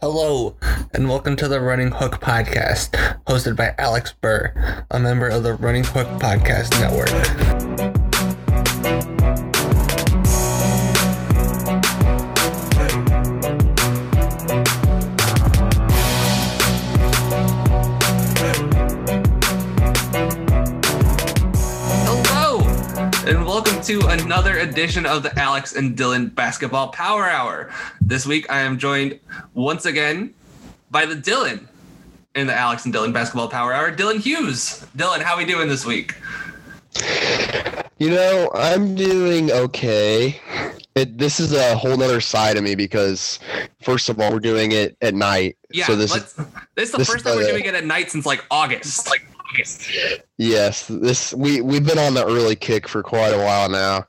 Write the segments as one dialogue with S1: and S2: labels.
S1: Hello, and welcome to the Running Hook Podcast, hosted by Alex Burr, a member of the Running Hook Podcast Network. Another edition of the Alex and Dylan Basketball Power Hour. This week I am joined once again by the Dylan in the Alex and Dylan Basketball Power Hour, Dylan Hughes. Dylan, how are we doing this week?
S2: You know, I'm doing okay. It, this is a whole other side of me because, first of all, we're doing it at night.
S1: Yeah,
S2: so this is
S1: this is the
S2: this
S1: first time we're doing it at night since like August. Like
S2: Yes, this we we've been on the early kick for quite a while now,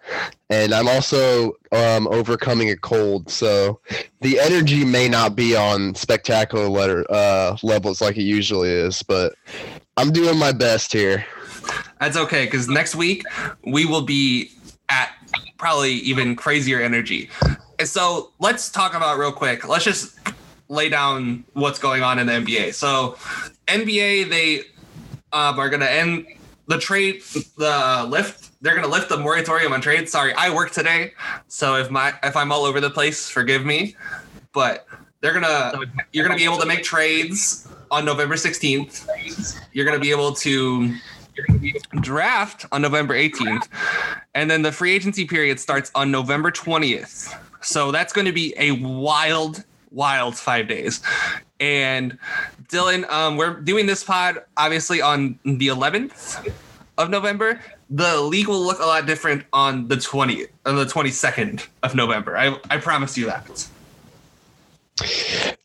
S2: and I'm also um, overcoming a cold, so the energy may not be on spectacular letter uh, levels like it usually is, but I'm doing my best here.
S1: That's okay, because next week we will be at probably even crazier energy. So let's talk about real quick. Let's just lay down what's going on in the NBA. So NBA, they um, are going to end the trade, the lift. They're going to lift the moratorium on trades. Sorry, I work today, so if my if I'm all over the place, forgive me. But they're gonna you're gonna be able to make trades on November 16th. You're gonna be able to draft on November 18th, and then the free agency period starts on November 20th. So that's going to be a wild, wild five days. And Dylan, um, we're doing this pod obviously on the 11th of November. The league will look a lot different on the 20th, on the 22nd of November. I, I promise you that.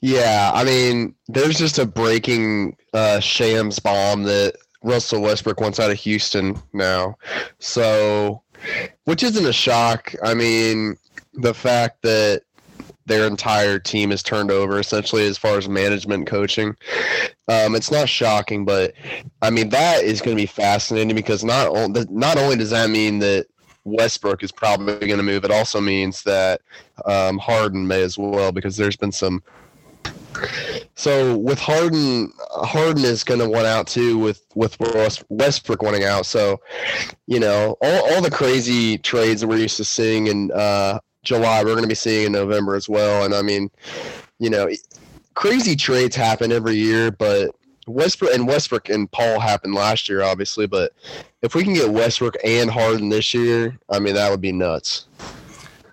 S2: Yeah, I mean, there's just a breaking uh, shams bomb that Russell Westbrook wants out of Houston now. So, which isn't a shock. I mean, the fact that their entire team is turned over essentially as far as management coaching. Um, it's not shocking, but I mean that is going to be fascinating because not only not only does that mean that Westbrook is probably going to move, it also means that um, Harden may as well because there's been some. So with Harden, Harden is going to want out too. With with Westbrook wanting out, so you know all, all the crazy trades that we're used to seeing and uh, July, we're going to be seeing in November as well. And I mean, you know, crazy trades happen every year, but Westbrook and Westbrook and Paul happened last year, obviously. But if we can get Westbrook and Harden this year, I mean that would be nuts.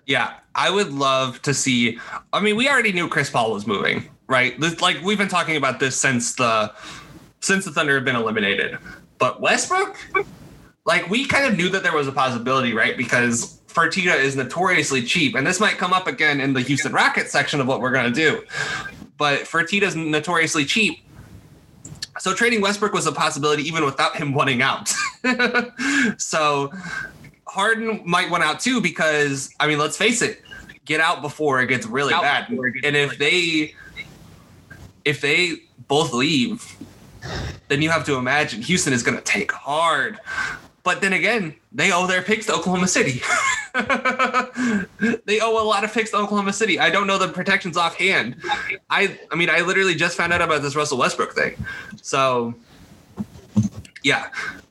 S1: Yeah, I would love to see. I mean, we already knew Chris Paul was moving, right? Like we've been talking about this since the since the Thunder have been eliminated. But Westbrook, like we kind of knew that there was a possibility, right? Because Fertitta is notoriously cheap, and this might come up again in the Houston Rockets section of what we're going to do. But Fertitta's notoriously cheap. So trading Westbrook was a possibility even without him wanting out. so Harden might want out too because I mean, let's face it, get out before it gets really
S3: Out
S1: bad.
S3: gets
S1: And if they if they both leave, then you have to imagine Houston is going to take hard. But then again, they owe their picks to Oklahoma City. they owe a lot of picks to Oklahoma City. I don't know the protections offhand. I I mean, I literally just found out about this Russell Westbrook thing. So yeah.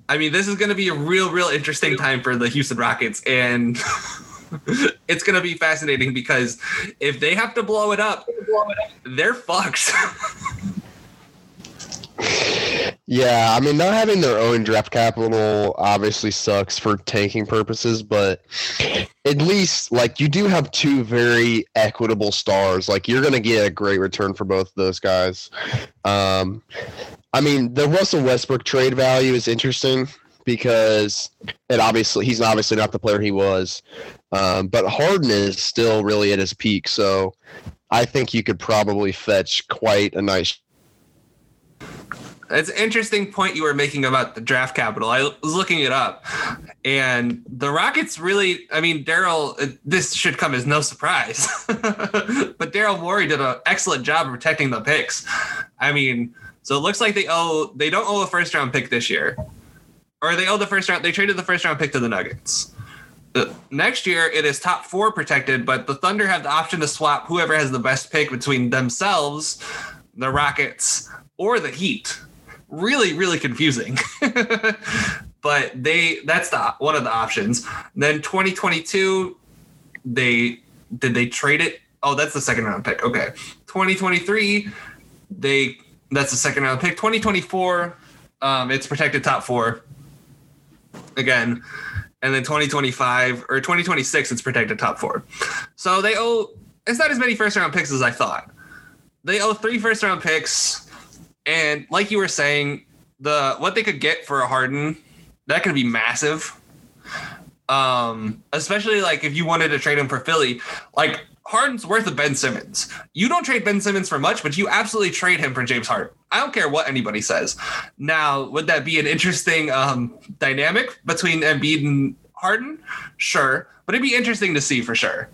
S1: I mean, this is going to be a real, real interesting time for the Houston Rockets, and it's going to be fascinating because if they have to blow it up, they're fucked.
S2: Yeah, I mean, not having their own draft capital obviously sucks for tanking purposes, but at least like you do have two very equitable stars. Like you're gonna get a great return for both of those guys. Um, I mean, the Russell Westbrook trade value is interesting because it obviously he's obviously not the player he was, um, but Harden is still really at his peak. So I think you could probably fetch quite a nice
S1: It's an interesting point you were making about the draft capital. I was looking it up, and the Rockets really, I mean, Daryl, uh, this should come as no surprise, but Daryl Morey did an excellent job of protecting the picks. I mean, so it looks like they owe, they don't owe a first round pick this year, or they owe the first round, they traded the first round pick to the Nuggets. uh, next year it is top four protected, but the Thunder have the option to swap whoever has the best pick between themselves, the Rockets, or the Heat. Really, really confusing. but they that's the one of the options. Then 2022, they did they trade it? Oh, that's the second round pick. Okay. 2023, they that's the second round pick. 2024, um, it's protected top four. Again, and then 2025 or 2026 it's protected top four so they owe it's not as many first round picks as i thought they owe three first round picks and like you were saying the what they could get for a harden that could be massive um especially like if you wanted to trade him for philly like Harden's worth of Ben Simmons. You don't trade Ben Simmons for much, but you absolutely trade him for James Harden. I don't care what anybody says. Now, would that be an interesting um, dynamic between Embiid and Harden? Sure, but it'd be interesting to see for sure.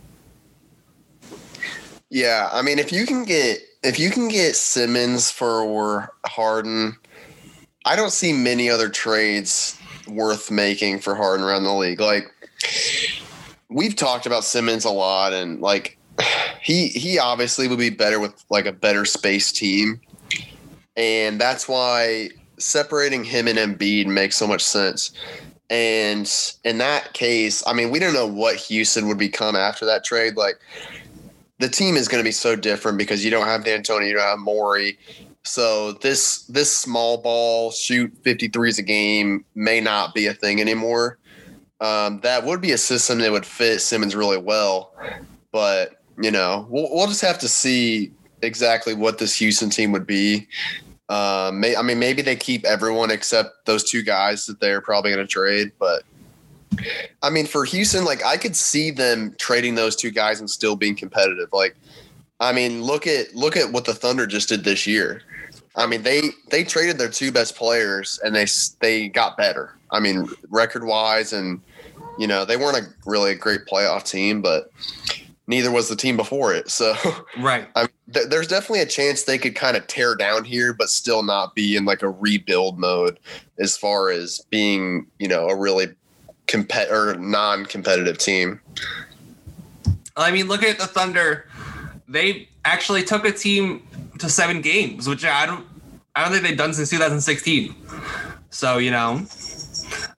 S2: Yeah, I mean, if you can get if you can get Simmons for Harden, I don't see many other trades worth making for Harden around the league. Like we've talked about Simmons a lot, and like he he obviously would be better with like a better space team, and that's why separating him and Embiid makes so much sense. And in that case, I mean, we don't know what Houston would become after that trade. Like the team is going to be so different because you don't have D'Antoni, you don't have Morey. So this this small ball shoot 53s a game may not be a thing anymore. Um, that would be a system that would fit Simmons really well, but you know, we'll, we'll just have to see exactly what this Houston team would be. Um, may, I mean, maybe they keep everyone except those two guys that they're probably going to trade. But I mean, for Houston, like I could see them trading those two guys and still being competitive. Like, I mean, look at look at what the Thunder just did this year. I mean, they they traded their two best players and they they got better. I mean, record wise, and you know they weren't a really a great playoff team, but neither was the team before it. So,
S1: right.
S2: I mean, th- there's definitely a chance they could kind of tear down here, but still not be in like a rebuild mode as far as being, you know, a really compet or non-competitive team.
S1: I mean, look at the Thunder. They actually took a team to seven games, which I don't, I don't think they've done since 2016. So you know,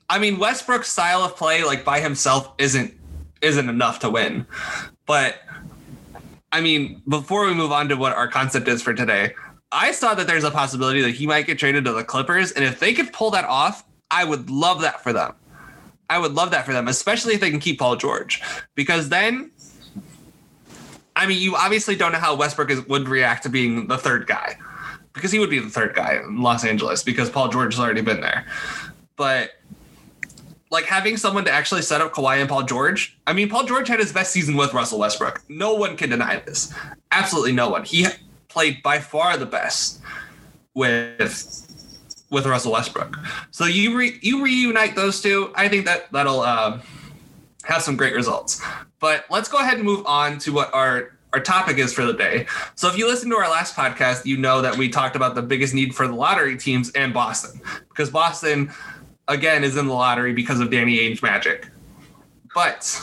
S1: I mean, Westbrook's style of play, like by himself, isn't isn't enough to win. But I mean, before we move on to what our concept is for today, I saw that there's a possibility that he might get traded to the Clippers. And if they could pull that off, I would love that for them. I would love that for them, especially if they can keep Paul George. Because then, I mean, you obviously don't know how Westbrook is, would react to being the third guy. Because he would be the third guy in Los Angeles because Paul George has already been there. But like having someone to actually set up Kawhi and Paul George. I mean, Paul George had his best season with Russell Westbrook. No one can deny this. Absolutely no one. He played by far the best with with Russell Westbrook. So you re, you reunite those two. I think that that'll uh, have some great results. But let's go ahead and move on to what our our topic is for the day. So if you listen to our last podcast, you know that we talked about the biggest need for the lottery teams and Boston because Boston again is in the lottery because of Danny Ainge magic. But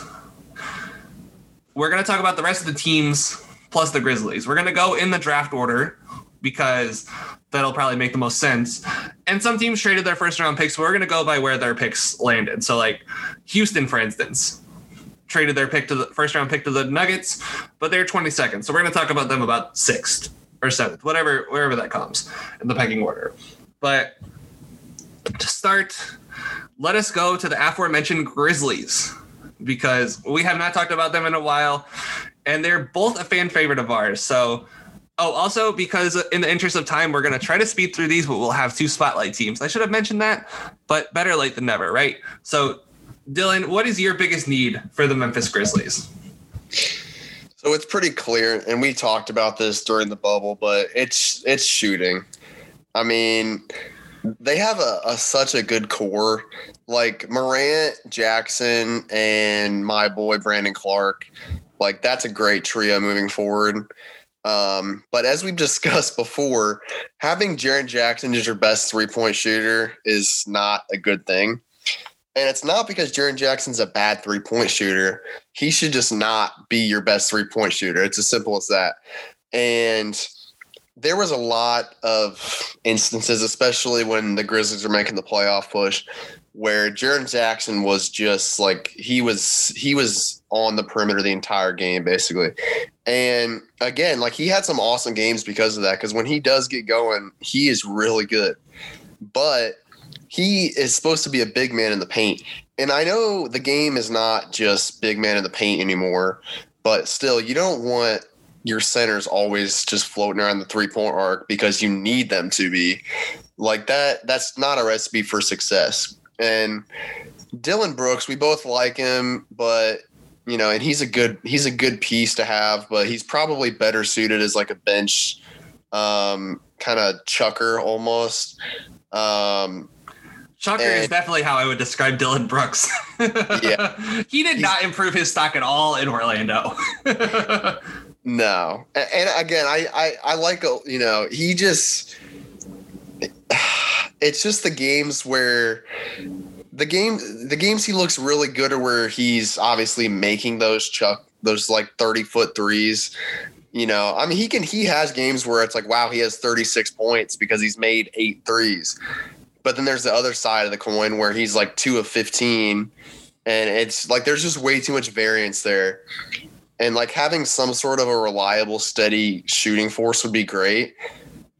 S1: we're going to talk about the rest of the teams plus the Grizzlies. We're going to go in the draft order because that'll probably make the most sense. And some teams traded their first round picks. We're going to go by where their picks landed. So like Houston, for instance, traded their pick to the first round pick to the Nuggets, but they're 22nd. So we're going to talk about them about sixth or seventh, whatever, wherever that comes in the pecking order. But to start, let us go to the aforementioned Grizzlies because we have not talked about them in a while, and they're both a fan favorite of ours. So, oh, also because in the interest of time, we're to try to speed through these, but we'll have two spotlight teams. I should have mentioned that, but better late than never, right? So, Dylan, what is your biggest need for the Memphis Grizzlies?
S2: So it's pretty clear, and we talked about this during the bubble, but it's it's shooting. I mean, they have a, a, such a good core like Morant, Jackson, and my boy Brandon Clarke. Like that's a great trio moving forward. Um, but as we've discussed before, having Jaren Jackson as your best three point shooter is not a good thing. And it's not because Jaren Jackson's a bad three point shooter. He should just not be your best three point shooter. It's as simple as that. And there was a lot of instances, especially when the Grizzlies were making the playoff push, where Jaren Jackson was just like he was he was on the perimeter the entire game basically. And again, like he had some awesome games because of that. Because when he does get going, he is really good. But he is supposed to be a big man in the paint. And I know the game is not just big man in the paint anymore, but still, you don't want your centers always just floating around the three point arc because you need them to be like that. That's not a recipe for success. And Dillon Brooks, we both like him, but you know, and he's a good he's a good piece to have, but he's probably better suited as like a bench um, kind of chucker almost. Um,
S1: Chucker and, is definitely how I would describe Dillon Brooks. yeah, he did not improve his stock at all in Orlando.
S2: No, and, and again, I, I I like a you know he just it's just the games where the game the games he looks really good are where he's obviously making those chuck those like 30 foot threes you know? I mean he can he has games where it's like wow he has 36 points because he's made eight threes. But then there's the other side of the coin where he's like two of 15 and it's like there's just way too much variance there. And like having some sort of a reliable, steady shooting force would be great.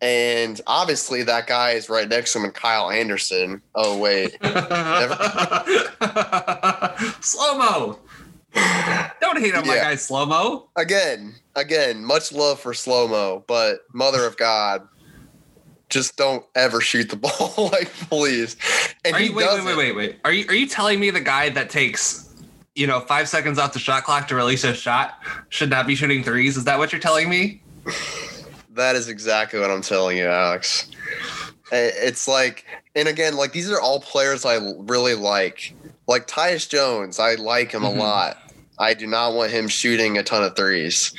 S2: And obviously, that guy is right next to him, and Kyle Anderson. Oh wait,
S1: slow mo. Don't hate on yeah. my guy slow mo.
S2: Again, again, much love for slow mo, but mother of God, just don't ever shoot the ball, like please.
S1: And are you, wait, wait, wait, wait, wait. Are you are you telling me the guy that takes you know, five seconds off the shot clock to release a shot should not be shooting threes. Is that what you're telling me?
S2: That is exactly what I'm telling you, Alex. It's like, and again, like these are all players I really like. Like Tyus Jones, I like him mm-hmm. a lot. I do not want him shooting a ton of threes.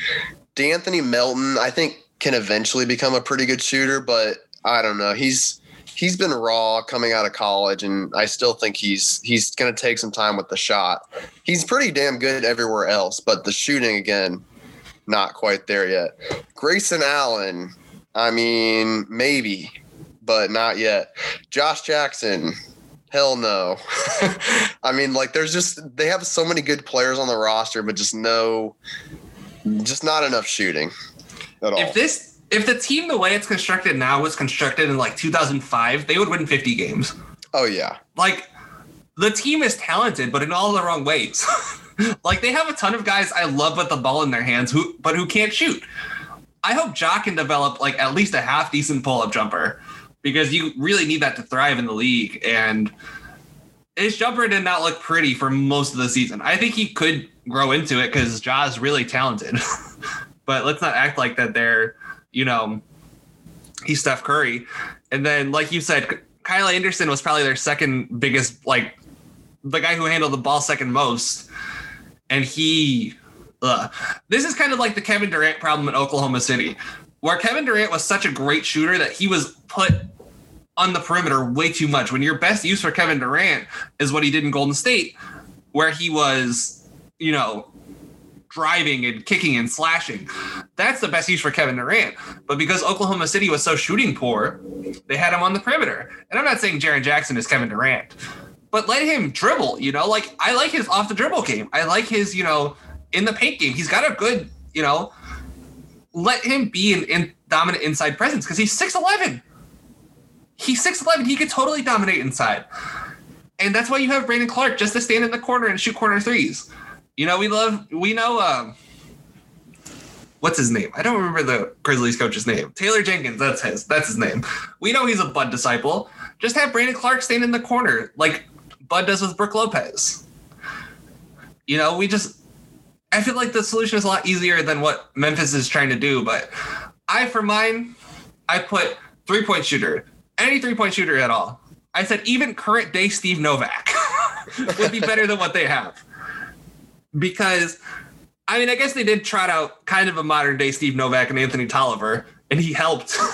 S2: De'Anthony Melton, I think, can eventually become a pretty good shooter, but I don't know. He's he's been raw coming out of college, and I still think he's he's going to take some time with the shot. He's pretty damn good everywhere else, but the shooting again, not quite there yet. Grayson Allen, I mean, maybe, but not yet. Josh Jackson, hell no. I mean, like, there's just they have so many good players on the roster, but just no, just not enough shooting
S1: at all. If this if the team the way it's constructed now was constructed in like 2005, they would win 50 games.
S2: Oh yeah.
S1: Like the team is talented, but in all the wrong ways. like they have a ton of guys I love with the ball in their hands who but who can't shoot. I hope Ja can develop like at least a half decent pull-up jumper because you really need that to thrive in the league and his jumper did not look pretty for most of the season. I think he could grow into it because Ja is really talented. but let's not act like that they're you know, he's Steph Curry. And then, like you said, Kyle Anderson was probably their second biggest, like the guy who handled the ball second most. And he, uh, this is kind of like the Kevin Durant problem in Oklahoma City, where Kevin Durant was such a great shooter that he was put on the perimeter way too much. When your best use for Kevin Durant is what he did in Golden State, where he was, you know, driving and kicking and slashing. That's the best use for Kevin Durant. But because Oklahoma City was so shooting poor, they had him on the perimeter. And I'm not saying Jaren Jackson is Kevin Durant, but let him dribble. You know, like I like his off the dribble game. I like his, you know, in the paint game. He's got a good, you know, let him be an in dominant inside presence because he's 6'11. He's 6'11. He could totally dominate inside. And that's why you have Brandon Clarke just to stand in the corner and shoot corner threes. You know, we love we know um what's his name? I don't remember the Grizzlies coach's name. Taylor Jenkins, that's his. That's his name. We know he's a Bud disciple. Just have Brandon Clarke stand in the corner like Bud does with Brook Lopez. You know, we just I feel like the solution is a lot easier than what Memphis is trying to do, but I for mine, I put three point shooter, any three point shooter at all. I said even current day Steve Novak would be better than what they have because I mean, I guess they did trot out kind of a modern day Steve Novak and Anthony Tolliver, and he helped.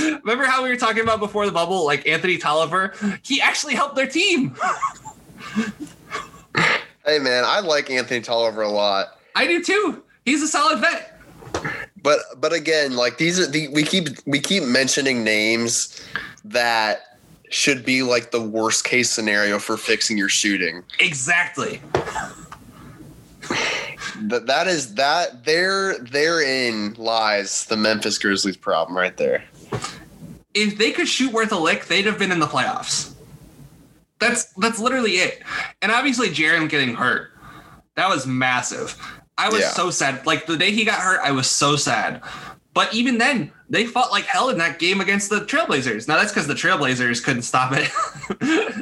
S1: Remember how we were talking about before the bubble, like Anthony Tolliver? He actually helped their team.
S2: Hey man, I like Anthony Tolliver a lot.
S1: I do too. He's a solid vet.
S2: But but again, like these are the we keep we keep mentioning names that should be like the worst case scenario for fixing your shooting.
S1: Exactly.
S2: That that is that there therein lies the Memphis Grizzlies problem right there.
S1: If they could shoot worth a lick, they'd have been in the playoffs. That's that's literally it. And obviously Jaren getting hurt. That was massive. I was
S2: Yeah.
S1: so sad. Like the day he got hurt, I was so sad. But even then, they fought like hell in that game against the Trailblazers. Now that's because the Trailblazers couldn't stop it.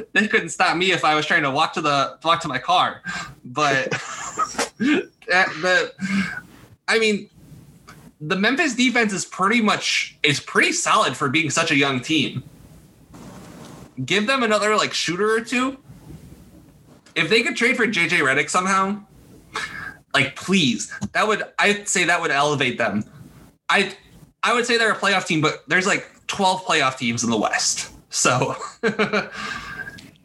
S1: they couldn't stop me if I was trying to walk to the walk to my car. But that, the, I mean, the Memphis defense is pretty much is pretty solid for being such a young team. Give them another like shooter or two. If they could trade for JJ Redick somehow, like please, that would I'd say that would elevate them. I I would say they're a playoff team, but there's like 12 playoff teams in the West. So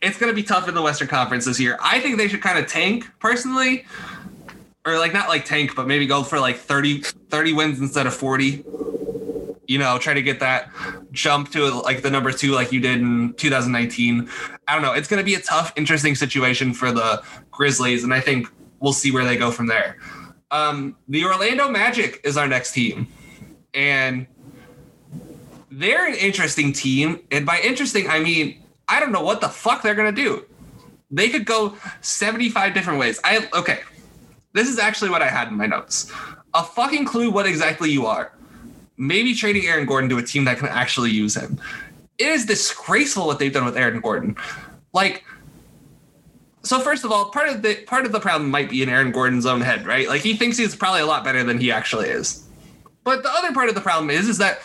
S1: it's gonna be tough in the Western Conference this year. I think they should kind of tank personally. Or like not like tank, but maybe go for like 30, 30 wins instead of 40 you know, try to get that jump to like the number two, like you did in 2019. I don't know. It's going to be a tough, interesting situation for the Grizzlies, and I think we'll see where they go from there. Um, the Orlando Magic is our next team, and they're an interesting team. And by interesting, I mean I don't know what the fuck they're going to do. They could go 75 different ways. I okay. This is actually what I had in my notes. A fucking clue what exactly you are maybe trading Aaron Gordon to a team that can actually use him. It is disgraceful what they've done with Aaron Gordon. Like, so first of all, part of the part of the problem might be in Aaron Gordon's own head, right? Like he thinks he's probably a lot better than he actually is. But the other part of the problem is, is that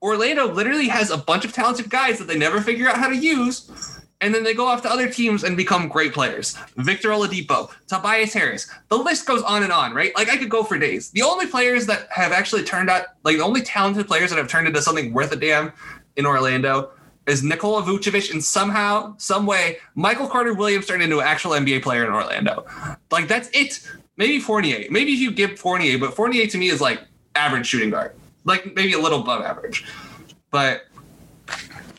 S1: Orlando literally has a bunch of talented guys that they never figure out how to use. And then they go off to other teams and become great players. Victor Oladipo, Tobias Harris. The list goes on and on, right? Like I could go for days. The only players that have actually turned out, like the only talented players that have turned into something worth a damn in Orlando is Nikola Vucevic and somehow, some way, Michael Carter Williams turned into an actual NBA player in Orlando. Like that's it. Maybe Fournier. Maybe if you give Fournier, but Fournier to me is like average shooting guard. Like maybe a little above average. But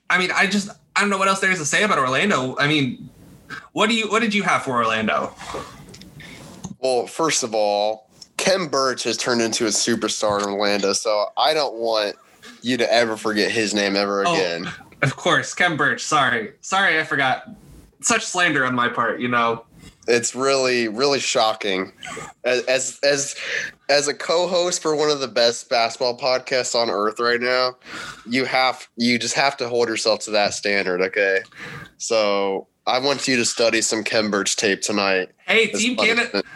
S1: I mean, I just I don't know what else there is to say about Orlando. I mean, what do you what did you have for Orlando?
S2: Well, first of all, Khem Birch has turned into a superstar in Orlando, so I don't want you to ever forget his name ever
S1: Oh.
S2: again.
S1: Of course, Khem Birch. Sorry, sorry, I forgot. Such slander on my part, you know.
S2: It's really, really shocking. As as as as a co-host for one of the best basketball podcasts on earth right now, you have you just have to hold yourself to that standard, okay? So I want you to study some Khem Birch tape tonight.
S1: Hey, Team
S2: punishment.
S1: Canada.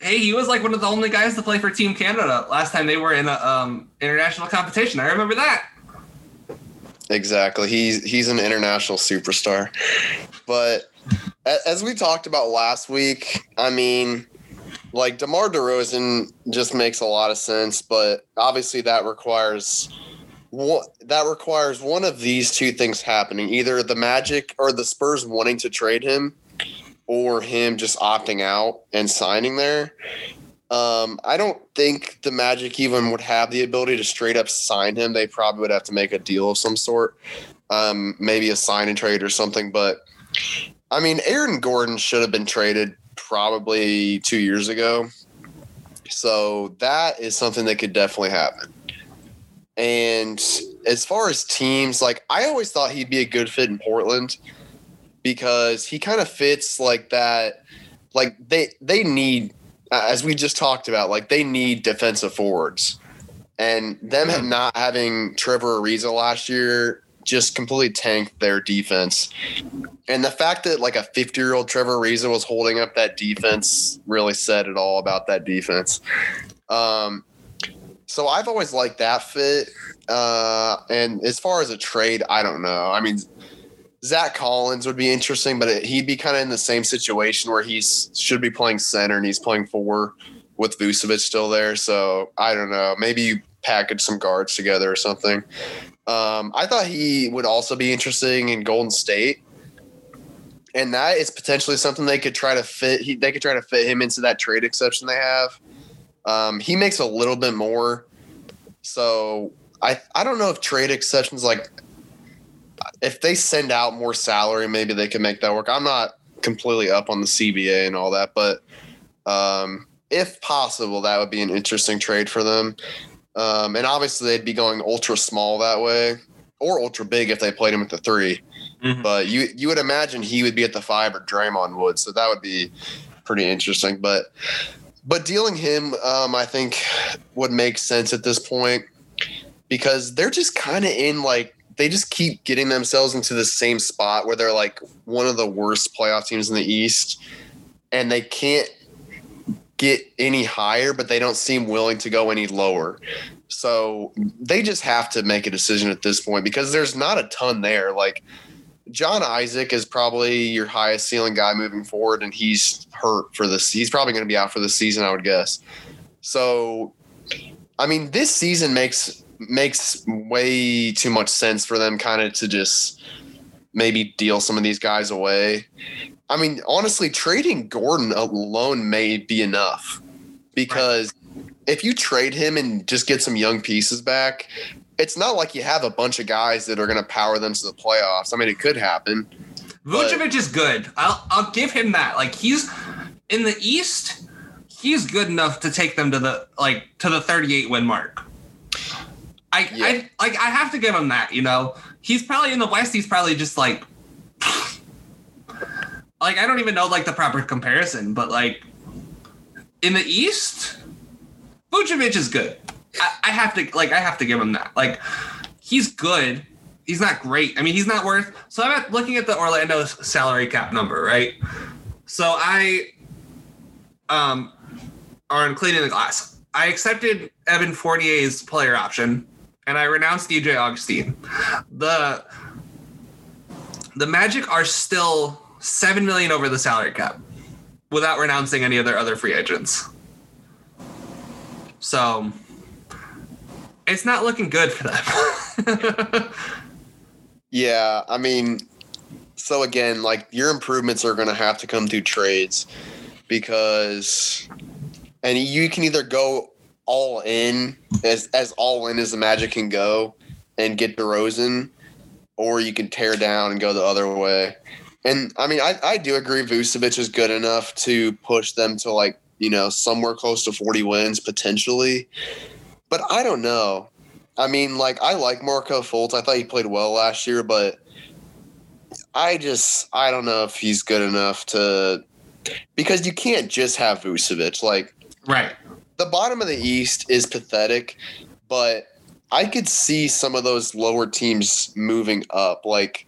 S1: Hey, he was like one of the only guys to play for Team Canada last time they were in a um, international competition. I remember that.
S2: Exactly. He's he's an international superstar. But as we talked about last week, I mean, like DeMar DeRozan just makes a lot of sense, but obviously that requires what that requires one of these two things happening. Either the Magic or the Spurs wanting to trade him or him just opting out and signing there. Um, I don't think the Magic even would have the ability to straight up sign him. They probably would have to make a deal of some sort, um, maybe a sign and trade or something. But I mean, Aaron Gordon should have been traded probably two years ago. So that is something that could definitely happen. And as far as teams, like I always thought he'd be a good fit in Portland because he kind of fits like that. Like they they need, as we just talked about, like they need defensive forwards, and them not having Trevor Ariza last year just completely tanked their defense. And the fact that like a 50 year old Trevor Ariza was holding up that defense really said it all about that defense. Um, so I've always liked that fit. Uh, and as far as a trade, I don't know. I mean, Zach Collins would be interesting, but it, he'd be kind of in the same situation where he's should be playing center and he's playing four with Vucevic still there. So I don't know. Maybe you package some guards together or something. Um, I thought he would also be interesting in Golden State. and that is potentially something they could try to fit. He, they could try to fit him into that trade exception they have. Um, he makes a little bit more, so I I don't know if trade exceptions like if they send out more salary, maybe they can make that work. I'm not completely up on the CBA and all that, but um, if possible, that would be an interesting trade for them. Um, and obviously, they'd be going ultra small that way, or ultra big if they played him at the 3
S1: Mhm.
S2: But you you would imagine he would be at the five or Draymond would, so that would be pretty interesting. But but dealing him, um, I think, would make sense at this point because they're just kind of in like they just keep getting themselves into the same spot where they're like one of the worst playoff teams in the East, and they can't get any higher, but they don't seem willing to go any lower. So they just have to make a decision at this point because there's not a ton there. Like John Isaac is probably your highest ceiling guy moving forward, and he's hurt for this. He's probably going to be out for the season, I would guess. So, I mean, this season makes makes way too much sense for them, kind of to just maybe deal some of these guys away. I mean, honestly, trading Gordon alone may be enough because if you trade him and just get some young pieces back, it's not like you have a bunch of guys that are going to power them to the playoffs. I mean, it could happen. But-
S1: Vucevic is good. I'll I'll give him that. Like he's in the East, he's good enough to take them to the like to the 38 win mark. I,
S2: Yeah.
S1: I like I have to give him that, you know. He's probably in the West, he's probably just like like I don't even know like the proper comparison, but like in the East, Vucevic is good. I, I have to like I have to give him that. Like he's good. He's not great. I mean, he's not worth. So I'm at, looking at the Orlando salary cap number, right? So I, um, are on cleaning the glass, I accepted Evan Fournier's player option, and I renounce DJ Augustin. The the Magic are still seven million over the salary cap, without renouncing any of their other free agents. So it's not looking good for them.
S2: Yeah, I mean, so again, like your improvements are going to have to come through trades because, and you can either go all in as as all in as the Magic can go and get DeRozan, or you can tear down and go the other way. And I mean, I, I do agree Vucevic is good enough to push them to like you know somewhere close to forty wins potentially, but I don't know. I mean, like I like Markelle Fultz. I thought he played well last year, but I just I don't know if he's good enough to because you can't just have Vucevic. Like
S1: right.
S2: The bottom of the East is pathetic, but I could see some of those lower teams moving up. Like,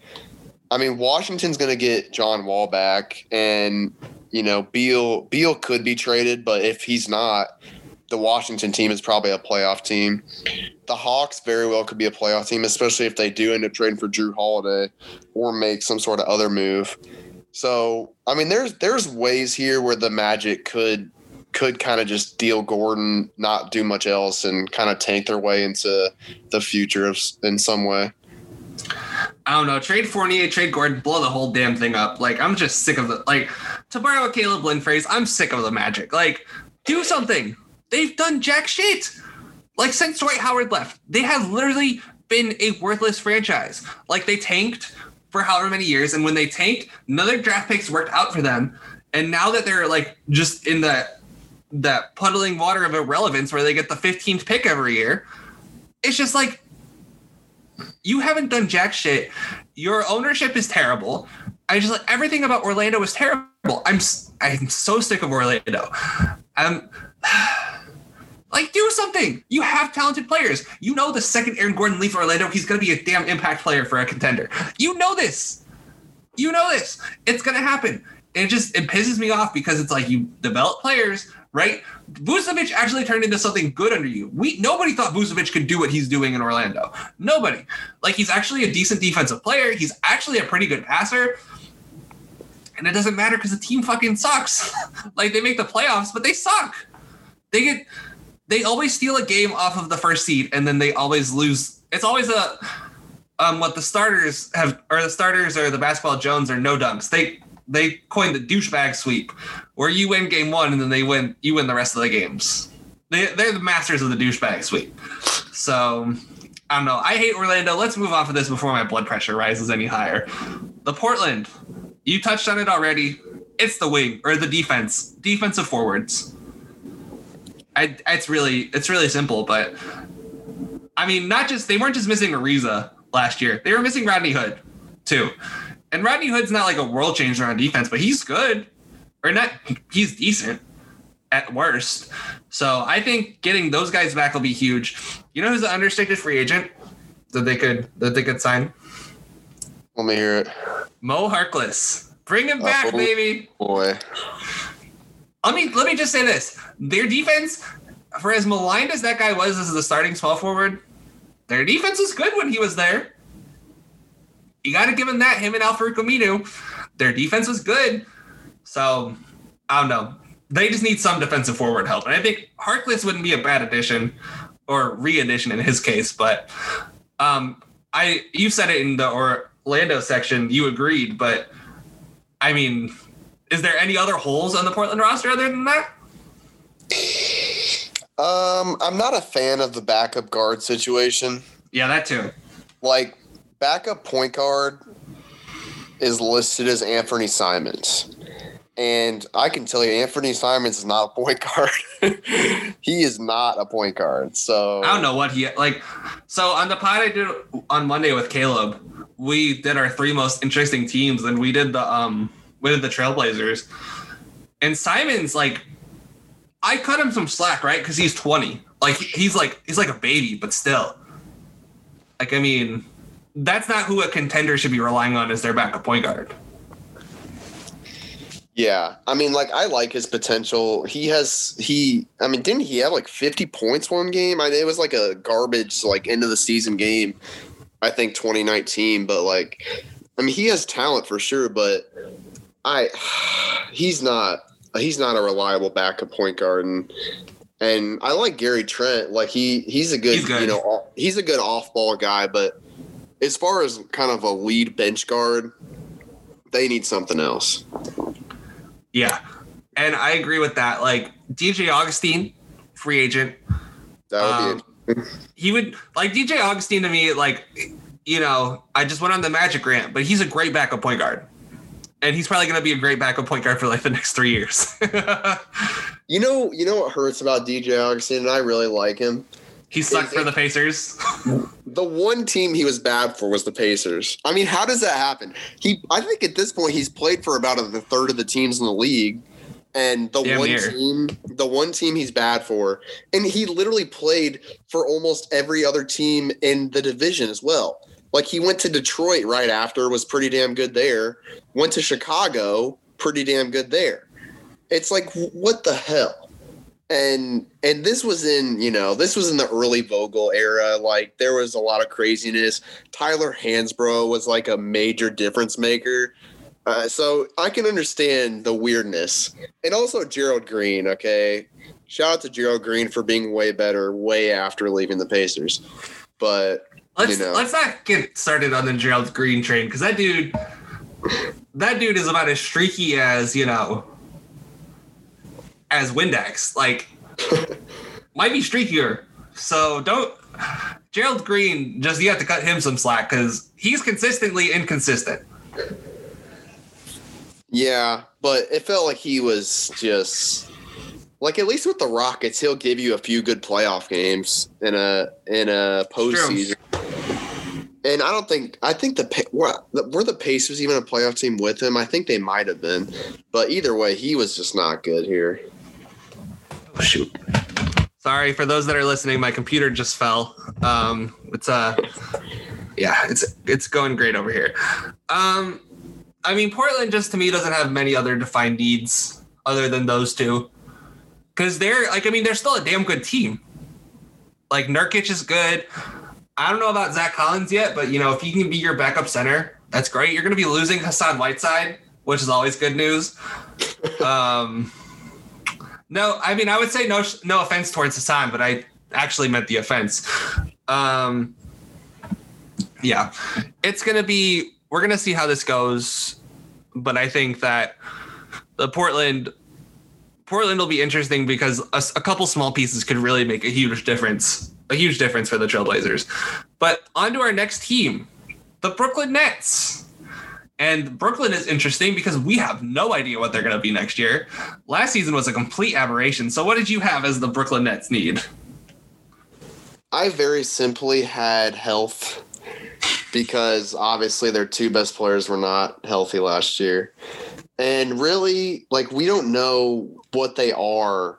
S2: I mean, Washington's going to get John Wall back, and you know, Beal Beal could be traded, but if he's not, the Washington team is probably a playoff team. The Hawks very well could be a playoff team, especially if they do end up trading for Jrue Holiday or make some sort of other move. So, I mean, there's there's ways here where the Magic could could kind of just deal Gordon, not do much else, and kind of tank their way into the future of, in some way.
S1: I don't know. Trade Fournier, trade Gordon, blow the whole damn thing up. Like I'm just sick of the like. To borrow a Caleb Lynn phrase, I'm sick of the Magic. Like, do something. They've done jack shit. Like since Dwight Howard left, they have literally been a worthless franchise. Like they tanked for however many years, and when they tanked, their draft picks worked out for them. And now that they're like just in that that puddling water of irrelevance, where they get the 15th pick every year, it's just like you haven't done jack shit. Your ownership is terrible. I just like everything about Orlando is terrible. I'm I'm so sick of Orlando. I'm um, like do something. You have talented players. You know the second Aaron Gordon leaves Orlando, he's gonna be a damn impact player for a contender. You know this. You know this. It's gonna happen. It just it pisses me off because it's like you develop players, right? Vucevic actually turned into something good under you. We nobody thought Vucevic could do what he's doing in Orlando. Nobody. Like he's actually a decent defensive player. He's actually a pretty good passer. And it doesn't matter because the team fucking sucks. like they make the playoffs, but they suck. They get they always steal a game off of the first seed and then they always lose. It's always a um what the starters have or the starters or the basketball Jones are no dunks. They they coined the douchebag sweep, where you win game one and then they win you win the rest of the games. They they're the masters of the douchebag sweep. So I don't know. I hate Orlando. Let's move off of this before my blood pressure rises any higher. The Portland, you touched on it already. It's the wing or the defense, defensive forwards. I, it's really it's really simple, but I mean, not just they weren't just missing Ariza last year; they were missing Rodney Hood too. And Rodney Hood's not like a world changer on defense, but he's good, or not. He's decent at worst. So I think getting those guys back will be huge. You know who's the unrestricted free agent that they could that they could sign?
S2: Let me hear it.
S1: Mo Harkless. Bring him back,
S2: Oh.
S1: baby.
S2: Boy.
S1: Let me let me just say this: their defense, for as maligned as that guy was as the starting small forward, their defense was good when he was there. You got to give him that. Him and Al-Farouq Aminu, their defense was good. So I don't know. They just need some defensive forward help, and I think Harkless wouldn't be a bad addition or re-addition in his case. But um, I you said it in the Orlando section. You agreed, but I mean, is there any other holes on the Portland roster other than that?
S2: Um, I'm not a fan of the backup guard situation.
S1: Yeah, that too.
S2: Like, backup point guard is listed as Anthony Simons. And I can tell you, Anthony Simons is not a point guard. he is not a point guard. So
S1: I don't know what he like. So on the pod I did on Monday with Caleb, we did our three most interesting teams, and we did the um we did the Trailblazers. And Simon's like, I cut him some slack, right? Because he's twenty. Like he's like he's like a baby, but still. Like I mean, that's not who a contender should be relying on as their backup point guard.
S2: Yeah, I mean, like I like his potential. He has he. I mean, didn't he have like fifty points one game? I it was like a garbage like end of the season game. I think 2019, but like, I mean, he has talent for sure, but I he's not he's not a reliable backup point guard and. And I like Gary Trent. Like he, he's a good,
S1: He's good.
S2: you know, he's a good off-ball guy. But as far as kind of a lead bench guard, they need something else.
S1: Yeah, and I agree with that. Like DJ Augustin, free agent.
S2: That would be
S1: Um, he would like DJ Augustin to me, like, you know, I just went on the Magic rant, but he's a great backup point guard. And he's probably going to be a great backup point guard for like the next three years.
S2: You know, you know what hurts about DJ Augustin, and I really like him.
S1: He sucked for the Pacers.
S2: The one team he was bad for was the Pacers. I mean, how does that happen? He, I think at this point he's played for about a, third of the teams in the league, and the
S1: Damn
S2: one
S1: near.
S2: team, the one team he's bad for, and he literally played for almost every other team in the division as well. Like he went to Detroit right after, was pretty damn good there. Went to Chicago, pretty damn good there. It's like what the hell? And and this was in you know this was in the early Vogel era. Like there was a lot of craziness. Tyler Hansbrough was like a major difference maker. Uh, so I can understand the weirdness, and also Gerald Green. Okay, shout out to Gerald Green for being way better way after leaving the Pacers. But
S1: Let's
S2: You know.
S1: let's not get started on the Gerald Green train because that dude, that dude is about as streaky as you know, as Windex. Like, might be streakier. So don't. Gerald Green, just you have to cut him some slack because he's consistently inconsistent.
S2: yeah, but it felt like he was just like at least with the Rockets, he'll give you a few good playoff games in a in a postseason. And I don't think I think the were the Pacers even a playoff team with him. I think they might have been, but either way, he was just not good here.
S1: Oh, shoot. Sorry for those that are listening. My computer just fell. Um, it's uh, yeah, it's it's going great over here. Um, I mean, Portland just to me doesn't have many other defined needs other than those two, because they're like, I mean, they're still a damn good team. Like Nurkic is good. I don't know about Zach Collins yet, but you know, if he can be your backup center, that's great. You're going to be losing Hassan Whiteside, which is always good news. Um, no, I mean, I would say no, no offense towards Hassan, but I actually meant the offense. Um, yeah, it's gonna be. We're gonna see how this goes. but I think that the Portland Portland will be interesting because a, a, couple small pieces could really make a huge difference, a huge difference for the Trailblazers. But on to our next team, the Brooklyn Nets. And Brooklyn is interesting because we have no idea what they're going to be next year. Last season was a complete aberration. So, what did you have as the Brooklyn Nets need?
S2: I very simply had health because obviously their two best players were not healthy last year. And really, like, we don't know what they are.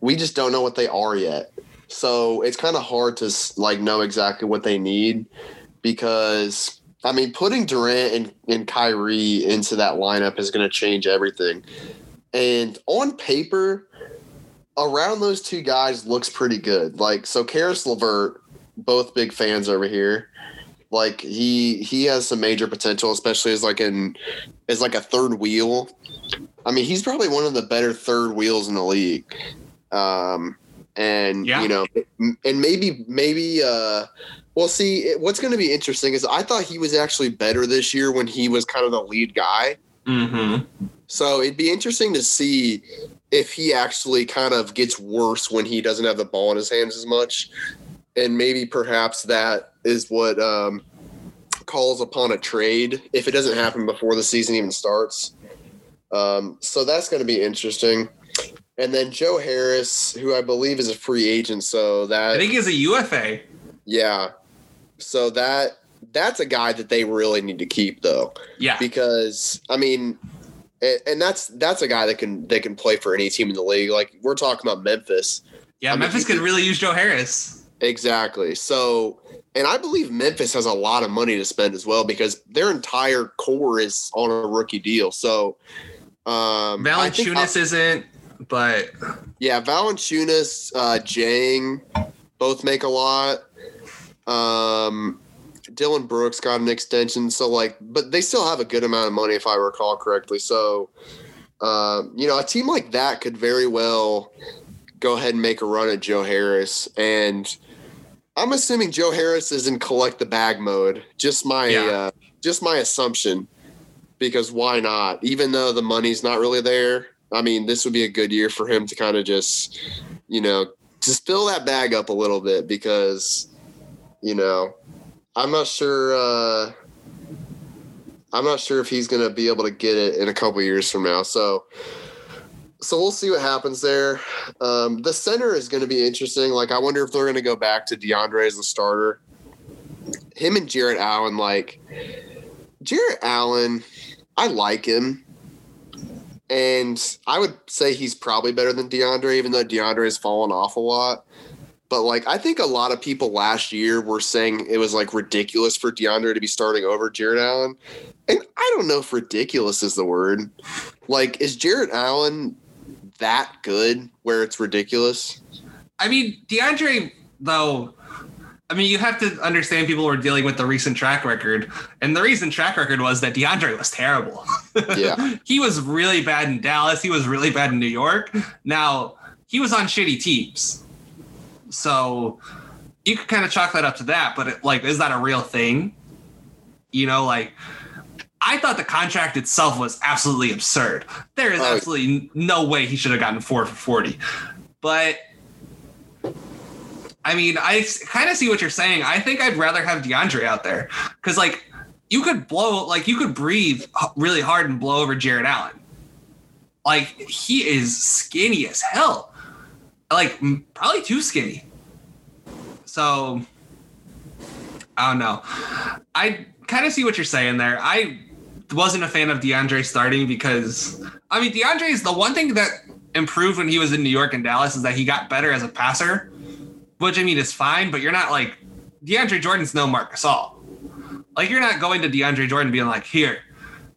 S2: We just don't know what they are yet. So it's kind of hard to like know exactly what they need because I mean, putting Durant and, and Kyrie into that lineup is going to change everything. And on paper, around those two guys looks pretty good. Like so, Caris LeVert, both big fans over here. Like he he has some major potential, especially as like an as like a third wheel. I mean, he's probably one of the better third wheels in the league. Um, and yeah. you know, and maybe maybe uh, well, see, what's going to be interesting is I thought he was actually better this year when he was kind of the lead guy.
S1: Mm-hmm.
S2: So it'd be interesting to see if he actually kind of gets worse when he doesn't have the ball in his hands as much, and maybe perhaps that is what um, calls upon a trade if it doesn't happen before the season even starts. Um, so that's going to be interesting. And then Joe Harris, who I believe is a free agent, so that
S1: I think he's a UFA.
S2: Yeah. So that that's a guy that they really need to keep though.
S1: Yeah.
S2: Because I mean and that's that's a guy that can they can play for any team in the league. Like we're talking about Memphis.
S1: Yeah, I Memphis could really use Joe Harris.
S2: Exactly. So and I believe Memphis has a lot of money to spend as well because their entire core is on a rookie deal. So um
S1: Valanciunas isn't, but
S2: yeah, Valanciunas, uh Dieng both make a lot. Um, Dillon Brooks got an extension, so like, but they still have a good amount of money if I recall correctly. So, uh, you know, a team like that could very well go ahead and make a run at Joe Harris, and I'm assuming Joe Harris is in collect the bag mode. Just my, yeah. uh, just my assumption, because why not? Even though the money's not really there, I mean, this would be a good year for him to kind of just, you know, just fill that bag up a little bit because you know, I'm not sure. Uh, I'm not sure if he's going to be able to get it in a couple years from now. So, so we'll see what happens there. Um, the center is going to be interesting. Like, I wonder if they're going to go back to DeAndre as the starter. Him and Jarrett Allen, like Jarrett Allen, I like him. And I would say he's probably better than DeAndre, even though DeAndre has fallen off a lot. But like I think a lot of people last year were saying it was like ridiculous for DeAndre to be starting over Jarrett Allen. And I don't know if ridiculous is the word. Like, is Jarrett Allen that good where it's ridiculous?
S1: I mean, DeAndre, though, I mean, you have to understand people were dealing with the recent track record. And the recent track record was that DeAndre was terrible.
S2: Yeah.
S1: he was really bad in Dallas. He was really bad in New York. Now, he was on shitty teams. So you could kind of chalk that up to that, but it, like, is that a real thing? You know, like I thought the contract itself was absolutely absurd. There is oh. absolutely no way he should have gotten four for 40. But I mean, I kind of see what you're saying. I think I'd rather have DeAndre out there because, like, you could blow, like, you could breathe really hard and blow over Jarrett Allen. Like, he is skinny as hell like probably too skinny. So I don't know. I kind of see what you're saying there. I wasn't a fan of DeAndre starting because I mean DeAndre is the one thing that improved when he was in New York and Dallas is that he got better as a passer, which I mean is fine, but you're not like DeAndre Jordan's no Marc Gasol. Like you're not going to DeAndre Jordan being like, here,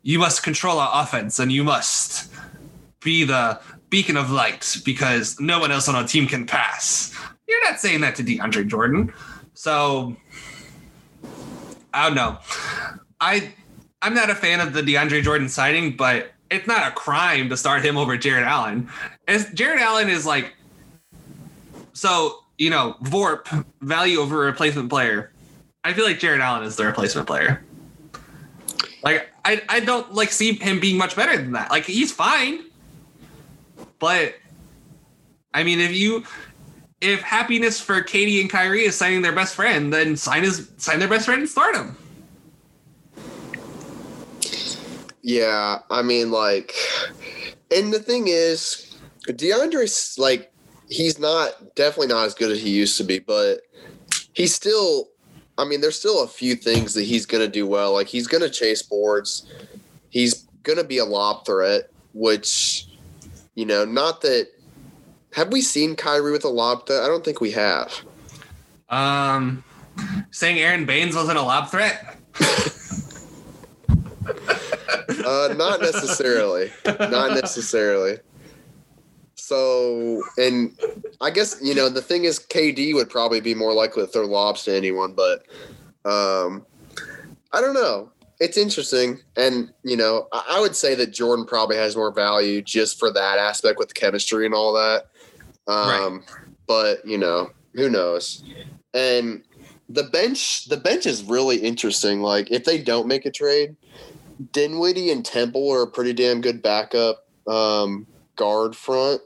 S1: you must control our offense and you must be the beacon of light because no one else on our team can pass. You're not saying that to DeAndre Jordan. So I don't know. I I'm not a fan of the DeAndre Jordan signing, but it's not a crime to start him over Jarrett Allen. As Jarrett Allen is like so, you know, VORP value over replacement player. I feel like Jarrett Allen is the replacement player. Like I I don't like see him being much better than that. Like he's fine, but I mean, if you if happiness for Katie and Kyrie is signing their best friend, then sign his sign their best friend and start him.
S2: Yeah, I mean, like, and the thing is, DeAndre's like, he's not definitely not as good as he used to be, but he's still. I mean, there's still a few things that he's gonna do well. Like he's gonna chase boards. He's gonna be a lob threat, which, you know, not that. Have we seen Kyrie with a lob threat? I don't think we have.
S1: Um, saying Aron Baynes wasn't a lob threat.
S2: Uh, not necessarily. not necessarily. So, and I guess you know the thing is, KD would probably be more likely to throw lobs to anyone, but um, I don't know. It's interesting, and you know, I, I would say that Jordan probably has more value just for that aspect with chemistry and all that. Um,
S1: Right.
S2: But you know, who knows? And the bench, the bench is really interesting. Like, if they don't make a trade, Dinwiddie and Temple are a pretty damn good backup um, guard front.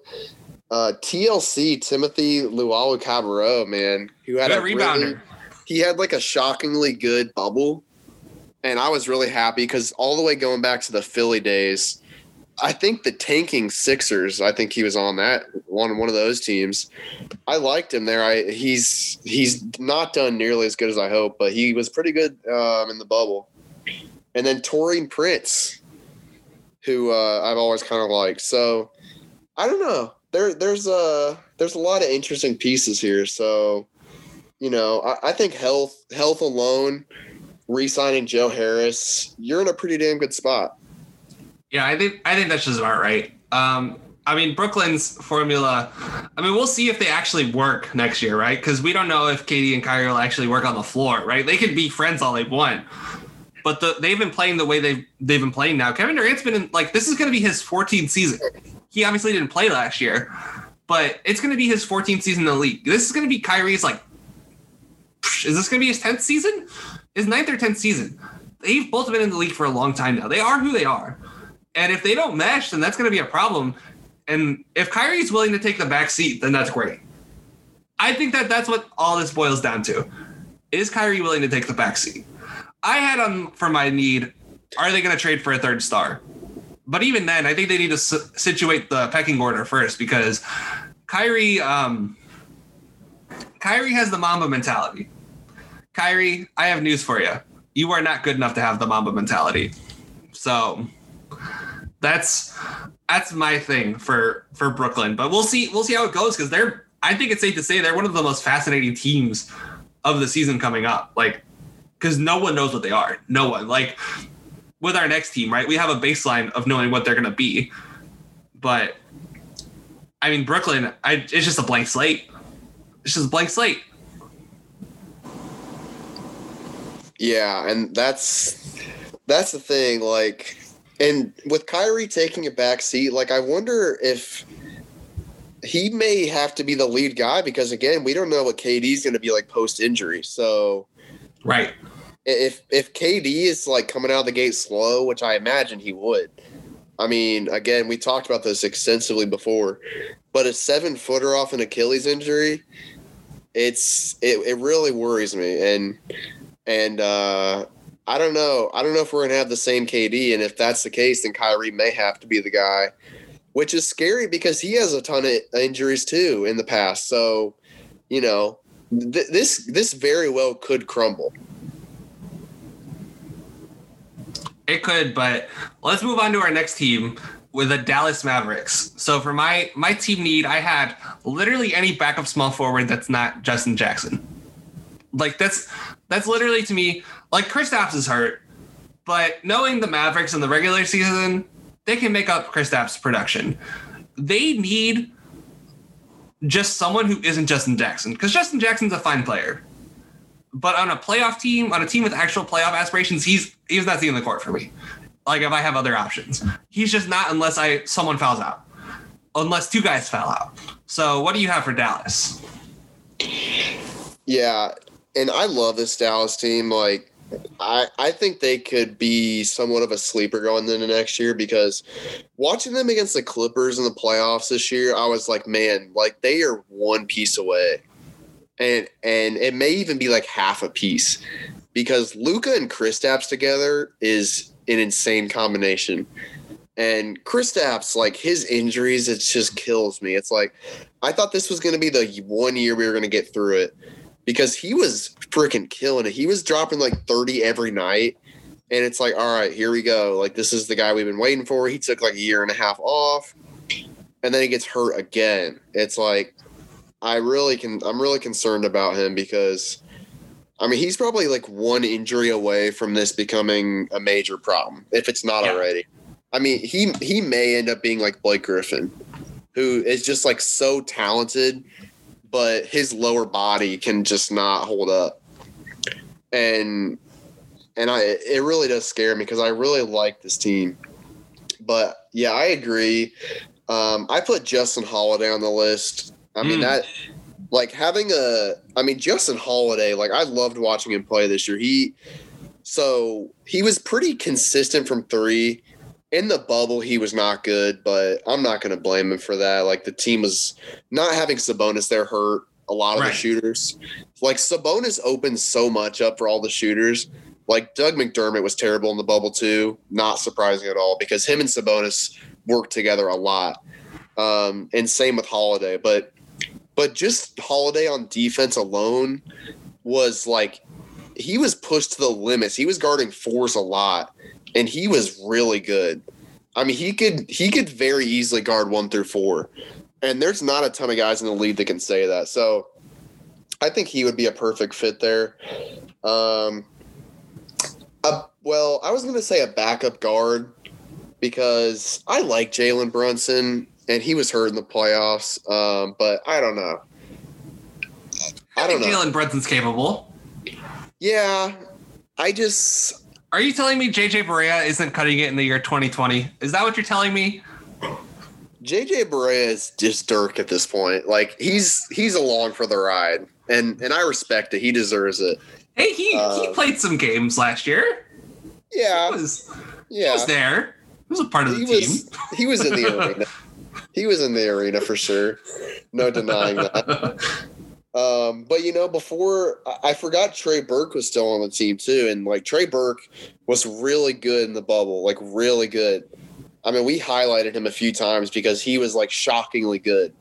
S2: Uh, TLC Timothé Luwawu-Cabarrot, man, who had
S1: Good
S2: a really,
S1: rebounder.
S2: he had like a shockingly good bubble, and I was really happy because all the way going back to the Philly days, I think the tanking Sixers. I think he was on that one one of those teams. I liked him there. I he's he's not done nearly as good as I hope, but he was pretty good um, in the bubble. And then Taurean Prince, who uh, I've always kind of liked. So I don't know. There there's a there's a lot of interesting pieces here. So you know, I, I think health health alone, re-signing Joe Harris, you're in a pretty damn good spot.
S1: Yeah, I think I think that's just about right. Um, I mean, Brooklyn's formula. I mean, we'll see if they actually work next year, right? Because we don't know if Katie and Kyrie will actually work on the floor, right? They could be friends all they want, but the, they've been playing the way they've they've been playing now. Kevin Durant's been in like this is going to be his 14th season. He obviously didn't play last year, but it's going to be his 14th season in the league. This is going to be Kyrie's like. Is this going to be his 10th season? His ninth or 10th season? They've both been in the league for a long time now. They are who they are. And if they don't mesh, then that's going to be a problem. And if Kyrie's willing to take the back seat, then that's great. I think that that's what all this boils down to. Is Kyrie willing to take the back seat? I had on for my need. Are they going to trade for a third star? But even then, I think they need to s- situate the pecking order first because Kyrie, um, Kyrie has the Mamba mentality. Kyrie, I have news for you. You are not good enough to have the Mamba mentality. So that's that's my thing for for Brooklyn. But we'll see we'll see how it goes because they're I think it's safe to say they're one of the most fascinating teams of the season coming up. Like because no one knows what they are. No one. Like with our next team, right? We have a baseline of knowing what they're gonna be. But I mean Brooklyn, I it's just a blank slate. It's just a blank slate.
S2: Yeah, and that's that's the thing. Like, and with Kyrie taking a back seat, like I wonder if he may have to be the lead guy because again, we don't know what KD's going to be like post injury. So
S1: Right.
S2: If if KD is like coming out of the gate slow, which I imagine he would. I mean, again, we talked about this extensively before, but a seven footer off an Achilles injury, it's it, it really worries me. And and uh I don't know. I don't know if we're gonna have the same KD, and if that's the case, then Kyrie may have to be the guy, which is scary because he has a ton of injuries too in the past. So, you know, th- this this very well could crumble.
S1: It could, but let's move on to our next team with the Dallas Mavericks. So for my my team need, I had literally any backup small forward that's not Justin Jackson. Like that's that's literally to me like Kristaps is hurt, but knowing the Mavericks in the regular season, they can make up Kristaps' production. They need just someone who isn't Justin Jackson because Justin Jackson's a fine player. But on a playoff team, on a team with actual playoff aspirations, he's he's not seeing the court for me. Like if I have other options, he's just not unless I someone fouls out, unless two guys foul out. So what do you have for Dallas?
S2: Yeah, and I love this Dallas team. Like I, I think they could be somewhat of a sleeper going into next year because watching them against the Clippers in the playoffs this year, I was like, man, like they are one piece away. And and it may even be like half a piece because Luka and Kristaps together is an insane combination. And Kristaps, like his injuries, it just kills me. It's like I thought this was going to be the one year we were going to get through it because he was freaking killing it. He was dropping like 30 every night. And it's like, all right, here we go. Like, this is the guy we've been waiting for. He took like a year and a half off. And then he gets hurt again. It's like, I really can, I'm really concerned about him because, I mean, he's probably like one injury away from this becoming a major problem, if it's not yeah. already. I mean, he he may end up being like Blake Griffin, who is just like so talented but his lower body can just not hold up. And and I it really does scare me because I really like this team. But yeah, I agree. Um, I put Justin Holiday on the list. I mean mm. that like having a I mean Justin Holiday, like I loved watching him play this year. He so he was pretty consistent from three in the bubble, he was not good, but I'm not going to blame him for that. Like the team was not having Sabonis there hurt a lot of right. the shooters. Like Sabonis opened so much up for all the shooters. Like Doug McDermott was terrible in the bubble too. Not surprising at all because him and Sabonis worked together a lot. Um, and same with Holiday, but but just Holiday on defense alone was like he was pushed to the limits. He was guarding fours a lot and he was really good. I mean, he could he could very easily guard one through four, and there's not a ton of guys in the league that can say that. So, I think he would be a perfect fit there. Um, a, well, I was going to say a backup guard because I like Jalen Brunson, and he was hurt in the playoffs. Um, but I don't know.
S1: I, I don't know. Jalen Brunson's capable.
S2: Yeah, I just
S1: are you telling me JJ Barea isn't cutting it in the year 2020? Is that what you're telling me?
S2: JJ Barea is just Dirk at this point. Like he's he's along for the ride, and and I respect it. He deserves it.
S1: Hey, he uh, he played some games last year.
S2: Yeah,
S1: he was, yeah, he was there. He was a part of the
S2: he
S1: team.
S2: Was, he was in the arena. He was in the arena for sure. No denying that. Um, but you know, before I forgot Trey Burke was still on the team too, and like Trey Burke was really good in the bubble, like really good. I mean, we highlighted him a few times because he was like shockingly good.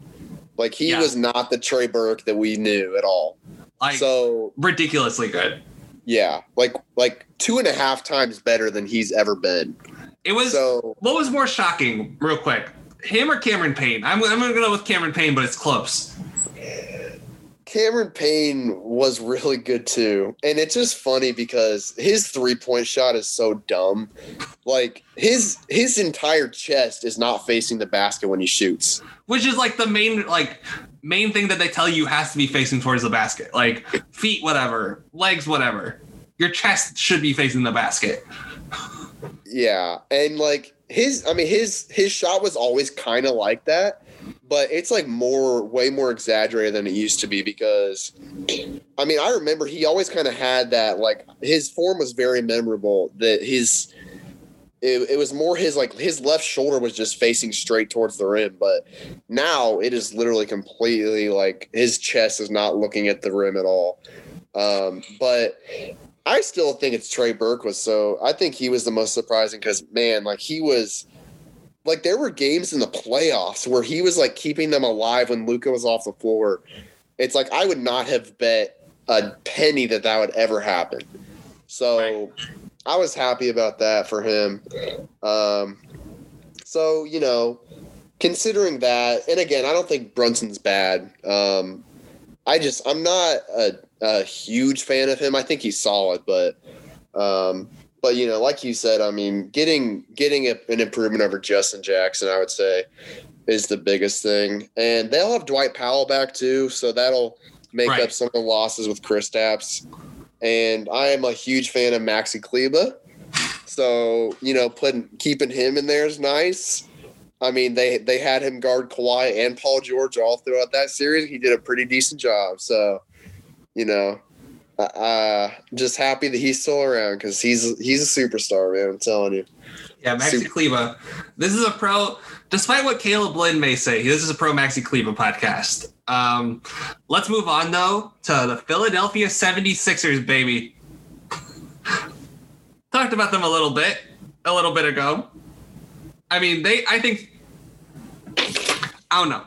S2: Like he yeah. was not the Trey Burke that we knew at all.
S1: Like, so ridiculously good.
S2: Yeah, like like two and a half times better than he's ever been.
S1: It was. So, what was more shocking, real quick, him or Cameron Payne? I'm I'm gonna go with Cameron Payne, but it's close.
S2: Cameron Payne was really good too. And it's just funny because his three point shot is so dumb. Like his his entire chest is not facing the basket when he shoots.
S1: Which is like the main like main thing that they tell you has to be facing towards the basket. Like feet whatever, legs whatever. Your chest should be facing the basket.
S2: Yeah. And like his I mean his his shot was always kind of like that but it's like more way more exaggerated than it used to be because I mean I remember he always kind of had that like his form was very memorable that his it, it was more his like his left shoulder was just facing straight towards the rim but now it is literally completely like his chest is not looking at the rim at all. Um, but I still think it's Trey Burke was so I think he was the most surprising because man like he was like there were games in the playoffs where he was like keeping them alive when Luka was off the floor. It's like I would not have bet a penny that that would ever happen. So right. I was happy about that for him. Um, so you know, considering that, and again, I don't think Brunson's bad. Um, I just I'm not a, a huge fan of him. I think he's solid, but um, but you know, like you said, I mean, getting getting a, an improvement over Justin Jackson, I would say, is the biggest thing. And they'll have Dwight Powell back too, so that'll make right. up some of the losses with Kristaps. And I am a huge fan of Maxi Kleber, so you know, putting keeping him in there is nice. I mean, they they had him guard Kawhi and Paul George all throughout that series. He did a pretty decent job. So, you know, uh, just happy that he's still around because he's he's a superstar, man. I'm telling you.
S1: Yeah, Maxi
S2: Super-
S1: Kleber. This is a pro. Despite what Caleb Lynn may say, this is a pro Maxi Kleber podcast. Um, let's move on though to the Philadelphia 76ers, baby. Talked about them a little bit, a little bit ago. I mean, they. I think. I don't know.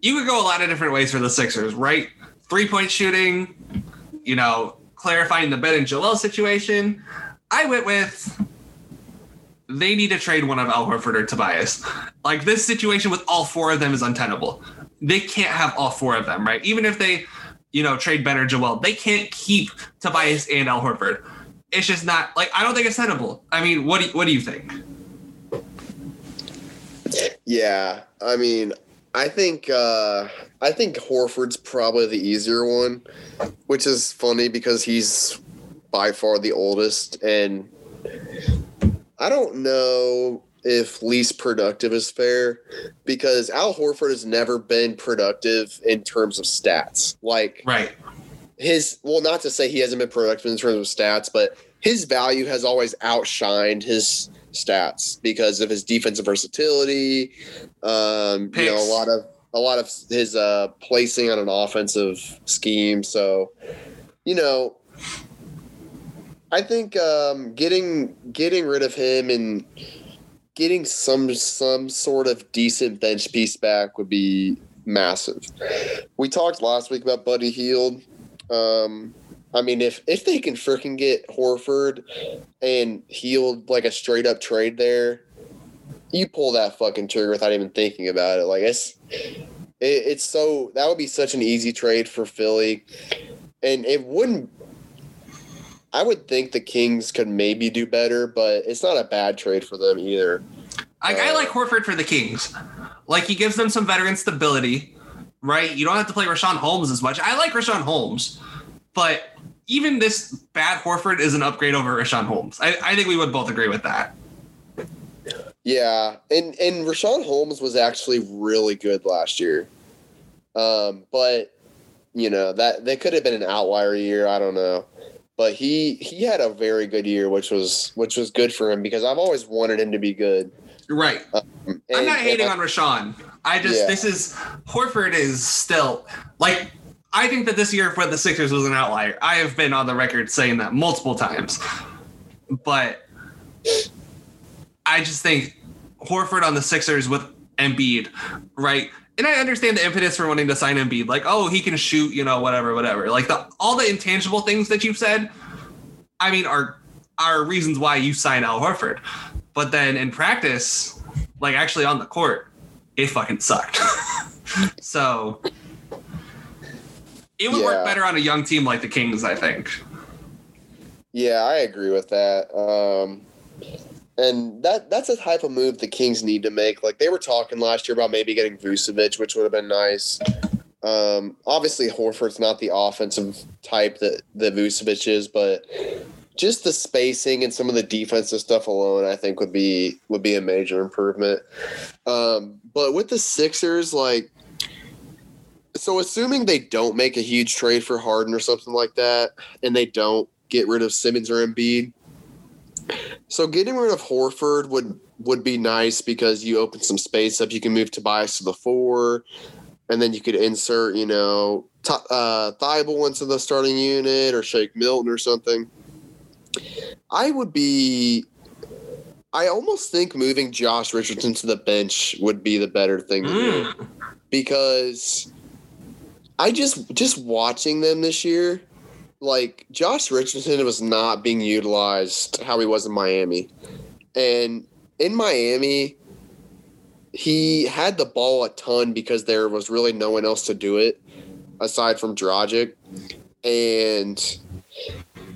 S1: You could go a lot of different ways for the Sixers, right? Three point shooting, you know, clarifying the Ben and Joel situation. I went with they need to trade one of Al Horford or Tobias. Like this situation with all four of them is untenable. They can't have all four of them, right? Even if they, you know, trade Ben or Joel, they can't keep Tobias and Al Horford. It's just not like I don't think it's tenable. I mean, what do you, what do you think?
S2: Yeah, I mean, I think uh, I think Horford's probably the easier one, which is funny because he's by far the oldest, and I don't know if least productive is fair because Al Horford has never been productive in terms of stats. Like
S1: Right.
S2: his well, not to say he hasn't been productive in terms of stats, but his value has always outshined his stats because of his defensive versatility. Um, you know, a lot of a lot of his uh, placing on an offensive scheme. So, you know, I think um, getting getting rid of him and getting some some sort of decent bench piece back would be massive. We talked last week about Buddy Hield. Um, I mean, if if they can freaking get Horford and Hield like a straight up trade there, you pull that fucking trigger without even thinking about it. Like it's it, it's so that would be such an easy trade for Philly, and it wouldn't. I would think the Kings could maybe do better, but it's not a bad trade for them either.
S1: I
S2: Uh,
S1: like Horford for the Kings. Like he gives them some veteran stability, right? You don't have to play Richaun Holmes as much. I like Richaun Holmes, but even this bad Horford is an upgrade over Richaun Holmes. I, I think we would both agree with that.
S2: Yeah, and and Richaun Holmes was actually really good last year, um, but you know that that could have been an outlier year. I don't know, but he he had a very good year, which was which was good for him because I've always wanted him to be good.
S1: Right.
S2: And-
S1: I'm not hating
S2: I-
S1: on Richaun. I just
S2: Yeah.
S1: this is Horford is still like I think that this year for the Sixers was an outlier. I have been on the record saying that multiple times. But I just think Horford on the Sixers with Embiid, right? And I understand the impetus for wanting to sign Embiid, like, oh, he can shoot, you know, whatever, whatever. Like the all the intangible things that you've said, I mean, are are reasons why you sign Al Horford. But then in practice, like actually on the court, it fucking sucked. so it would
S2: Yeah.
S1: work better on a young team like the Kings, I think.
S2: Yeah, I agree with that. Um, and that that's a type of move the Kings need to make. Like they were talking last year about maybe getting Vucevic, which would have been nice. Um, obviously, Horford's not the offensive type that that Vucevic is, but just the spacing and some of the defensive stuff alone, I think would be would be a major improvement. Um, but with the Sixers, like, so assuming they don't make a huge trade for Harden or something like that, and they don't get rid of Simmons or Embiid. So getting rid of Horford would would be nice because you open some space up. You can move Tobias to the four, and then you could insert, you know, T- uh, Thybulle into the starting unit or Shake Milton or something. I would be. I almost think moving Josh Richardson to the bench would be the better thing to do
S1: Mm.
S2: because I just just watching them this year, like Josh Richardson was not being utilized how he was in Miami, and in Miami, he had the ball a ton because there was really no one else to do it aside from Dragic, and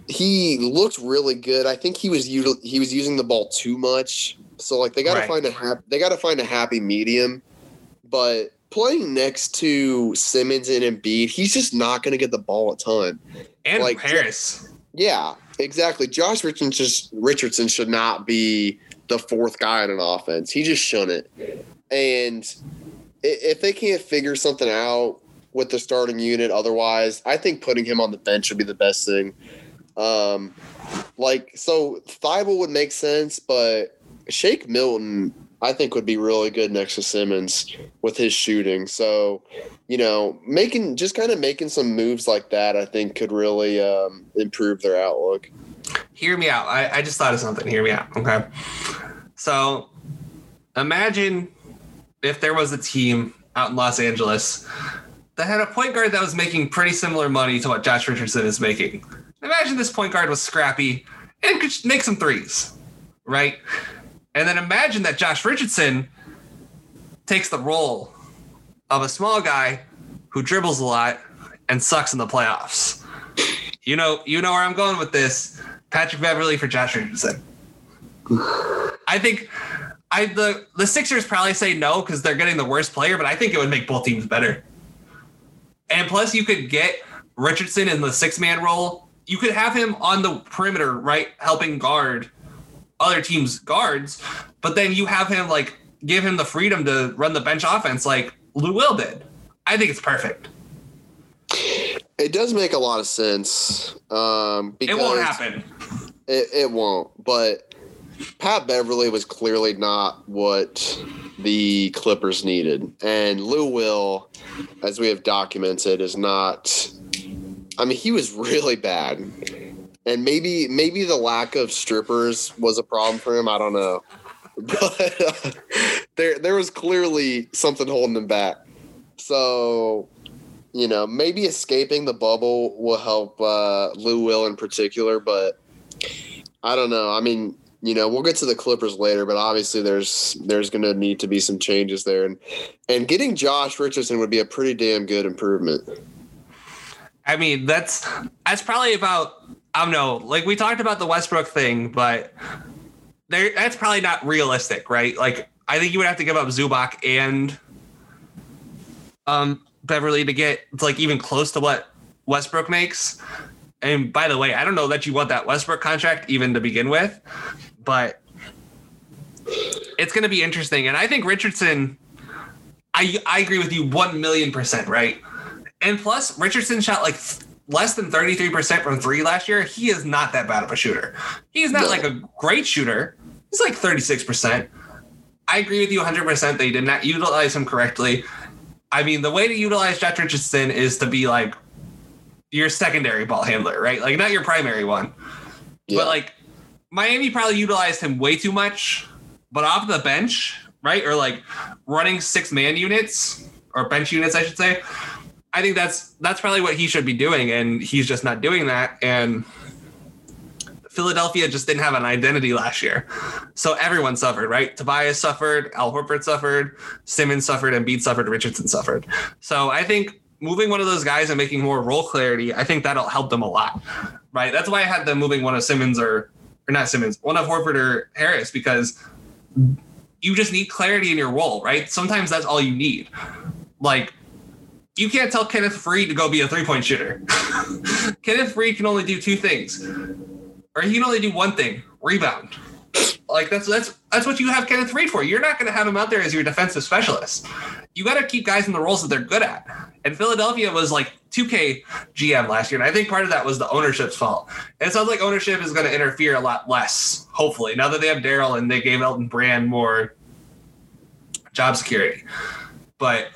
S2: he looked really good. I think he was util- he was using the ball too much. So like they got to
S1: Right.
S2: find a hap- they got to find a happy medium. But playing next to Simmons and Embiid, he's just not going to get the ball a ton.
S1: And
S2: Like,
S1: Harris.
S2: Yeah, exactly. Josh Richardson just Richardson should not be the fourth guy on an offense. He just shouldn't. And if they can't figure something out, with the starting unit. Otherwise, I think putting him on the bench would be the best thing. Um, like so, Thybulle would make sense, but Shake Milton, I think, would be really good next to Simmons with his shooting. So, you know, making just kind of making some moves like that, I think, could really um, improve their outlook.
S1: Hear me out. I, I just thought of something. Hear me out. Okay. So, imagine if there was a team out in Los Angeles that had a point guard that was making pretty similar money to what Josh Richardson is making. Imagine this point guard was scrappy and could make some threes, right? And then imagine that Josh Richardson takes the role of a small guy who dribbles a lot and sucks in the playoffs. You know, you know where I'm going with this. Patrick Beverley for Josh Richardson. I think I the the Sixers probably say no because they're getting the worst player, but I think it would make both teams better. And plus, you could get Richardson in the six man role. You could have him on the perimeter, right, helping guard other teams' guards. But then you have him like give him the freedom to run the bench offense like Lou Will did. I think it's perfect.
S2: It does make a lot of sense. Um,
S1: it won't happen.
S2: It, it won't. But Pat Beverley was clearly not what the Clippers needed. And Lou Will, as we have documented, is not. I mean, he was really bad. And maybe maybe the lack of strippers was a problem for him. I don't know. But uh, there there was clearly something holding him back. So, you know, maybe escaping the bubble will help uh, Lou Will in particular, but I don't know. I mean, you know, we'll get to the Clippers later, but obviously there's there's going to need to be some changes there, and and getting Josh Richardson would be a pretty damn good improvement.
S1: I mean, that's that's probably about I don't know. Like we talked about the Westbrook thing, but there that's probably not realistic, right? Like I think you would have to give up Zubac and um Beverley to get like even close to what Westbrook makes. And by the way, I don't know that you want that Westbrook contract even to begin with but it's going to be interesting. And I think Richardson, I I agree with you one million percent, right? And plus, Richardson shot like less than 33% from three last year. He is not that bad of a shooter. He's not no. like a great shooter. He's like 36%. I agree with you 100% they did not utilize him correctly. I mean, the way to utilize Josh Richardson is to be like your secondary ball handler, right? Like not your primary one. Yeah. But like Miami probably utilized him way too much, but off the bench, right? Or like running six man units or bench units, I should say. I think that's that's probably what he should be doing, and he's just not doing that. And Philadelphia just didn't have an identity last year, so everyone suffered. Right? Tobias suffered, Al Horford suffered, Simmons suffered, and Embiid suffered, Richardson suffered. So I think moving one of those guys and making more role clarity, I think that'll help them a lot. Right? That's why I had them moving one of Simmons or or not Simmons, one of Horford or Harris because you just need clarity in your role, right? Sometimes that's all you need. Like, you can't tell Kenneth Faried to go be a three point shooter. Kenneth Faried can only do two things, or he can only do one thing rebound. Like that's that's that's what you have Kenneth Faried for. You're not going to have him out there as your defensive specialist. You got to keep guys in the roles that they're good at. And Philadelphia was like 2K GM last year, and I think part of that was the ownership's fault. And it sounds like ownership is going to interfere a lot less. Hopefully, now that they have Daryl and they gave Elton Brand more job security, but.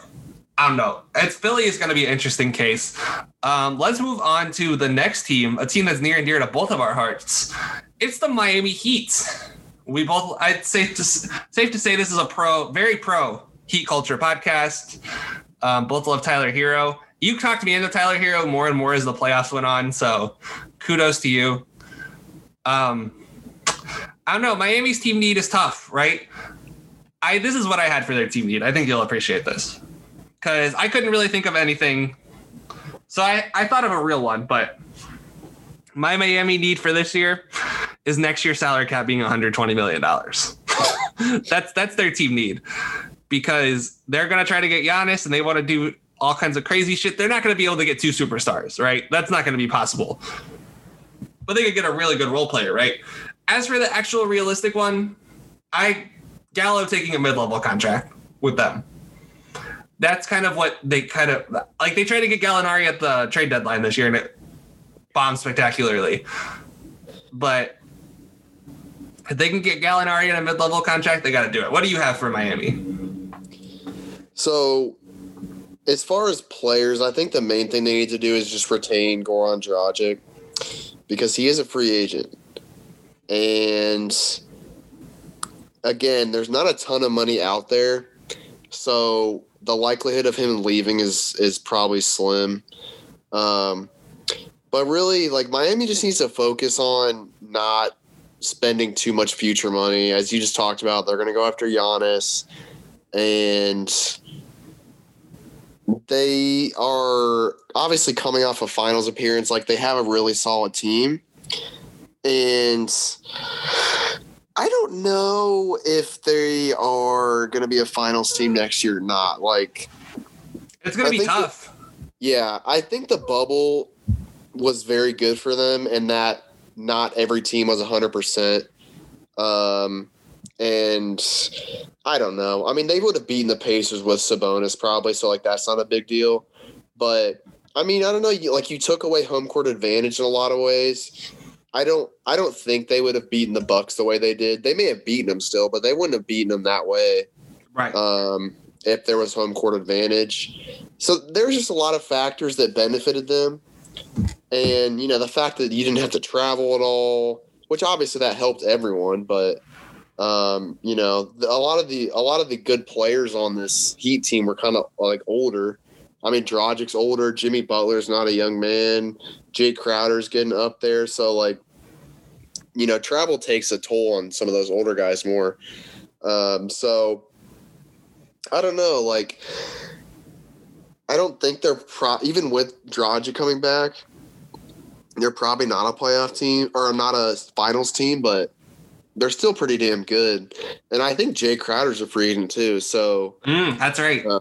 S1: I don't know. It's Philly is going to be an interesting case. Um, let's move on to the next team, a team that's near and dear to both of our hearts. It's the Miami Heat we both I'd say, to safe to say this is a pro, very pro heat culture podcast. Um, both love Tyler Herro. You talked me into Tyler Herro more and more as the playoffs went on, so kudos to you. Um, I don't know. Miami's team need is tough, right? I this is what I had for their team need. I think you'll appreciate this because I couldn't really think of anything. So I I thought of a real one, but my Miami need for this year is next year's salary cap being 120 million dollars. that's that's their team need because they're gonna try to get Giannis and they want to do all kinds of crazy shit. They're not gonna be able to get two superstars, right? That's not gonna be possible. But they could get a really good role player, right? As for the actual realistic one, I Gallo taking a mid-level contract with them. That's kind of what they kind of like. They tried to get Gallinari at the trade deadline this year, and it bombed spectacularly. But if they can get Gallinari in a mid-level contract, they got to do it. What do you have for Miami?
S2: So, as far as players, I think the main thing they need to do is just retain Goran Dragic because he is a free agent. And again, there's not a ton of money out there. So the likelihood of him leaving is is probably slim. Um, but really, like Miami just needs to focus on not spending too much future money. As you just talked about, they're going to go after Giannis, and they are obviously coming off a finals appearance. Like they have a really solid team, and I don't know if they are going to be a finals team next year or not. Like
S1: it's going to be tough.
S2: That, yeah, I think the bubble was very good for them, and that not every team was hundred percent. Um, and I don't know. I mean, they would have beaten the Pacers with Sabonis probably, so like that's not a big deal. But I mean, I don't know. You, like you took away home court advantage in a lot of ways. I don't. I don't think they would have beaten the Bucks the way they did. They may have beaten them still, but they wouldn't have beaten them that way.
S1: Right.
S2: Um, if there was home court advantage. So there's just a lot of factors that benefited them. And, you know, the fact that you didn't have to travel at all, which obviously that helped everyone, but um, you know, a lot of the a lot of the good players on this Heat team were kind of like older. I mean, Dragic's older. Jimmy Butler's not a young man. Jay Crowder's getting up there. So, like, you know, travel takes a toll on some of those older guys more. Um, so, I don't know. Like, I don't think they're pro- even with Dragic coming back. They're probably not a playoff team or not a finals team, but they're still pretty damn good. And I think Jay Crowder's a free agent too. So
S1: mm, that's right. Uh,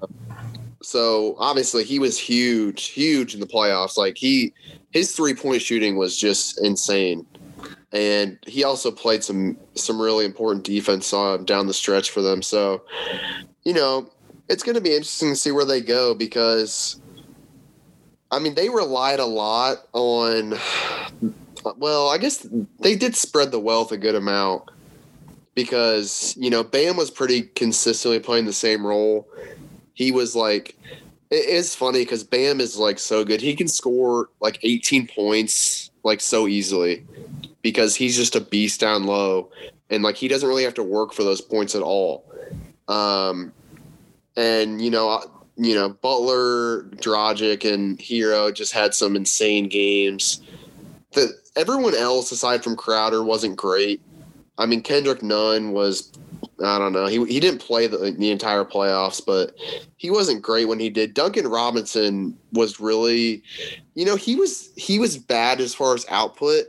S2: so obviously he was huge, huge in the playoffs. Like he, his three point shooting was just insane, and he also played some some really important defense uh, down the stretch for them. So, you know, it's going to be interesting to see where they go because, I mean, they relied a lot on. Well, I guess they did spread the wealth a good amount because you know Bam was pretty consistently playing the same role. He was like, it is funny because Bam is like so good. He can score like 18 points like so easily because he's just a beast down low, and like he doesn't really have to work for those points at all. Um, and you know, you know, Butler, Dragic, and Herro just had some insane games. The everyone else aside from Crowder wasn't great. I mean, Kendrick Nunn was I don't know. He he didn't play the, the entire playoffs, but he wasn't great when he did. Duncan Robinson was really, you know, he was he was bad as far as output,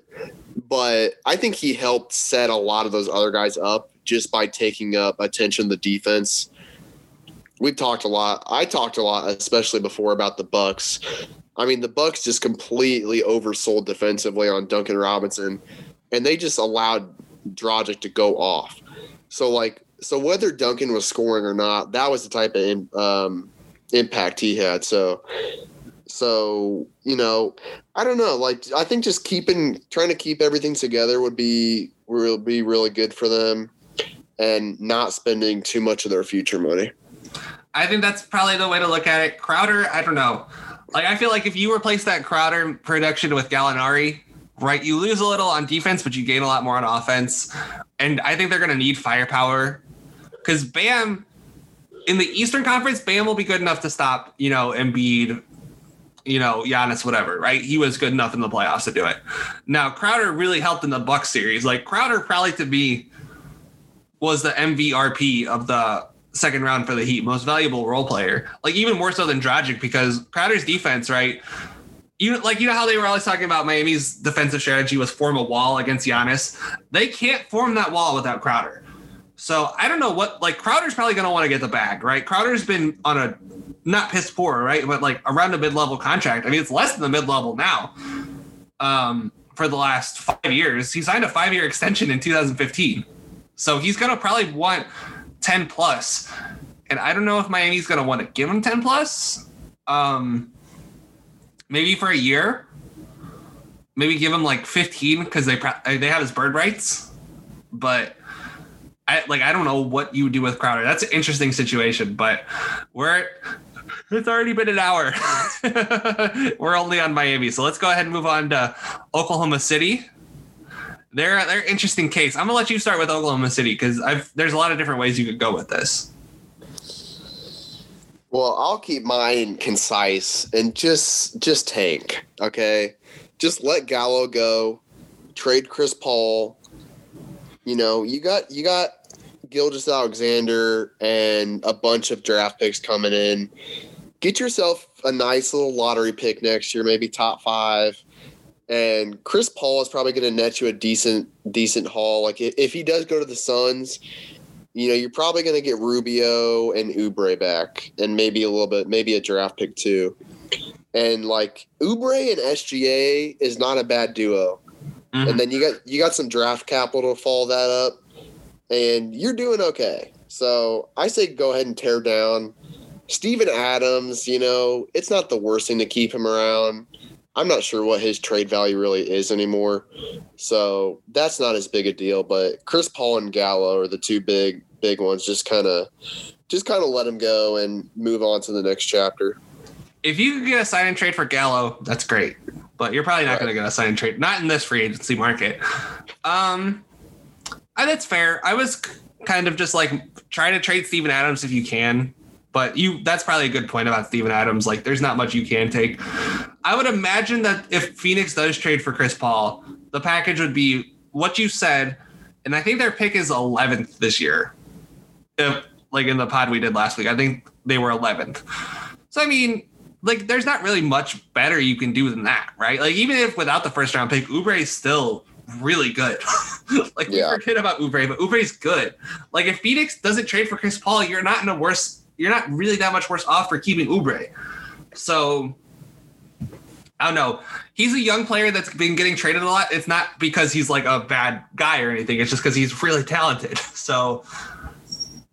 S2: but I think he helped set a lot of those other guys up just by taking up attention the defense we've talked a lot. I talked a lot, especially before about the Bucks. I mean, the Bucks just completely oversold defensively on Duncan Robinson, and they just allowed Dragic to go off. So, like, so whether Duncan was scoring or not, that was the type of um, impact he had. So, so you know, I don't know. Like, I think just keeping trying to keep everything together would be would be really good for them, and not spending too much of their future money.
S1: I think that's probably the way to look at it. Crowder, I don't know. Like I feel like if you replace that Crowder production with Gallinari, right, you lose a little on defense, but you gain a lot more on offense. And I think they're going to need firepower because Bam in the Eastern Conference, Bam will be good enough to stop, you know, Embiid, you know, Giannis, whatever, right? He was good enough in the playoffs to do it. Now Crowder really helped in the Buck series. Like Crowder probably to be was the MVRP of the second round for the Heat, most valuable role player. Like even more so than Dragic because Crowder's defense, right? You like you know how they were always talking about Miami's defensive strategy was form a wall against Giannis. They can't form that wall without Crowder. So I don't know what like Crowder's probably to want to get the bag, right? Crowder's been on a not piss poor, right, but like around a mid level contract. I mean, it's less than the mid level now. Um, for the last five years, he signed a five year extension in 2015. So he's to probably want 10 plus. and I don't know if Miami's to want to give him 10 plus. Um, maybe for a year. Maybe give him like 15 because they uh, they have his bird rights. But I like I don't know what you do with Crowder. That's an interesting situation, but we're it's already been an hour. we're only on Miami, so let's go ahead and move on to Oklahoma City. They're they're interesting case. I'm gonna let you start with Oklahoma City because there's a lot of different ways you could go with this.
S2: Well, I'll keep mine concise and just just tank. Okay, just let Gallo go. Trade Chris Paul. You know, you got you got Gilgeous-Alexander and a bunch of draft picks coming in. Get yourself a nice little lottery pick next year, maybe top five. And Chris Paul is probably going to net you a decent decent haul. Like if he does go to the Suns, you know, you're probably going to get Rubio and Oubre back, and maybe a little bit, maybe a draft pick too. And like Oubre and SGA is not a bad duo. Mm-hmm. And then you got you got some draft capital to follow that up, and you're doing okay. So I say go ahead and tear down Steven Adams. You know, it's not the worst thing to keep him around. I'm not sure what his trade value really is anymore. So that's not as big a deal. But Chris Paul and Gallo are the two big big ones. Just kind of just kind of let him go and move on to the next chapter.
S1: If you could get a sign and trade for Gallo, that's great. But you're probably not right. going to get a sign and trade, not in this free agency market. Um, that's fair. I was kind of just like trying to trade Steven Adams if you can. But you that's probably a good point about Steven Adams. Like there's not much you can take. I would imagine that if Phoenix does trade for Chris Paul, the package would be what you said, and I think their pick is 11th this year. If like in the pod we did last week, I think they were 11th. So I mean, like there's not really much better you can do than that, right? Like even if without the first round pick, Oubre is still really good. like yeah. we forget about Oubre, but Oubre's good. Like if Phoenix doesn't trade for Chris Paul, you're not in a worse you're not really that much worse off for keeping Oubre. So I don't know. He's a young player that's been getting traded a lot. It's not because he's like a bad guy or anything. It's just because he's really talented. So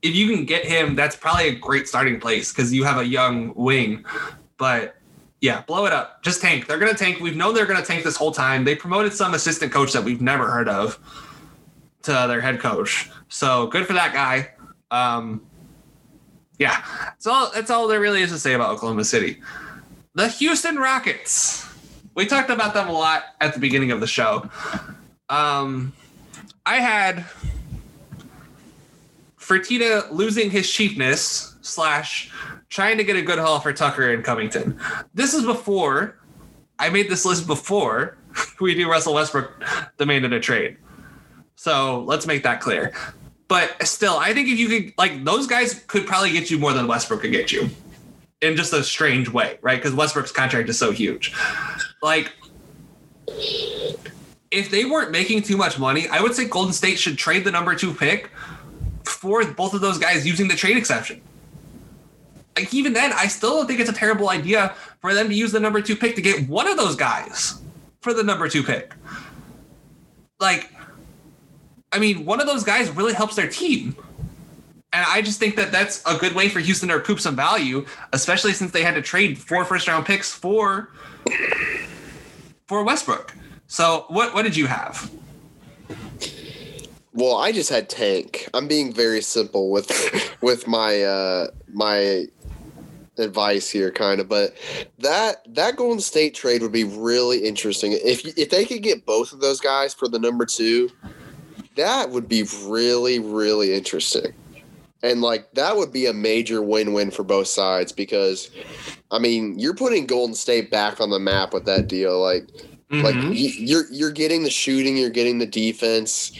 S1: if you can get him, that's probably a great starting place because you have a young wing. But yeah, blow it up. Just tank. They're gonna tank. We've known they're gonna tank this whole time. They promoted some assistant coach that we've never heard of to their head coach. So good for that guy. Um, yeah, that's all. That's all there really is to say about Oklahoma City. The Houston Rockets. We talked about them a lot at the beginning of the show. Um, I had Fertitta losing his cheapness slash trying to get a good haul for Tucker and Covington. This is before I made this list before we do Russell Westbrook demanded a trade. So let's make that clear. But still, I think if you could, like, those guys could probably get you more than Westbrook could get you in just a strange way, right? Because Westbrook's contract is so huge. Like, if they weren't making too much money, I would say Golden State should trade the number two pick for both of those guys using the trade exception. Like, even then, I still don't think it's a terrible idea for them to use the number two pick to get one of those guys for the number two pick. Like, I mean, one of those guys really helps their team. And I just think that that's a good way for Houston to recoup some value, especially since they had to trade four first round picks for for Westbrook. So what what did you have?
S2: Well, I just had tank. I'm being very simple with with my uh my advice here kind of but that that golden state trade would be really interesting if if they could get both of those guys for the number 2 that would be really, really interesting. And like that would be a major win-win for both sides because I mean, you're putting Golden State back on the map with that deal. Like mm-hmm. like you're you're getting the shooting, you're getting the defense.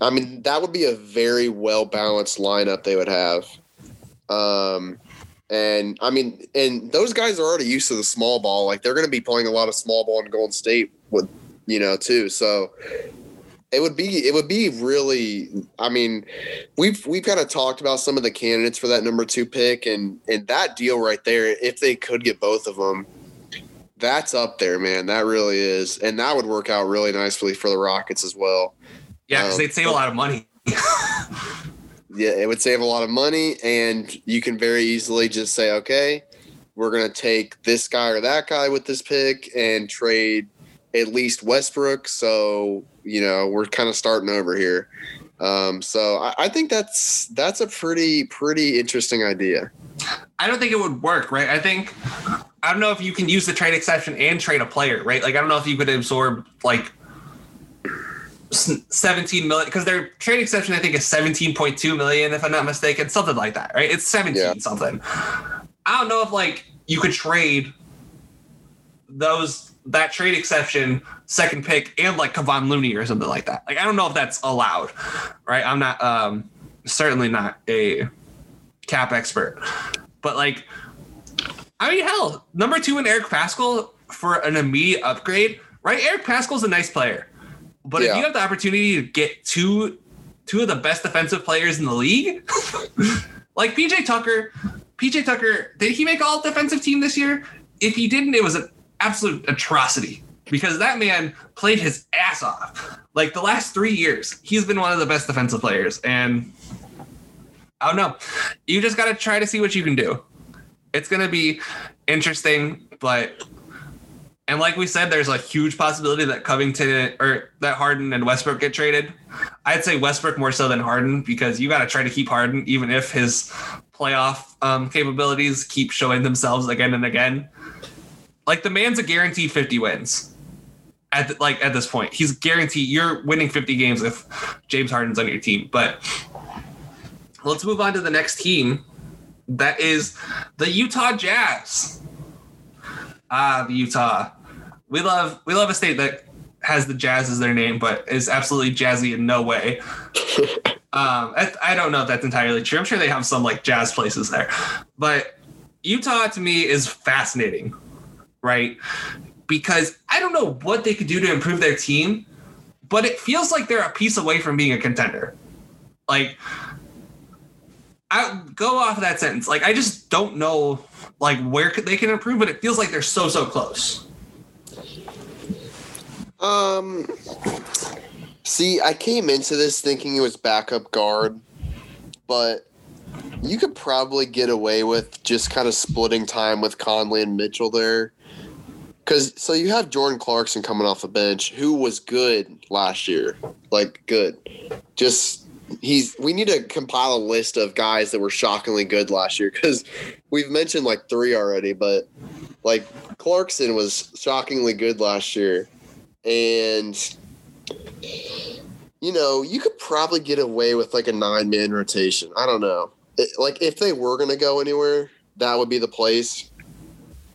S2: I mean, that would be a very well balanced lineup they would have. Um and I mean, and those guys are already used to the small ball. Like they're going to be playing a lot of small ball in Golden State with, you know, too. So it would be it would be really i mean we've we've kind of talked about some of the candidates for that number two pick and and that deal right there if they could get both of them that's up there man that really is and that would work out really nicely for the rockets as well
S1: yeah because um, they'd save a lot of money
S2: yeah, it would save a lot of money, and you can very easily just say, okay, we're gonna take this guy or that guy with this pick and trade at least Westbrook. So you know we're kind of starting over here. Um, so I, I think that's that's a pretty pretty interesting idea.
S1: I don't think it would work, right? I think I don't know if you can use the trade exception and trade a player, right? Like I don't know if you could absorb like 17 million because their trade exception I think is 17.2 million if I'm not mistaken, something like that, right? It's 17
S2: Yeah.
S1: something. I don't know if like you could trade those that trade exception second pick and like Kevon Looney or something like that. Like I don't know if that's allowed, right? I'm not um certainly not a cap expert, but like I mean hell, number two in Eric Paschall for an immediate upgrade, right? Eric Paschall's a nice player, but if you have the opportunity to get two two of the best defensive players in the league, like PJ Tucker, PJ Tucker, did he make all defensive team this year? If he didn't, it was an absolute atrocity because that man played his ass off. Like the last three years, he's been one of the best defensive players. And I don't know. You just got to try to see what you can do. It's going to be interesting, but. And like we said, there's a huge possibility that Covington or that Harden and Westbrook get traded. I'd say Westbrook more so than Harden because you got to try to keep Harden, even if his playoff um, capabilities keep showing themselves again and again. Like the man's a guaranteed 50 wins. At the, like at this point, he's guaranteed you're winning 50 games if James Harden's on your team. But let's move on to the next team. That is the Utah Jazz. Ah, the Utah. We love we love a state that has the Jazz as their name, but is absolutely jazzy in no way. Um, I, I don't know if that's entirely true. I'm sure they have some like jazz places there, but Utah to me is fascinating, right? Because I don't know what they could do to improve their team, but it feels like they're a piece away from being a contender. Like, I go off of that sentence. Like, I just don't know like where could they can improve, but it feels like they're so so close.
S2: Um, see, I came into this thinking it was backup guard, but you could probably get away with just kind of splitting time with Conley and Mitchell there. Because so you have Jordan Clarkson coming off the bench, who was good last year, like good. Just he's. We need to compile a list of guys that were shockingly good last year because we've mentioned like three already, but like Clarkson was shockingly good last year and you know you could probably get away with like a nine man rotation. I don't know. It- like if they were to go anywhere that would be the place.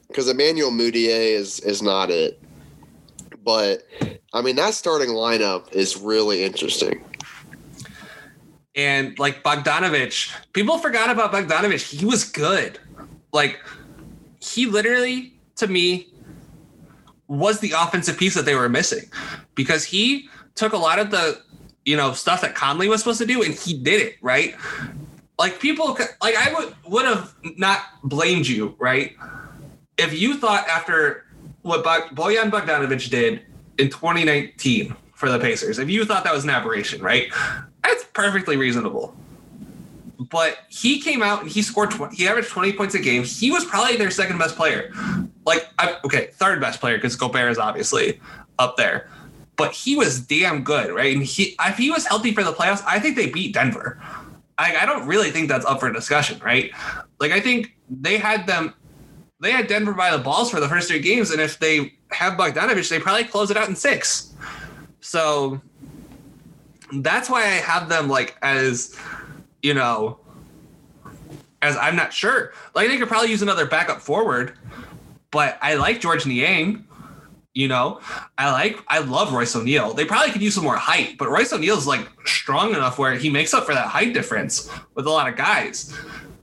S2: Because emmanuel mudiay is is not it. But i mean that starting lineup is really interesting.
S1: And like Bogdanovich, people forgot about Bogdanovich. He was good. Like he literally, to me, was the offensive piece that they were missing because he took a lot of the you know stuff that Conley was supposed to do and he did it right. Like people, like I would would have not blamed you right if you thought after what Bojan Bogdanovich did in 2019 for the Pacers, if you thought that was an aberration, right? That's perfectly reasonable. But he came out and he scored. 20, he averaged 20 points a game. He was probably their second best player. Like, I, okay, third best player because Gobert is obviously up there. But he was damn good, right? And he, if he was healthy for the playoffs, I think they beat Denver. I, I don't really think that's up for discussion, right? Like, I think they had them. They had Denver by the balls for the first three games, and if they have Bogdanovich, they probably close it out in six. So that's why I have them like as you know as I'm not sure. Like they could probably use another backup forward, but I like Georges Niang. You know, I like I love Royce O'Neal. They probably could use some more height, but Royce O'Neal's like strong enough where he makes up for that height difference with a lot of guys.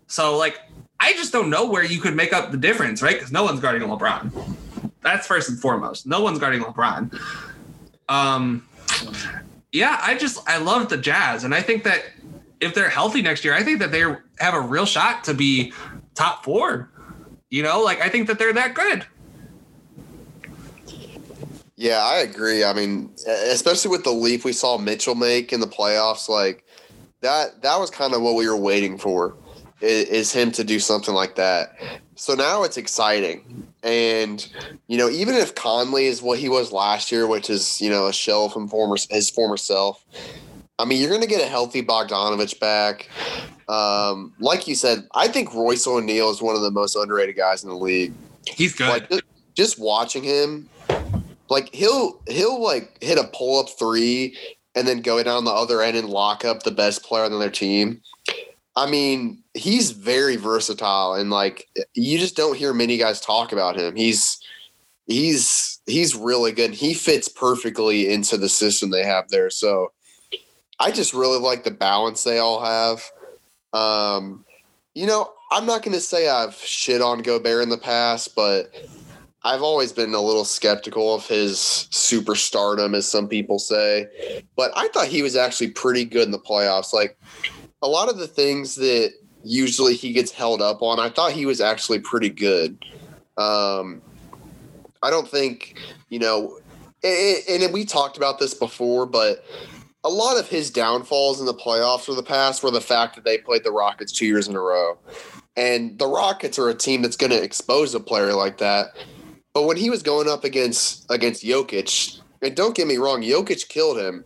S1: So like I just don't know where you could make up the difference, right? Because no one's guarding LeBron. That's first and foremost. No one's guarding LeBron. Um, yeah, I just I love the Jazz, and I think that if they're healthy next year, I think that they have a real shot to be top four. You know, like I think that they're that good.
S2: Yeah, I agree. I mean, especially with the leap we saw Mitchell make in the playoffs, like that that was kind of what we were waiting for is, him to do something like that. So now it's exciting. And you know, even if Conley is what he was last year, which is, you know, a shell from former his former self, I mean, you're going to get a healthy Bogdanovich back. Um, like you said, I think Royce O'Neal is one of the most underrated guys in the league.
S1: He's good.
S2: Like just, just watching him, like he'll he'll like hit a pull up three and then go down the other end and lock up the best player on their team. I mean, he's very versatile and like you just don't hear many guys talk about him. He's he's he's really good. He fits perfectly into the system they have there. So I just really like the balance they all have. Um, you know, I'm not going to say I've shit on Gobert in the past, but I've always been a little skeptical of his superstardom, as some people say. But I thought he was actually pretty good in the playoffs. Like a lot of the things that usually he gets held up on, I thought he was actually pretty good. Um, I don't think, you know, and, and we talked about this before, but a lot of his downfalls in the playoffs for the past were the fact that they played the Rockets two years in a row. And the Rockets are a team that's going to expose a player like that. But when he was going up against against Jokic, and don't get me wrong, Jokic killed him,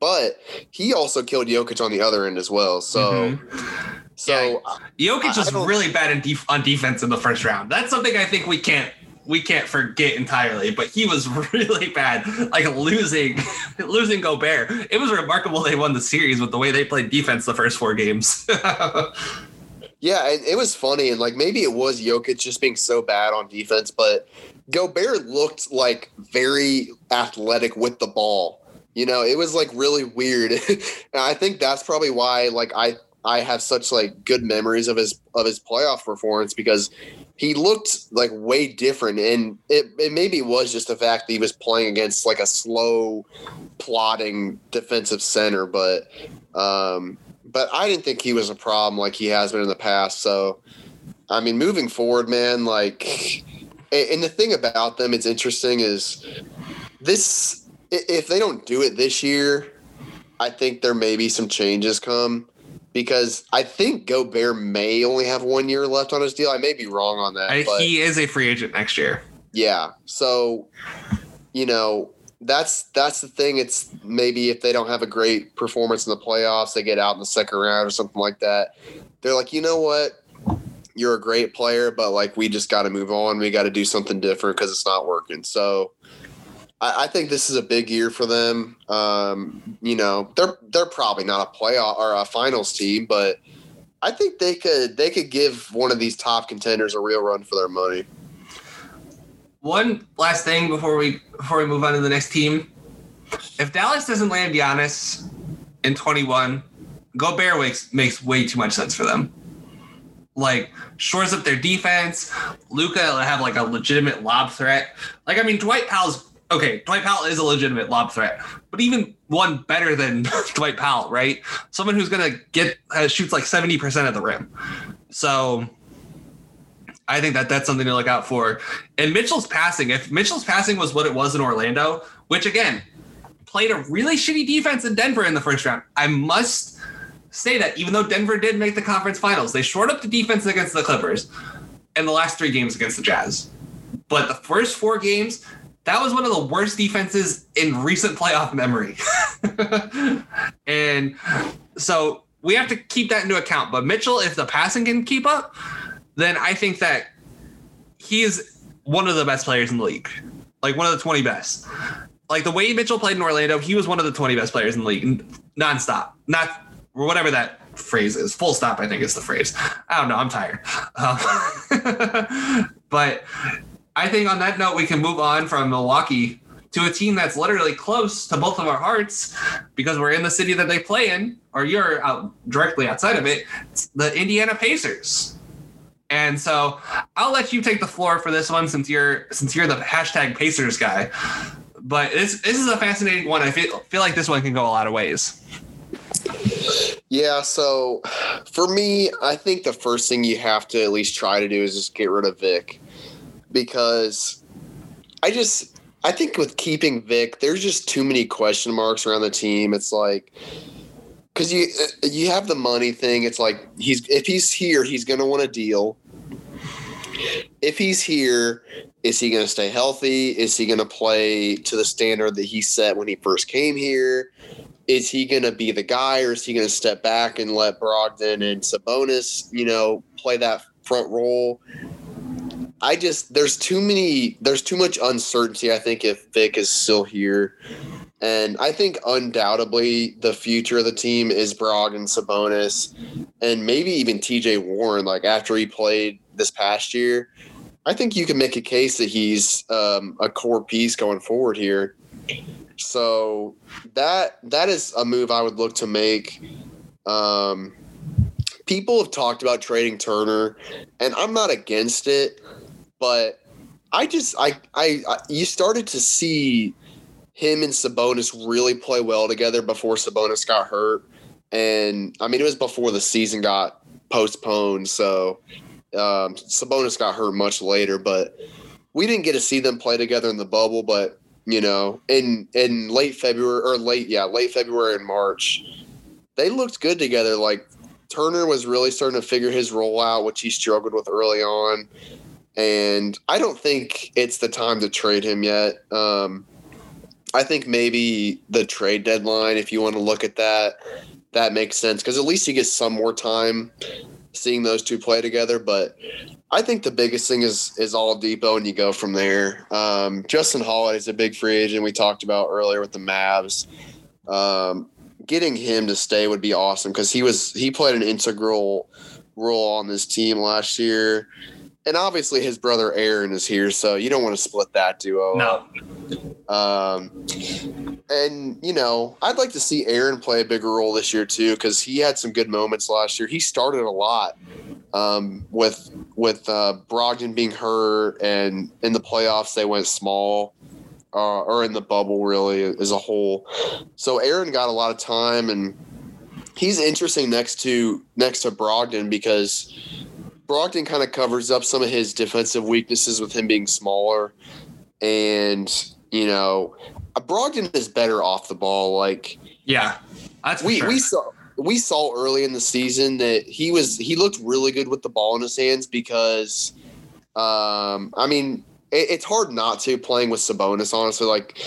S2: but he also killed Jokic on the other end as well. So, mm-hmm. so
S1: yeah. Jokic was really bad in def- on defense in the first round. That's something I think we can't we can't forget entirely, but he was really bad. Like losing, losing Gobert. It was remarkable they won the series with the way they played defense the first four games.
S2: yeah, and it was funny, and like maybe it was Jokic just being so bad on defense, but Gobert looked like very athletic with the ball. You know, it was like really weird. and I think that's probably why like I I have such like good memories of his of his playoff performance because he looked like way different and it, it maybe was just the fact that he was playing against like a slow plotting defensive center but um but I didn't think he was a problem like he has been in the past so I mean moving forward man like and the thing about them it's interesting is this if they don't do it this year I think there may be some changes come because I think Gobert may only have one year left on his deal. I may be wrong on that.
S1: I, he is a free agent next year.
S2: Yeah. So, you know, that's that's the thing. It's maybe if they don't have a great performance in the playoffs, they get out in the second round or something like that. They're like, you know what? You're a great player, but like we just got to move on. We got to do something different because it's not working. So I, I, think this is a big year for them. Um, you know, they're they're probably not a playoff or a finals team, but I think they could they could give one of these top contenders a real run for their money.
S1: One last thing before we before we move on to the next team. If Dallas doesn't land Giannis in 21, Gobert makes makes way too much sense for them. Like shores up their defense. Luka have like a legitimate lob threat. Like I mean, Dwight Powell's okay, Dwight Powell is a legitimate lob threat, but even one better than Dwight Powell, right? Someone who's gonna get uh, shoots like seventy percent of the rim. So I think that that's something to look out for. And Mitchell's passing, if Mitchell's passing was what it was in Orlando, which again played a really shitty defense in Denver in the first round, I must say that even though Denver did make the conference finals, they shored up the defense against the Clippers in the last three games against the Jazz. But the first four games, that was one of the worst defenses in recent playoff memory. and so we have to keep that into account. But Mitchell, if the passing can keep up, then I think that he is one of the best players in the league, like one of the 20 best. Like the way Mitchell played in Orlando, he was one of the 20 best players in the league, nonstop, not whatever that phrase is. Full stop, I think is the phrase. I don't know. I'm tired. Um, but I think on that note, we can move on from Milwaukee to a team that's literally close to both of our hearts because we're in the city that they play in, or you're out directly outside of it. The Indiana Pacers. And so I'll let you take the floor for this one since you're since you're the hashtag Pacers guy. But this this is a fascinating one. I feel feel like this one can go a lot of ways.
S2: Yeah, so for me, I think the first thing you have to at least try to do is just get rid of Vic because I just I think with keeping Vic, there's just too many question marks around the team. It's like because you uh, you have the money thing. It's like he's if he's here, he's going to want a deal. If he's here, is he going to stay healthy? Is he going to play to the standard that he set when he first came here? Is he going to be the guy, or is he going to step back and let Brogdon and Sabonis, you know, play that front role? I just there's too many there's too much uncertainty. I think if Vic is still here, and I think undoubtedly the future of the team is Brog and Sabonis, and maybe even T.J. Warren. Like after he played this past year, I think you can make a case that he's um, a core piece going forward here. So that that is a move I would look to make. Um, people have talked about trading Turner, and I'm not against it but I just I, I I you started to see him and Sabonis really play well together before Sabonis got hurt, and I mean it was before the season got postponed, so um, Sabonis got hurt much later, but we didn't get to see them play together in the bubble, but you know, in in late February or late yeah, late February and March, they looked good together. Like Turner was really starting to figure his role out, which he struggled with early on and I don't think it's the time to trade him yet. Um, I think maybe the trade deadline, if you want to look at that, that makes sense because at least he gets some more time seeing those two play together. But I think the biggest thing is is Oladipo, and you go from there. Um, Justin Holiday is a big free agent we talked about earlier with the Mavs. Um, getting him to stay would be awesome because he was he played an integral role on this team last year and obviously his brother Aaron is here, so you don't want to split that duo.
S1: No.
S2: Um, and you know, I'd like to see Aaron play a bigger role this year too, because he had some good moments last year. He started a lot um, with with uh, Brogdon being hurt, and in the playoffs they went small, uh, or in the bubble really as a whole. So Aaron got a lot of time, and he's interesting next to next to Brogdon because Brogdon kind of covers up some of his defensive weaknesses with him being smaller, and you know, Brogdon is better off the ball. Like,
S1: yeah, that's
S2: we
S1: sure.
S2: we saw we saw early in the season that he was he looked really good with the ball in his hands because, um, I mean, it, it's hard not to playing with Sabonis. Honestly, like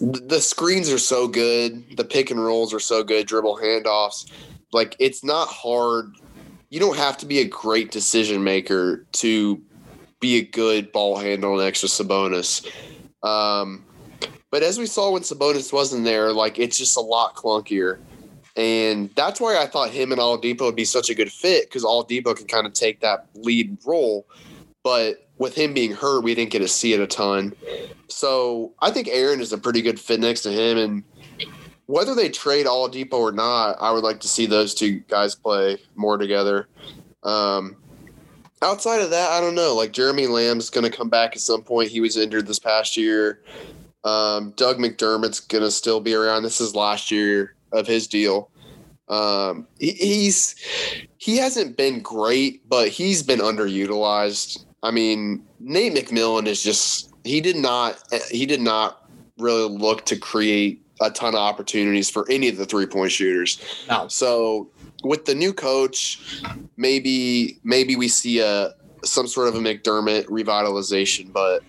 S2: the screens are so good, the pick and rolls are so good, dribble handoffs. Like it's not hard you don't have to be a great decision maker to be a good ball handler next to Sabonis. Um, but as we saw when Sabonis wasn't there, like it's just a lot clunkier. And that's why I thought him and Oladipo would be such a good fit because Oladipo can kind of take that lead role. But with him being hurt, we didn't get to see it a ton. So I think Aaron is a pretty good fit next to him. And whether they trade All Oladipo or not, I would like to see those two guys play more together. Um, outside of that, I don't know. Like Jeremy Lamb's going to come back at some point. He was injured this past year. Um, Doug McDermott's going to still be around. This is last year of his deal. Um, he, he's he hasn't been great, but he's been underutilized. I mean, Nate McMillan is just he did not he did not really look to create a ton of opportunities for any of the three point shooters.
S1: No.
S2: So with the new coach, maybe maybe we see a some sort of a McDermott revitalization, but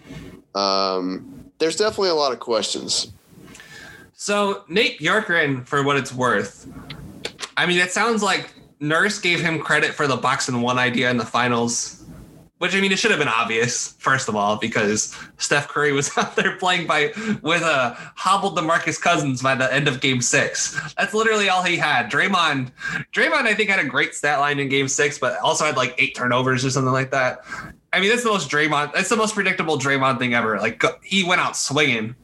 S2: um, there's definitely a lot of questions.
S1: So Nate Bjorkgren, for what it's worth, I mean, it sounds like Nurse gave him credit for the box and one idea in the finals which I mean, it should have been obvious, first of all, because Steph Curry was out there playing by with a hobbled DeMarcus Cousins by the end of Game Six. That's literally all he had. Draymond, Draymond, I think had a great stat line in Game Six, but also had like eight turnovers or something like that. I mean, that's the most Draymond. That's the most predictable Draymond thing ever. Like he went out swinging,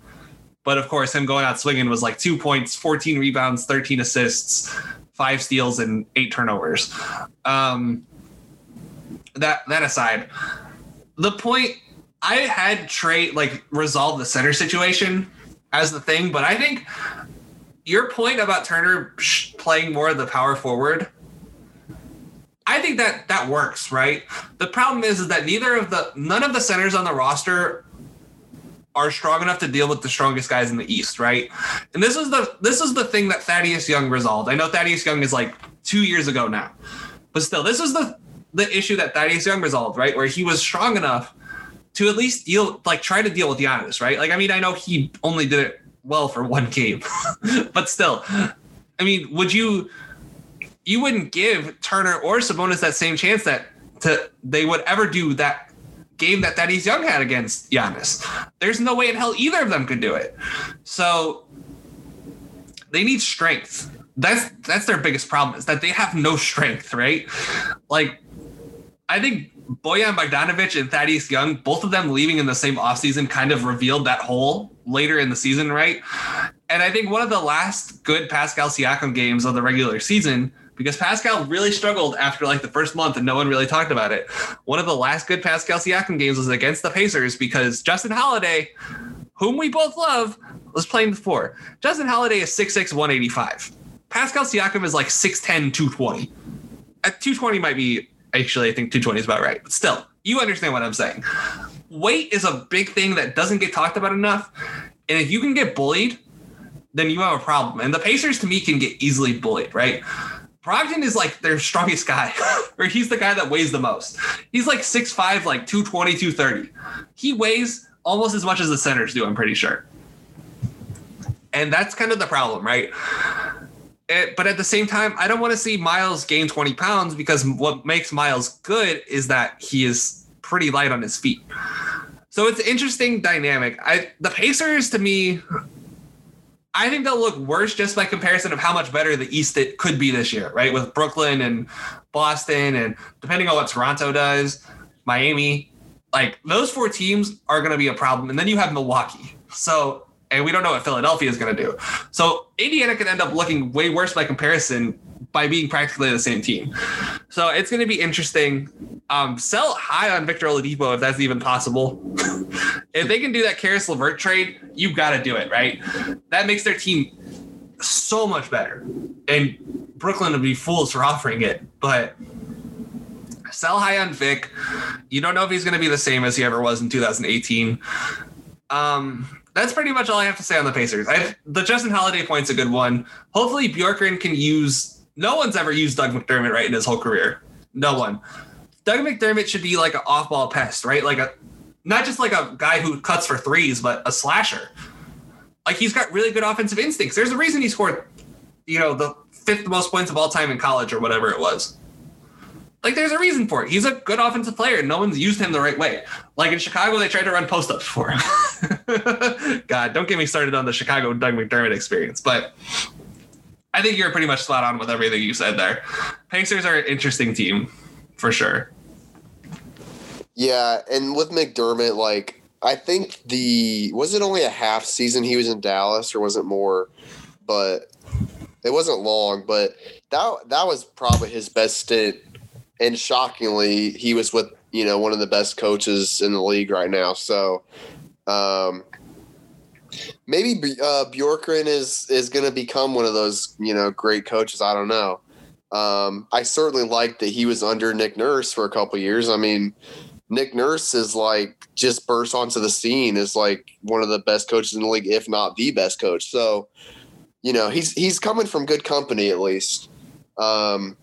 S1: but of course, him going out swinging was like two points, fourteen rebounds, thirteen assists, five steals, and eight turnovers. Um, that that aside, the point I had Trey like resolve the center situation as the thing, but I think your point about Turner playing more of the power forward, I think that that works, right? The problem is, is that neither of the none of the centers on the roster are strong enough to deal with the strongest guys in the East, right? And this is the this is the thing that Thaddeus Young resolved. I know Thaddeus Young is like two years ago now, but still, this is the the issue that Thaddeus Young resolved, right? Where he was strong enough to at least deal, like try to deal with Giannis, right? Like, I mean, I know he only did it well for one game, but still, I mean, would you? You wouldn't give Turner or Sabonis that same chance that to they would ever do that game that Thaddeus Young had against Giannis. There's no way in hell either of them could do it. So they need strength. That's that's their biggest problem is that they have no strength, right? Like I think Bojan Bogdanovic and Thaddeus Young, both of them leaving in the same offseason kind of revealed that hole later in the season, right? And I think one of the last good Pascal Siakam games of the regular season because Pascal really struggled after like the first month and no one really talked about it. One of the last good Pascal Siakam games was against the Pacers because Justin Holiday, whom we both love, was playing the four. Justin Holiday is 6'6, 185. Pascal Siakam is like 6'10, 220. At uh, 220 might be actually, I think 220 is about right, but still, you understand what I'm saying. Weight is a big thing that doesn't get talked about enough. And if you can get bullied, then you have a problem. And the Pacers to me can get easily bullied, right? Brogdon is like their strongest guy, or he's the guy that weighs the most. He's like 6'5, like 220, 230. He weighs almost as much as the centers do, I'm pretty sure. And that's kind of the problem, right? It, but at the same time, I don't want to see Miles gain 20 pounds because what makes Miles good is that he is pretty light on his feet. So it's an interesting dynamic. I the Pacers to me I think they'll look worse just by comparison of how much better the East it could be this year, right? With Brooklyn and Boston, and depending on what Toronto does, Miami, like those four teams are going to be a problem. And then you have Milwaukee. So, and we don't know what Philadelphia is going to do. So, Indiana could end up looking way worse by comparison by being practically the same team. So, it's going to be interesting. Um, sell high on Victor Oladipo if that's even possible. if they can do that Caris LeVert trade, you've got to do it, right? That makes their team so much better. And Brooklyn would be fools for offering it, but sell high on Vic. You don't know if he's going to be the same as he ever was in 2018. Um, that's pretty much all I have to say on the Pacers. I've, the Justin Holiday point's a good one. Hopefully, Bjorkgren can use. No one's ever used Doug McDermott right in his whole career. No one. Doug McDermott should be like an off-ball pest, right? Like a not just like a guy who cuts for threes, but a slasher. Like he's got really good offensive instincts. There's a reason he scored, you know, the fifth most points of all time in college or whatever it was. Like there's a reason for it. He's a good offensive player. and No one's used him the right way. Like in Chicago, they tried to run post ups for him. God, don't get me started on the Chicago Doug McDermott experience. But I think you're pretty much spot on with everything you said there. Pacers are an interesting team for sure.
S2: Yeah, and with McDermott, like I think the was it only a half season he was in Dallas or was it more? But it wasn't long, but that that was probably his best stint. And shockingly, he was with you know one of the best coaches in the league right now. So um, maybe uh, Bjorkgren is is going to become one of those you know great coaches. I don't know. Um, I certainly liked that he was under Nick Nurse for a couple years. I mean, Nick Nurse is like just burst onto the scene as like one of the best coaches in the league, if not the best coach. So, you know, he's he's coming from good company at least. Um,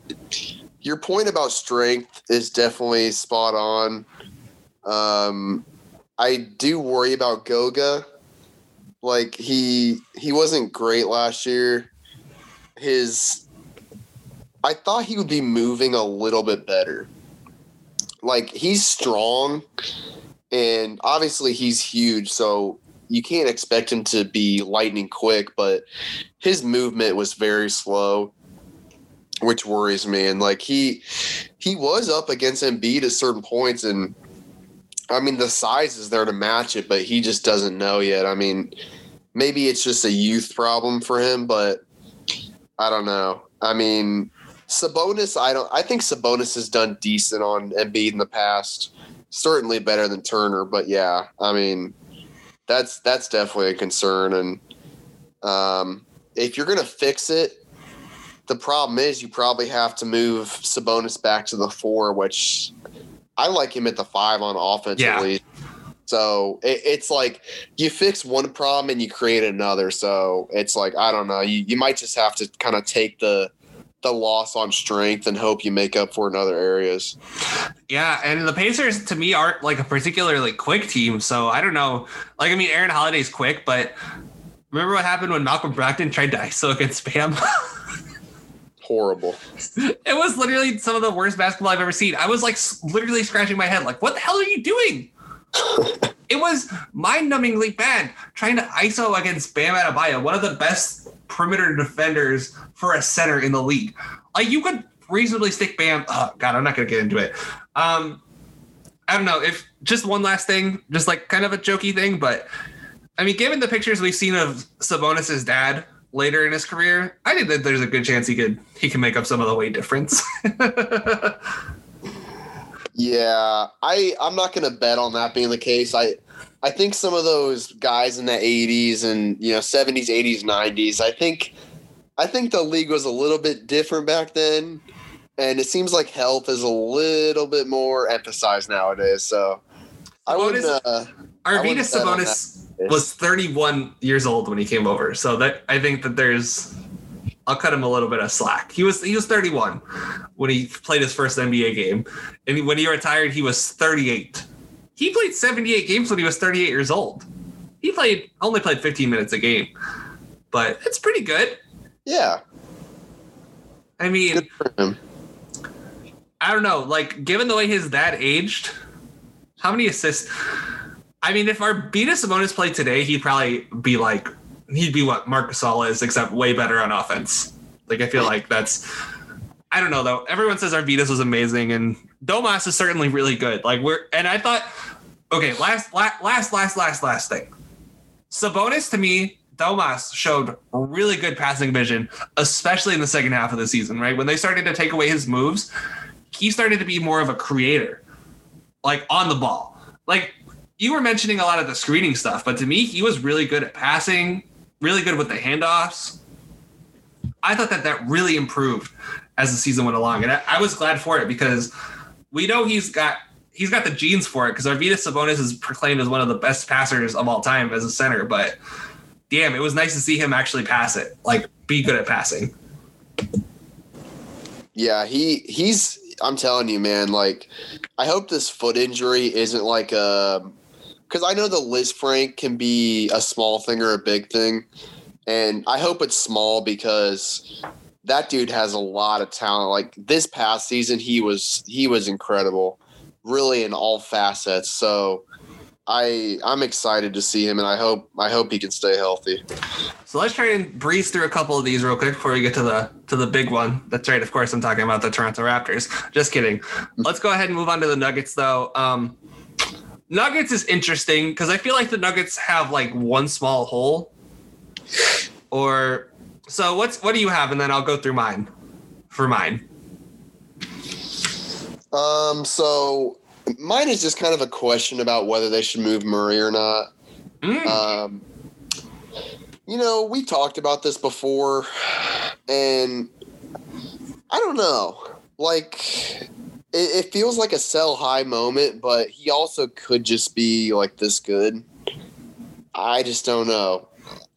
S2: your point about strength is definitely spot on. Um, I do worry about Goga. Like he he wasn't great last year. His I thought he would be moving a little bit better like he's strong and obviously he's huge so you can't expect him to be lightning quick but his movement was very slow which worries me and like he he was up against Embiid at certain points and I mean the size is there to match it but he just doesn't know yet I mean maybe it's just a youth problem for him but I don't know I mean Sabonis, I don't. I think Sabonis has done decent on Embiid in the past. Certainly better than Turner, but yeah, I mean, that's that's definitely a concern. And um, if you're gonna fix it, the problem is you probably have to move Sabonis back to the four, which I like him at the five on offense
S1: yeah.
S2: at least. So it, it's like you fix one problem and you create another. So it's like I don't know. You you might just have to kind of take the the loss on strength and hope you make up for in other areas.
S1: Yeah, and the Pacers to me aren't like a particularly quick team, so I don't know. Like I mean, Aaron Holiday's quick, but remember what happened when Malcolm Brogdon tried to ISO against Bam?
S2: Horrible.
S1: It was literally some of the worst basketball I've ever seen. I was like literally scratching my head, like, what the hell are you doing? it was mind-numbingly bad trying to ISO against Bam Adebayo, one of the best perimeter defenders for a center in the league. Like you could reasonably stick Bam. Oh God, I'm not gonna get into it. Um, I don't know if just one last thing, just like kind of a jokey thing, but I mean, given the pictures we've seen of Sabonis's dad later in his career, I think that there's a good chance he could he can make up some of the weight difference.
S2: yeah, I I'm not gonna bet on that being the case. I I think some of those guys in the 80s and you know 70s, 80s, 90s. I think I think the league was a little bit different back then, and it seems like health is a little bit more emphasized nowadays. So I wouldn't. Uh,
S1: Arvydas Sabonis was 31 years old when he came over, so that I think that there's. I'll cut him a little bit of slack. He was he was 31 when he played his first NBA game, and when he retired, he was 38. He played 78 games when he was 38 years old. He played only played 15 minutes a game, but it's pretty good.
S2: Yeah.
S1: I mean, I don't know. Like, given the way his dad aged, how many assists? I mean, if Arvydas Sabonis played today, he'd probably be like, he'd be what Marc Gasol is, except way better on offense. Like, I feel like that's. I don't know though. Everyone says Arvydas was amazing, and Domas is certainly really good. Like we're, and I thought Okay, last, last, last, last, last, last thing. Sabonis to me, Domas showed really good passing vision, especially in the second half of the season. Right when they started to take away his moves, he started to be more of a creator, like on the ball. Like you were mentioning a lot of the screening stuff, but to me, he was really good at passing, really good with the handoffs. I thought that that really improved as the season went along, and I, I was glad for it because we know he's got he's got the genes for it because Arvydas Sabonis is proclaimed as one of the best passers of all time as a center. But damn, it was nice to see him actually pass it, like be good at passing.
S2: Yeah, he he's. I'm telling you, man. Like, I hope this foot injury isn't like a because I know the Lisfranc can be a small thing or a big thing, and I hope it's small because that dude has a lot of talent. Like this past season, he was he was incredible really in all facets. So I I'm excited to see him, and I hope I hope he can stay healthy.
S1: So let's try and breeze through a couple of these real quick before we get to the to the big one. That's right. Of course, I'm talking about the Toronto Raptors. Just kidding. let's go ahead and move on to the Nuggets, though. Um, Nuggets is interesting because I feel like the Nuggets have like one small hole. Or so what's what do you have, and then I'll go through mine for mine.
S2: Um, so mine is just kind of a question about whether they should move Murray or not. Mm. Um, you know, we talked about this before, and I don't know. Like, it, it feels like a sell high moment, but he also could just be like this good. I just don't know.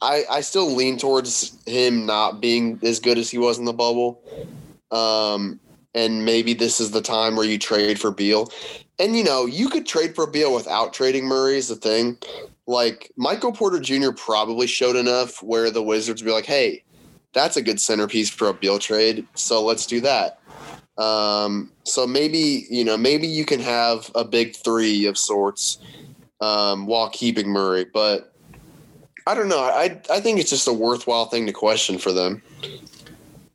S2: I, I still lean towards him not being as good as he was in the bubble. Um, and maybe this is the time where you trade for Beal. And you know, you could trade for Beal without trading Murray is the thing. Like Michael Porter Jr. probably showed enough where the Wizards would be like, hey, that's a good centerpiece for a Beal trade. So let's do that. Um, so maybe, you know, maybe you can have a big three of sorts um, while keeping Murray. But I don't know. I I think it's just a worthwhile thing to question for them.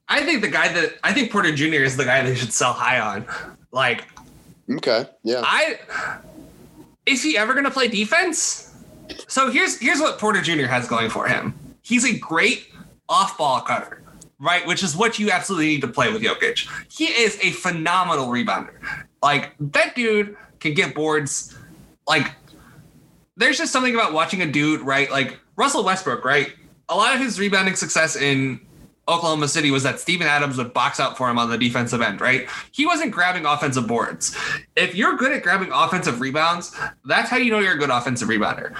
S1: I think the guy that I think Porter Jr. is the guy they should sell high on. Like,
S2: okay, yeah.
S1: I is he ever going to play defense? So here's here's what Porter Jr. has going for him. He's a great off-ball cutter, right? Which is what you absolutely need to play with Jokic. He is a phenomenal rebounder. Like that dude can get boards. Like, there's just something about watching a dude, right? Like Russell Westbrook, right? A lot of his rebounding success in Oklahoma City was that Steven Adams would box out for him on the defensive end, right? He wasn't grabbing offensive boards. If you're good at grabbing offensive rebounds, that's how you know you're a good offensive rebounder.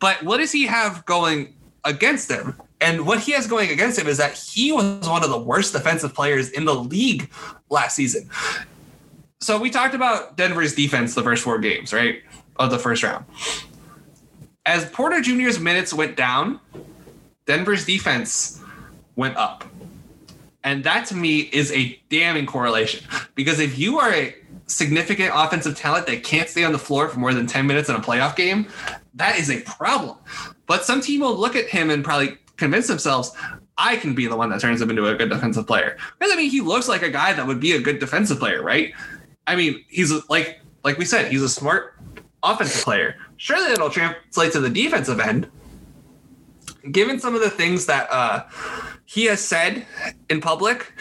S1: But what does he have going against him? And what he has going against him is that he was one of the worst defensive players in the league last season. So we talked about Denver's defense the first four games, right? Of the first round. As Porter Jr.'s minutes went down, Denver's defense went up. And that to me is a damning correlation because if you are a significant offensive talent that can't stay on the floor for more than 10 minutes in a playoff game, that is a problem. But some team will look at him and probably convince themselves, I can be the one that turns him into a good defensive player. Because I mean, he looks like a guy that would be a good defensive player, right? I mean, he's like like we said, he's a smart offensive player. Surely it'll translate to the defensive end. Given some of the things that uh, he has said in public,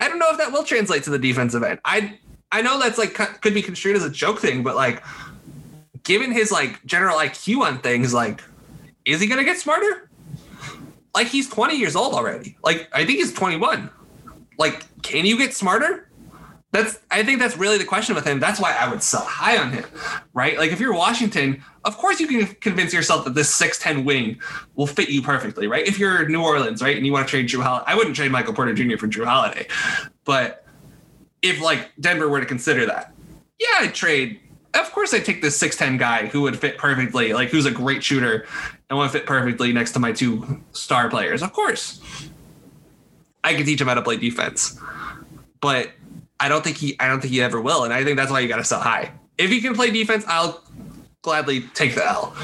S1: I don't know if that will translate to the defensive end. I I know that's like could be construed as a joke thing, but like given his like general IQ on things, like is he gonna get smarter? Like he's 20 years old already. Like I think he's 21. Like, can you get smarter? That's I think that's really the question with him. That's why I would sell high on him, right? Like if you're Washington, of course you can convince yourself that this 6'10 wing will fit you perfectly, right? If you're New Orleans, right, and you want to trade Jrue Holiday, I wouldn't trade Michael Porter Jr. for Jrue Holiday. But if like Denver were to consider that, yeah, I'd trade. Of course I'd take this 6'10 guy who would fit perfectly, like who's a great shooter and to fit perfectly next to my two star players. Of course. I can teach him how to play defense. But I don't think he I don't think he ever will. And I think that's why you gotta sell high. If he can play defense, I'll gladly take the L.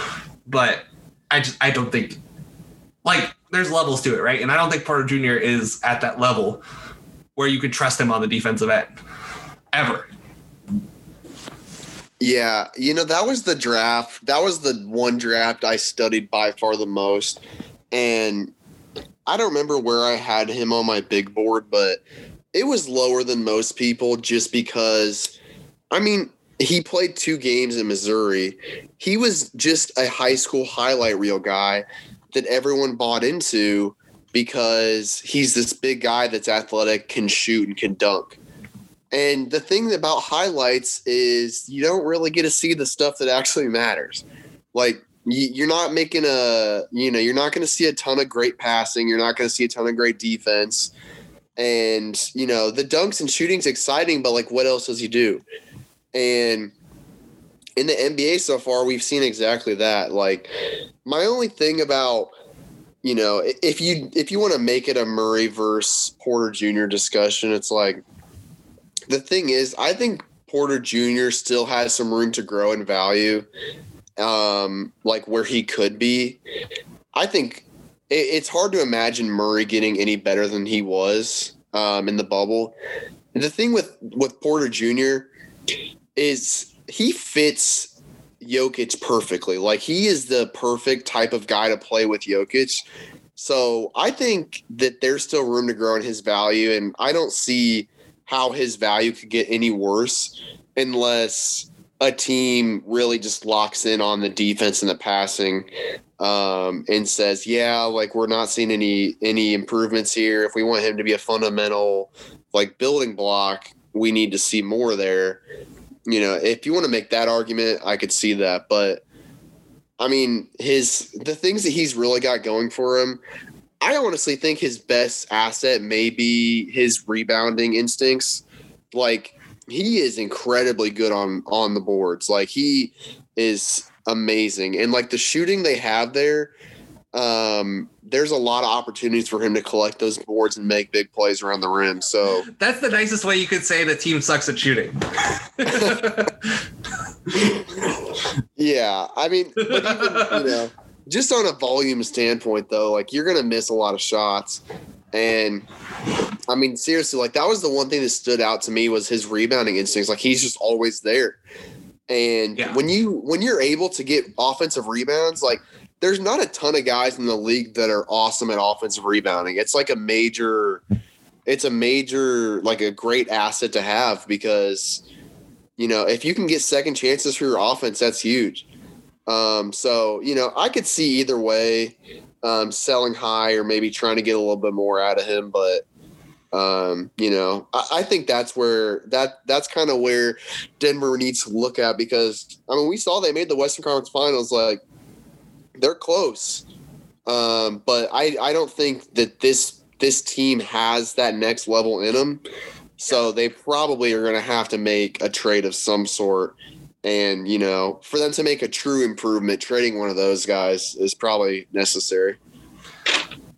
S1: But I just I don't think like there's levels to it, right? And I don't think Porter Jr. is at that level where you can trust him on the defensive end. Ever.
S2: Yeah, you know, that was the draft. That was the one draft I studied by far the most. And I don't remember where I had him on my big board, but it was lower than most people just because, I mean, he played two games in Missouri. He was just a high school highlight reel guy that everyone bought into because he's this big guy that's athletic, can shoot, and can dunk. And the thing about highlights is you don't really get to see the stuff that actually matters. Like you're not making a, you know, you're not going to see a ton of great passing. You're not going to see a ton of great defense. And, you know, the dunks and shooting's exciting, but like what else does he do? And in the NBA so far, we've seen exactly that. Like my only thing about, you know, if you if you want to make it a Murray versus Porter Jr. discussion, it's like the thing is, I think Porter Jr. still has some room to grow in value, um, like where he could be. I think it's hard to imagine Murray getting any better than he was um, in the bubble. And the thing with with Porter Jr. is he fits Jokic perfectly. Like he is the perfect type of guy to play with Jokic. So I think that there's still room to grow in his value, and I don't see how his value could get any worse unless a team really just locks in on the defense and the passing um, and says, "Yeah, like we're not seeing any any improvements here. If we want him to be a fundamental like building block, we need to see more there." You know, if you want to make that argument, I could see that, but I mean, his the things that he's really got going for him. I honestly think his best asset may be his rebounding instincts. Like he is incredibly good on on the boards. Like he is amazing. And like the shooting they have there, um, there's a lot of opportunities for him to collect those boards and make big plays around the rim. So
S1: that's the nicest way you could say the team sucks at shooting.
S2: yeah, I mean, even, you know, just on a volume standpoint, though, like you're gonna miss a lot of shots, and I mean, seriously, like that was the one thing that stood out to me was his rebounding instincts. Like he's just always there. And yeah. when you when you're able to get offensive rebounds, like there's not a ton of guys in the league that are awesome at offensive rebounding. It's like a major it's a major like a great asset to have because you know, if you can get second chances for your offense, that's huge. Um, so, you know, I could see either way. um, selling high or maybe trying to get a little bit more out of him. But um, you know, I, I, think that's where that that's kind of where Denver needs to look at because I mean we saw they made the Western Conference Finals like they're close. Um, but I, I don't think that this this team has that next level in them. So they probably are going to have to make a trade of some sort. And, you know, for them to make a true improvement, trading one of those guys is probably necessary.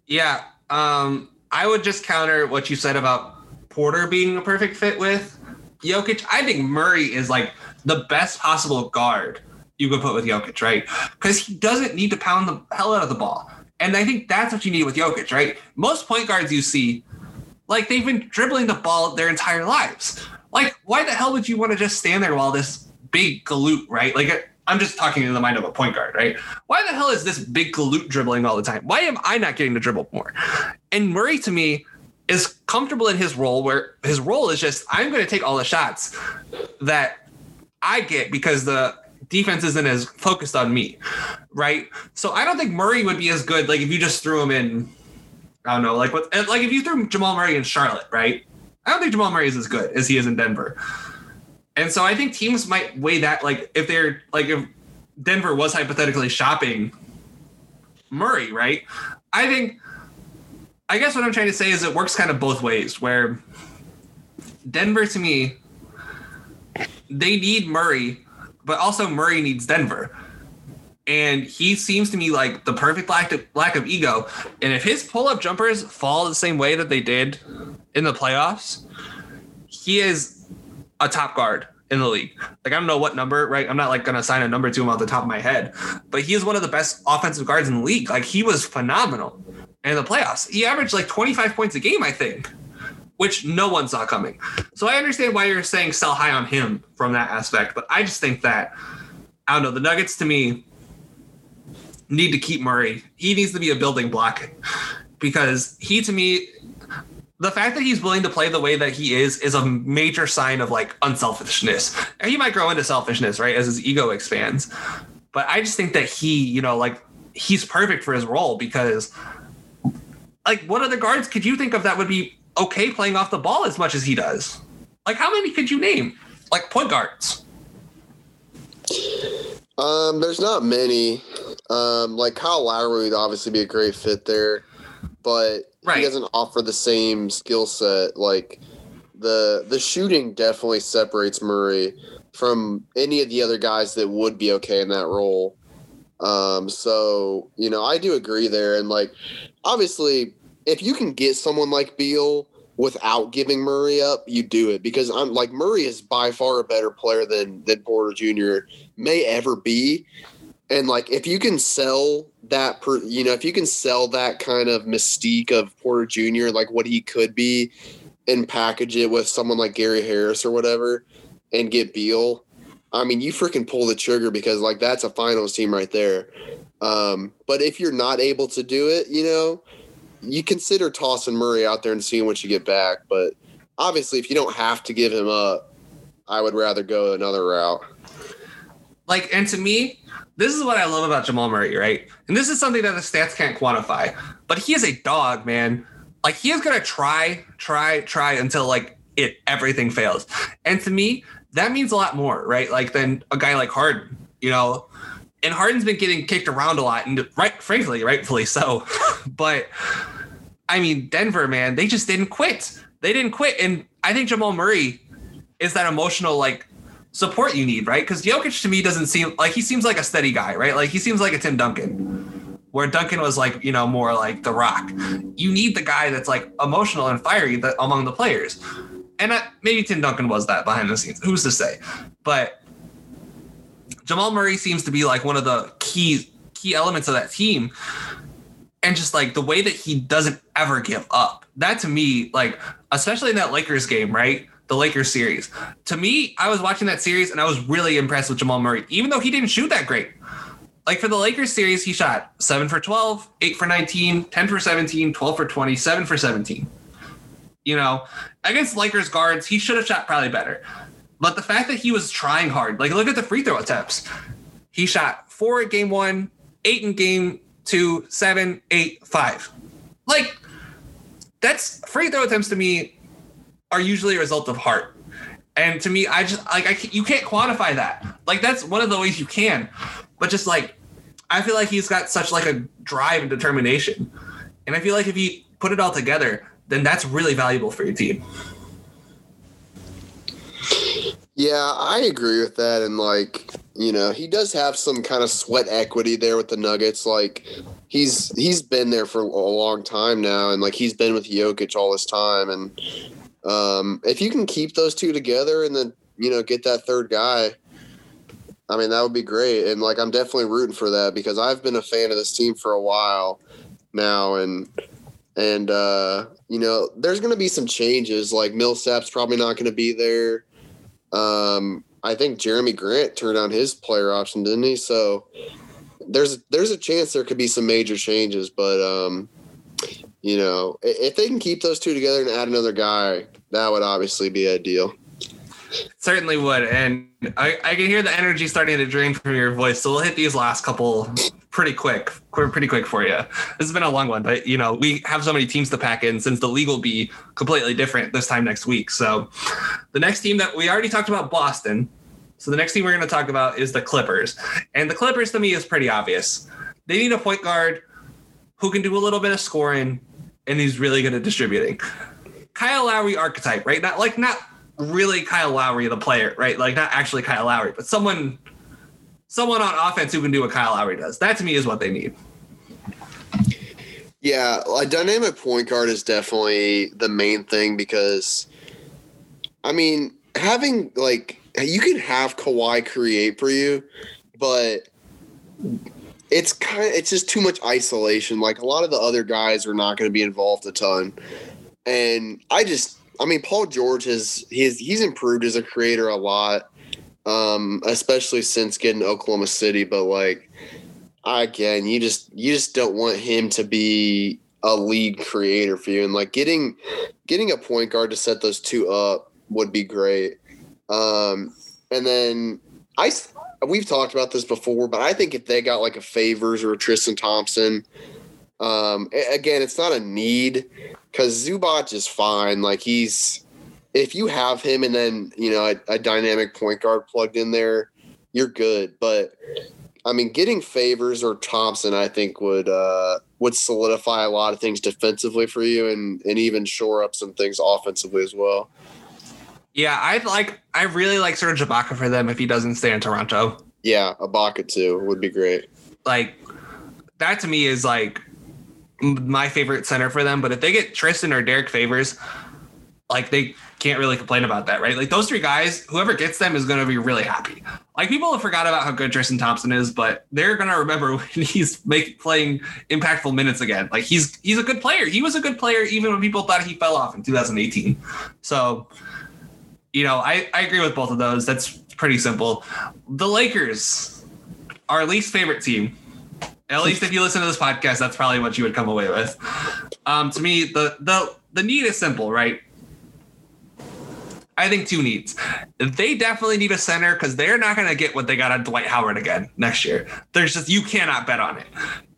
S1: Yeah. Um, I would just counter what you said about Porter being a perfect fit with Jokic. I think Murray is like the best possible guard you could put with Jokic, right? Because he doesn't need to pound the hell out of the ball. And I think that's what you need with Jokic, right? Most point guards you see, like they've been dribbling the ball their entire lives. Like, why the hell would you want to just stand there while this big galoot, right? Like, I'm just talking in the mind of a point guard, right? Why the hell is this big galoot dribbling all the time? Why am I not getting to dribble more? And Murray, to me, is comfortable in his role where his role is just, I'm going to take all the shots that I get because the defense isn't as focused on me, right? So I don't think Murray would be as good. Like if you just threw him in, I don't know, like what, like if you threw Jamal Murray in Charlotte, right? I don't think Jamal Murray is as good as he is in Denver. And so I think teams might weigh that, like if they're like if Denver was hypothetically shopping Murray, right? I think, I guess what I'm trying to say is it works kind of both ways. Where Denver to me, they need Murray but also Murray needs Denver. And he seems to me like the perfect lack of, lack of ego. And if his pull up jumpers fall the same way that they did in the playoffs, he is a top guard in the league. Like I don't know what number, right? I'm not like gonna assign a number to him off the top of my head, but he is one of the best offensive guards in the league. Like he was phenomenal in the playoffs. He averaged like 25 points a game, I think which no one saw coming. So I understand why you're saying sell high on him from that aspect, but I just think that I don't know. The Nuggets to me need to keep Murray. He needs to be a building block because he to me the fact that he's willing to play the way that he is is a major sign of like unselfishness. And he might grow into selfishness, right, as his ego expands. But I just think that he, you know, like he's perfect for his role because like what other guards could you think of that would be okay playing off the ball as much as he does. Like, how many could you name? Like point guards.
S2: Um, there's not many. Um, like Kyle Lowry would obviously be a great fit there, but right. he doesn't offer the same skill set. Like the the shooting definitely separates Murray from any of the other guys that would be okay in that role. Um, so you know, I do agree there, and like obviously if you can get someone like Beal without giving Murray up, you do it because I'm like Murray is by far a better player than than Porter Jr. may ever be. And like if you can sell that per, you know, if you can sell that kind of mystique of Porter Jr., like what he could be and package it with someone like Gary Harris or whatever and get Beal, I mean, you freaking pull the trigger because like that's a finals team right there. Um, but if you're not able to do it, you know, you consider tossing Murray out there and seeing what you get back. But obviously, if you don't have to give him up, I would rather go another route.
S1: Like, and to me, this is what I love about Jamal Murray, right? And this is something that the stats can't quantify, but he is a dog, man. Like, he is to try, try, try until like it everything fails. And to me, that means a lot more, right? Like, than a guy like Harden, you know, and Harden's been getting kicked around a lot, and right, frankly, rightfully so. but I mean, Denver, man, they just didn't quit. They didn't quit, and I think Jamal Murray is that emotional like support you need, right? Because Jokic to me doesn't seem like he seems like a steady guy, right? Like he seems like a Tim Duncan, where Duncan was like you know more like the Rock. You need the guy that's like emotional and fiery that, among the players, and maybe Tim Duncan was that behind the scenes. Who's to say? But Jamal Murray seems to be like one of the key key elements of that team. And just like the way that he doesn't ever give up. That to me, like, especially in that Lakers game, right? The Lakers series. To me, I was watching that series and I was really impressed with Jamal Murray, even though he didn't shoot that great. Like for the Lakers series, he shot 7 for 12, 8 for 19, 10 for 17, 12 for 20, 7 for 17. You know, against Lakers guards, he should have shot probably better. But the fact that he was trying hard, like look at the free throw attempts. He shot four in game one, eight in game two, seven, eight, five. Like that's free throw attempts to me are usually a result of heart. And to me, I just like I you can't quantify that. Like that's one of the ways you can, but just like I feel like he's got such like a drive and determination, and I feel like if you put it all together, then that's really valuable for your team.
S2: Yeah, I agree with that. And like, you know, he does have some kind of sweat equity there with the Nuggets. Like he's he's been there for a long time now and like he's been with Jokic all this time. And um if you can keep those two together and then, you know, get that third guy, I mean, that would be great. And like I'm definitely rooting for that because I've been a fan of this team for a while now and and uh, you know, there's gonna be some changes. Like Millsap's probably not gonna be there. Um, I think Jerami Grant turned down his player option, didn't he? So there's there's a chance there could be some major changes, but um, you know, if they can keep those two together and add another guy, that would obviously be ideal.
S1: Certainly would, and I, I can hear the energy starting to drain from your voice. So we'll hit these last couple pretty quick. Pretty quick for you. This has been a long one, but you know we have so many teams to pack in since the league will be completely different this time next week. So the next team that we already talked about Boston. So the next team we're going to talk about is the Clippers, and the Clippers to me is pretty obvious. They need a point guard who can do a little bit of scoring, and he's really good at distributing. Kyle Lowry archetype, right? Not like not really Kyle Lowry the player, right? Like not actually Kyle Lowry, but someone someone on offense who can do what Kyle Lowry does. That to me is what they need.
S2: Yeah, a dynamic point guard is definitely the main thing because, I mean, having like you can have Kawhi create for you, but it's kind of it's just too much isolation. Like a lot of the other guys are not going to be involved a ton, and I just I mean Paul George has he's he's improved as a creator a lot um, especially since getting Oklahoma City. But like, again, you just you just don't want him to be a lead creator for you, and like getting getting a point guard to set those two up would be great. Um, and then I we've talked about this before, but I think if they got like a Favors or a Tristan Thompson. Um, again, it's not a need because Zubac is fine. Like he's if you have him and then you know a, a, dynamic point guard plugged in there, you're good. But I mean, getting Favors or Thompson, I think would uh, would solidify a lot of things defensively for you, and and even shore up some things offensively as well.
S1: Yeah, I like. I really like Serge Ibaka for them if he doesn't stay in Toronto.
S2: Yeah, Ibaka too would be great.
S1: Like that to me is like my favorite center for them. But if they get Tristan or Derrick Favors, like they can't really complain about that, right? Like those three guys, whoever gets them is going to be really happy. Like people have forgot about how good Tristan Thompson is, but they're going to remember when he's make, playing impactful minutes again. Like he's he's a good player. He was a good player even when people thought he fell off in 2018. So, you know, I I agree with both of those. That's pretty simple. The Lakers, our least favorite team. At least if you listen to this podcast, that's probably what you would come away with. Um, to me, the the the need is simple, right? I think two needs. They definitely need a center because they're not going to get what they got on Dwight Howard again next year. There's just you cannot bet on it.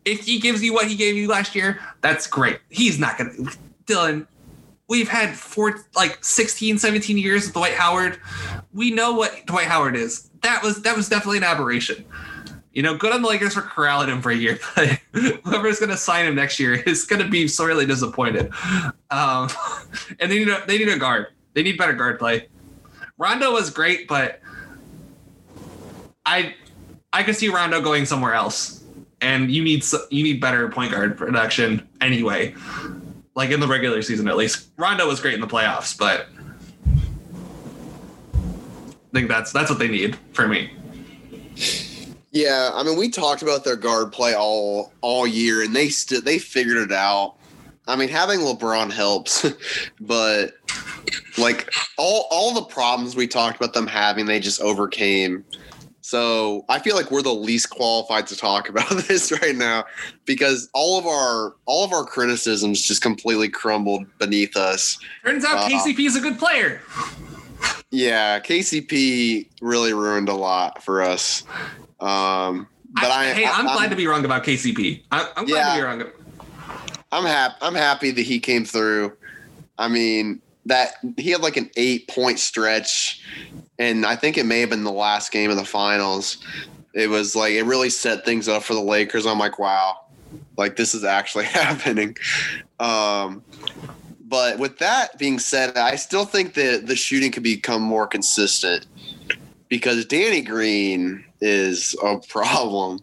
S1: If he gives you what he gave you last year, that's great. He's not going to. Dylan, we've had four like 16, 17 years with Dwight Howard. We know what Dwight Howard is. That was that was definitely an aberration. You know, good on the Lakers for corralling him for a year, but whoever's going to sign him next year is going to be sorely disappointed. Um, and they need a, they need a guard. They need better guard play. Rondo was great, but I I could see Rondo going somewhere else. And you need you need better point guard production anyway. Like in the regular season at least. Rondo was great in the playoffs, but I think that's that's what they need for me.
S2: Yeah, I mean, we talked about their guard play all all year, and they still they figured it out. I mean, having LeBron helps, but like all all the problems we talked about them having, they just overcame. So I feel like we're the least qualified to talk about this right now because all of our all of our criticisms just completely crumbled beneath us.
S1: Turns out uh, KCP is a good player.
S2: Yeah, KCP really ruined a lot for us. Um, but I,
S1: I, hey, I'm,
S2: I-
S1: glad to be wrong about KCP. I, I'm glad
S2: Yeah.
S1: to be wrong.
S2: I'm happy. I'm happy that he came through. I mean, that he had like an eight point stretch, and I think it may have been the last game of the finals. It was like it really set things up for the Lakers. I'm like, wow, like this is actually happening. Um, but with that being said, I still think that the shooting could become more consistent because Danny Green is a problem.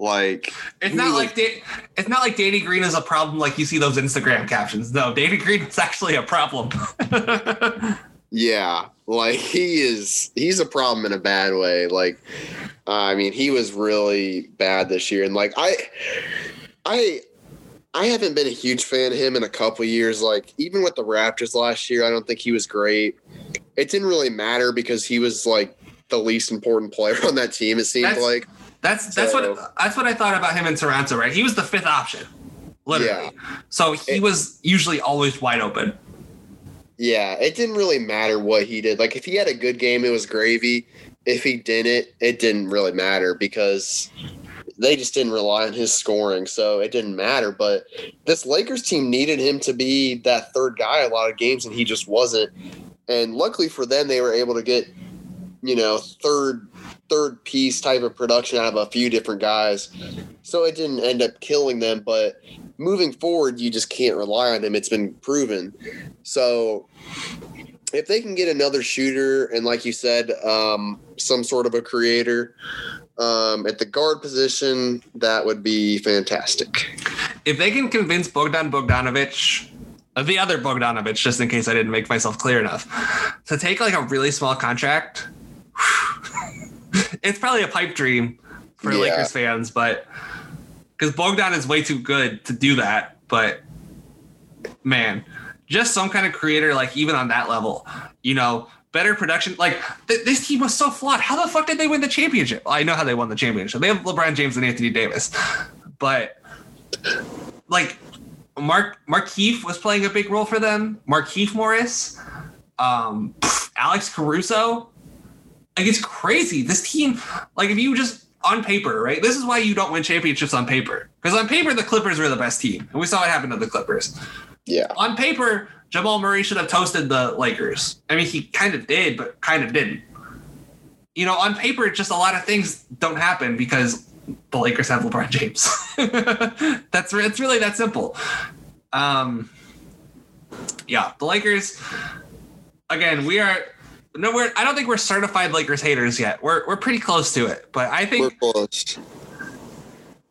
S2: Like
S1: It's not like Da- it's not like Danny Green is a problem like you see those Instagram captions. No, Danny Green is actually a problem.
S2: Yeah, like he is. He's a problem in a bad way. Like, I mean, he was really bad this year, and like I, I, I haven't been a huge fan of him in a couple years. Like, even with the Raptors last year, I don't think he was great. It didn't really matter because he was like the least important player on that team. It seemed
S1: That's-
S2: like.
S1: That's that's
S2: So-
S1: what that's what I thought about him in Toronto, right? He was the fifth option, literally. So he
S2: It-
S1: was usually always wide open.
S2: Yeah, it didn't really matter what he did. Like if he had a good game, it was gravy. If he didn't, it didn't really matter because they just didn't rely on his scoring, so it didn't matter. But this Lakers team needed him to be that third guy a lot of games, and he just wasn't. And luckily for them, they were able to get, you know, third third piece type of production out of a few different guys. So it didn't end up killing them, but moving forward, you just can't rely on him. It's been proven. So if they can get another shooter and, like you said, um, some sort of a creator um, at the guard position, that would be fantastic.
S1: If they can convince Bogdan Bogdanovic, uh, the other Bogdanovic, just in case I didn't make myself clear enough, to take like a really small contract, it's probably a pipe dream for
S2: Yeah.
S1: Lakers fans, but because Bogdan is way too good to do that. But man, just some kind of creator, like even on that level, you know, better production. Like th- this team was so flawed. How the fuck did they win the championship? I know how they won the championship. They have LeBron James and Anthony Davis, but like Mark Markieff was playing a big role for them. Markieff Morris, um, Alex Caruso. Like it's crazy. This team, like if you just on paper, right? This is why you don't win championships on paper. Because on paper, the Clippers were the best team, and we saw what happened to the Clippers.
S2: Yeah.
S1: On paper, Jamal Murray should have toasted the Lakers. I mean, he kind of did, but kind of didn't. You know, on paper, just a lot of things don't happen because the Lakers have LeBron James. That's it's really that simple. Um, yeah, the Lakers. Again, we are no, we're. I don't think we're certified Lakers haters yet. We're we're pretty close to it, but I think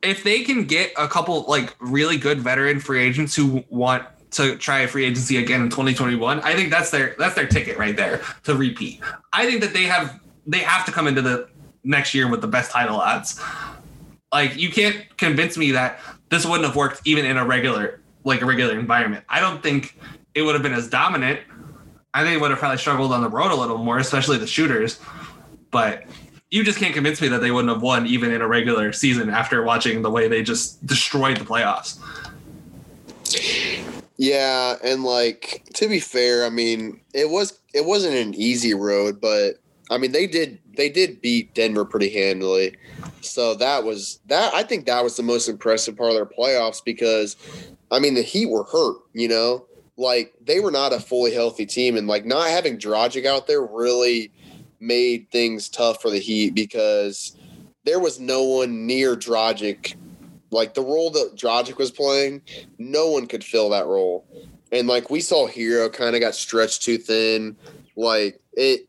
S1: if they can get a couple like really good veteran free agents who want to try a free agency again in 2021, I think that's their that's their ticket right there to repeat. I think that they have they have to come into the next year with the best title odds. Like you can't convince me that this wouldn't have worked even in a regular like a regular environment. I don't think it would have been as dominant. I think would have probably struggled on the road a little more, especially the shooters. But you just can't convince me that they wouldn't have won even in a regular season after watching the way they just destroyed the playoffs.
S2: Yeah, and like to be fair, I mean, it was it wasn't an easy road, but I mean, they did they did beat Denver pretty handily. So that was that I think that was the most impressive part of their playoffs because I mean, the Heat were hurt, you know? Like they were not a fully healthy team and like not having Dragic out there really made things tough for the Heat because there was no one near Dragic like the role that Dragic was playing, no one could fill that role. And like we saw Herro kind of got stretched too thin. Like it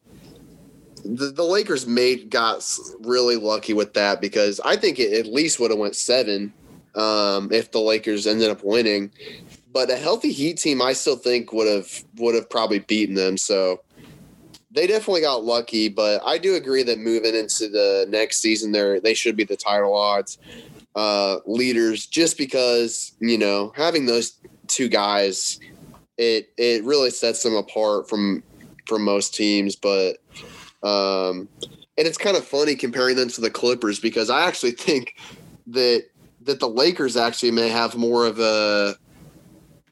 S2: the, the Lakers made got really lucky with that because I think it at least would have went seven um, if the Lakers ended up winning. But a healthy Heat team, I still think would have would have probably beaten them. So they definitely got lucky. But I do agree that moving into the next season, they they should be the title odds uh, leaders just because you know having those two guys it it really sets them apart from from most teams but um and it's kind of funny comparing them to the clippers because i actually think that that the lakers actually may have more of a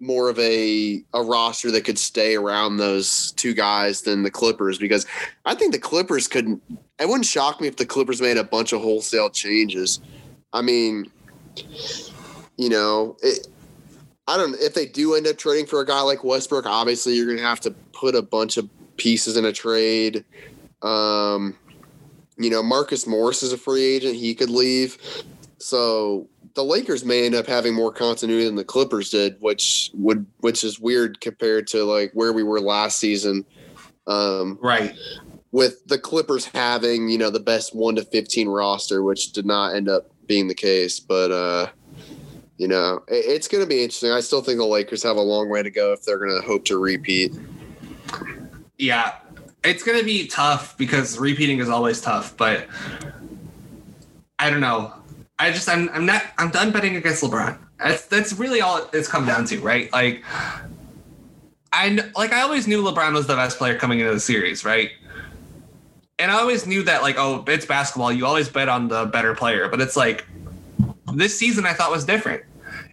S2: more of a a roster that could stay around those two guys than the Clippers because I think the Clippers couldn't. It wouldn't shock me if the Clippers made a bunch of wholesale changes. I mean, you know, it, I don't. Know if they do end up trading for a guy like Westbrook, obviously you're going to have to put a bunch of pieces in a trade. Um, you know, Marcus Morris is a free agent; he could leave. So the Lakers may end up having more continuity than the Clippers did, which would which is weird compared to like where we were last season. Um,
S1: right.
S2: With the Clippers having you know the best one to fifteen roster, which did not end up being the case, but uh, you know it, it's going to be interesting. I still think the Lakers have a long way to go if they're going to hope to repeat.
S1: Yeah, it's going to be tough because repeating is always tough, but I don't know. I just I'm I'm not I'm done betting against LeBron. That's that's really all it's come down to, right? Like I like I always knew LeBron was the best player coming into the series, right? And I always knew that like oh, it's basketball, you always bet on the better player, but it's like this season I thought was different.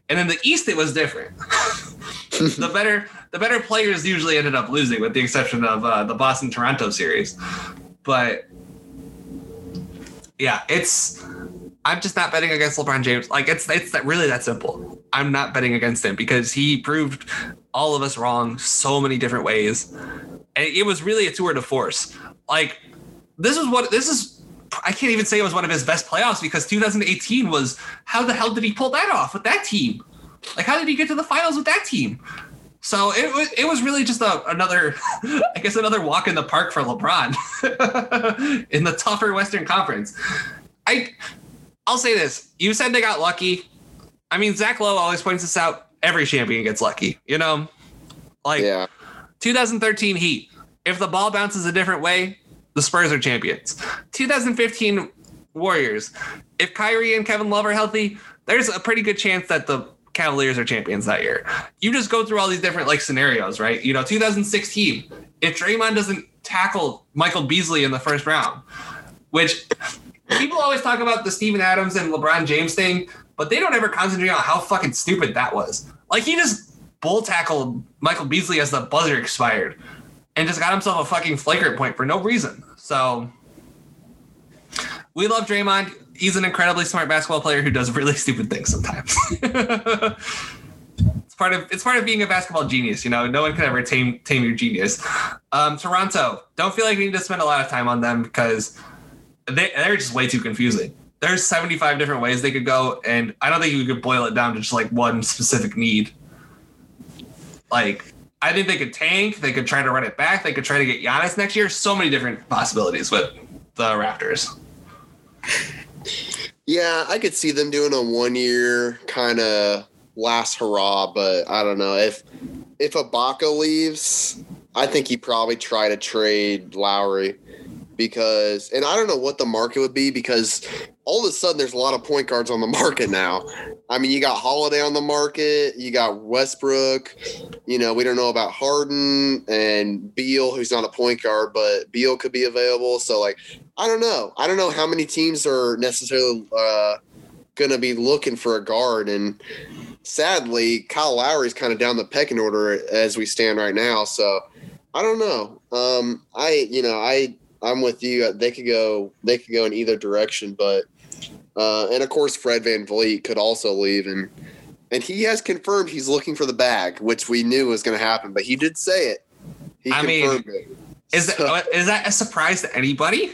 S1: And in the East it was different. the better the better players usually ended up losing with the exception of uh, the Boston Toronto series. But yeah, it's I'm just not betting against LeBron James. Like it's it's that really that simple. I'm not betting against him because he proved all of us wrong so many different ways. And it was really a tour de force. Like this is what this is I can't even say it was one of his best playoffs because 2018 was how the hell did he pull that off with that team? Like how did he get to the finals with that team? So it was it was really just a, another I guess another walk in the park for LeBron in the tougher Western Conference. I I'll say this. You said they got lucky. I mean, Zach Lowe always points this out. Every champion gets lucky, you know? Like
S2: Yeah.
S1: 2013 Heat. If the ball bounces a different way, the Spurs are champions. 2015 Warriors. If Kyrie and Kevin Love are healthy, there's a pretty good chance that the Cavaliers are champions that year. You just go through all these different like scenarios, right? You know, 2016. If Draymond doesn't tackle Michael Beasley in the first round, which people always talk about the Steven Adams and LeBron James thing, but they don't ever concentrate on how fucking stupid that was. Like he just bull tackled Michael Beasley as the buzzer expired and just got himself a fucking flagrant point for no reason. So we love Draymond. He's an incredibly smart basketball player who does really stupid things sometimes. it's part of it's part of being a basketball genius. You know, no one can ever tame tame your genius. Um, Toronto, don't feel like we need to spend a lot of time on them because they, they're just way too confusing. There's 75 different ways they could go, and I don't think you could boil it down to just like one specific need. Like, I think they could tank. They could try to run it back. They could try to get Giannis next year. So many different possibilities with the Raptors.
S2: Yeah, I could see them doing a one year kind of last hurrah, but I don't know if if Ibaka leaves, I think he probably try to trade Lowry because, and I don't know what the market would be because all of a sudden there's a lot of point guards on the market now. I mean, you got Holiday on the market, you got Westbrook. You know, we don't know about Harden and Beal, who's not a point guard, but Beal could be available. So, like, I don't know. I don't know how many teams are necessarily uh, going to be looking for a guard. And sadly, Kyle Lowry's kind of down the pecking order as we stand right now. So, I don't know. Um, I, you know, I, I'm with you. They could go, they could go in either direction, but uh, and of course, Fred VanVleet could also leave, and and he has confirmed he's looking for the bag, which we knew was going to happen, but he did say it. He
S1: I
S2: confirmed
S1: mean,
S2: it.
S1: Is
S2: So-
S1: that is that a surprise to anybody?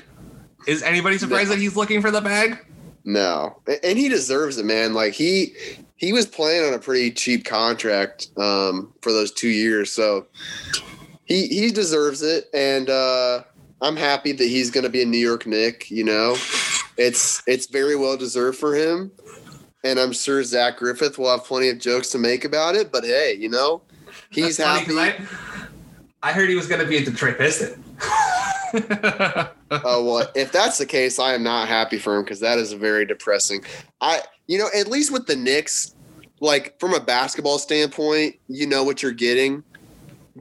S1: Is anybody surprised
S2: No.
S1: that he's looking for the bag?
S2: No, and he deserves it, man. Like he he was playing on a pretty cheap contract um, for those two years, so he he deserves it, and uh, I'm happy that he's going to be a New York Nick. You know, it's it's very well deserved for him, and I'm sure Zach Griffith will have plenty of jokes to make about it. But hey, you know, he's
S1: That's funny, I, I heard he was going to be a Detroit Piston.
S2: Oh well, if that's the case, I am not happy for him because that is very depressing. I, you know, at least with the Knicks, like from a basketball standpoint, you know what you're getting.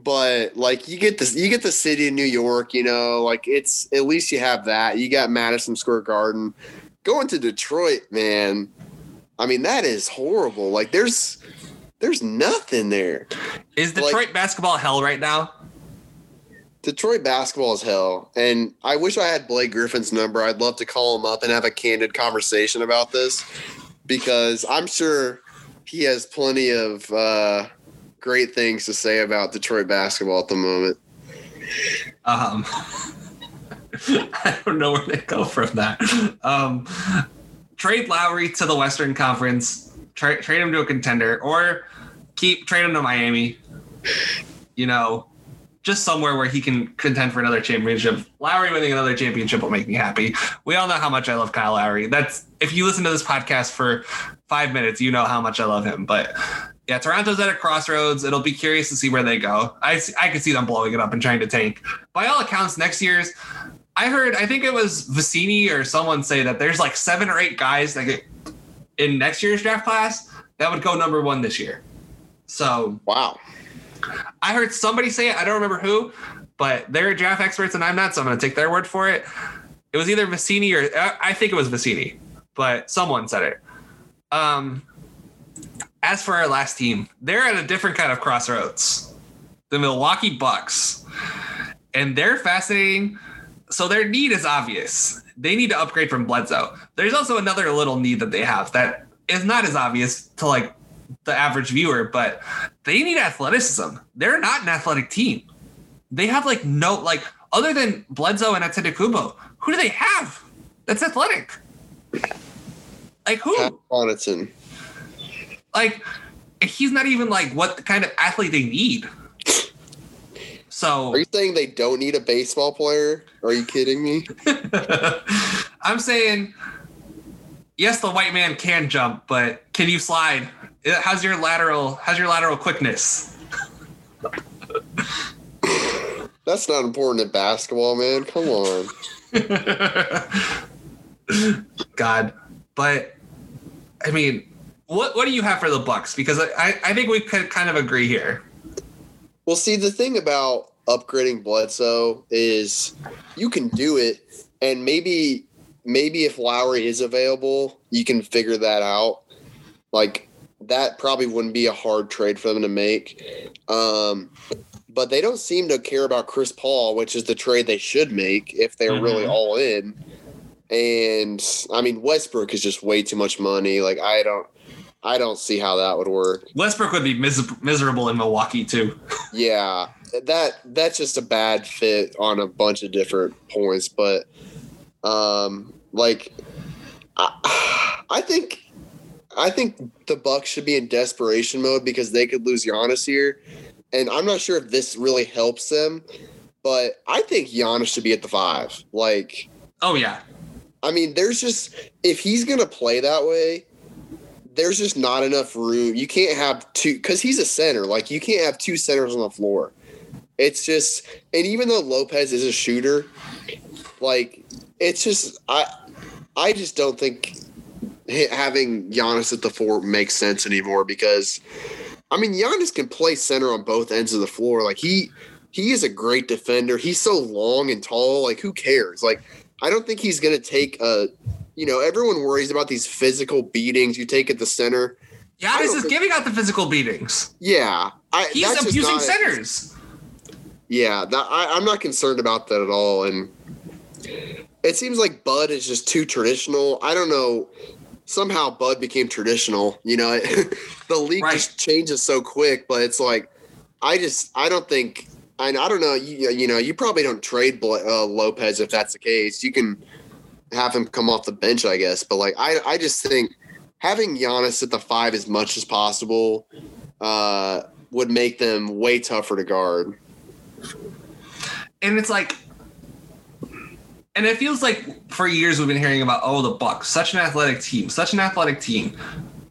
S2: But like you get this, you get the city of New York. You know, like it's at least you have that. You got Madison Square Garden. Going to Detroit, man. I mean, that is horrible. Like there's There's nothing there.
S1: Is
S2: Like-
S1: Detroit basketball hell right now?
S2: Detroit basketball is hell, and I wish I had Blake Griffin's number. I'd love to call him up and have a candid conversation about this because I'm sure he has plenty of uh, great things to say about Detroit basketball at the moment.
S1: Um, I don't know where they go from that. Um, trade Lowry to the Western Conference, tra- trade him to a contender, or keep trade him to Miami. You know, just somewhere where he can contend for another championship. Lowry winning another championship will make me happy. We all know how much I love Kyle Lowry. That's if you listen to this podcast for five minutes, you know how much I love him. But yeah, Toronto's at a crossroads. It'll be curious to see where they go. I I could see them blowing it up and trying to tank. By all accounts, next year's. I heard. I think it was Vecenie or someone say that there's like seven or eight guys that get in next year's draft class that would go number one this year. So
S2: Wow.
S1: I heard somebody say it. I don't remember who, but they're draft experts and I'm not, so I'm going to take their word for it. It was either Vecenie or I- I think it was Vecenie, but someone said it. Um, as for our last team, they're at a different kind of crossroads. The Milwaukee Bucks, and they're fascinating. So their need is obvious. They need to upgrade from Bledsoe. There's also another little need that they have that is not as obvious to like the average viewer, but they need athleticism. They're not an athletic team. They have like no like other than Bledsoe and Antetokounmpo. Who do they have that's athletic? Like who?
S2: Pat Connaughton.
S1: Like he's not even like what kind of athlete they need. So
S2: Are you saying they don't need a baseball player? Are you kidding me?
S1: I'm saying, yes, the white man can jump, but can you slide? Uh, how's your lateral? How's your lateral quickness?
S2: That's not important in basketball, man. Come on.
S1: God, but I mean, what what do you have for the Bucks? Because I I think we could kind of agree here.
S2: Well, see, the thing about upgrading Bledsoe is you can do it, and maybe maybe if Lowry is available, you can figure that out. Like that probably wouldn't be a hard trade for them to make. Um, but they don't seem to care about Chris Paul, which is the trade they should make if they're really
S1: Mhm.
S2: all in. And I mean, Westbrook is just way too much money. Like I don't, I don't see how that would work.
S1: Westbrook would be mis- miserable in Milwaukee too.
S2: Yeah, that that's just a bad fit on a bunch of different points, but um, like I, I think I think the Bucks should be in desperation mode because they could lose Giannis here, and I'm not sure if this really helps them, but I think Giannis should be at the five. Like,
S1: Oh yeah,
S2: I mean, there's just if he's gonna play that way, there's just not enough room. You can't have two because he's a center. Like you can't have two centers on the floor. It's just, and even though Lopez is a shooter, like it's just I, I just don't think having Giannis at the four makes sense anymore because, I mean, Giannis can play center on both ends of the floor. Like he, he is a great defender. He's so long and tall. Like who cares? Like I don't think he's gonna take a. You know, everyone worries about these physical beatings you take at the center.
S1: Giannis is
S2: think-
S1: giving out the physical beatings.
S2: Yeah, I,
S1: He's abusing
S2: not-
S1: centers.
S2: Yeah, that, I, I'm not concerned about that at all. And it seems like Bud is just too traditional. I don't know. Somehow Bud became traditional. You know, the league
S1: Right.
S2: just changes so quick. But it's like, I just, I don't think. I, I don't know. You, you know, you probably don't trade uh, Lopez if that's the case. You can have him come off the bench, I guess. But like, I, I just think having Giannis at the five as much as possible uh, would make them way tougher to guard.
S1: and it's like and it feels like for years we've been hearing about oh the bucks such an athletic team such an athletic team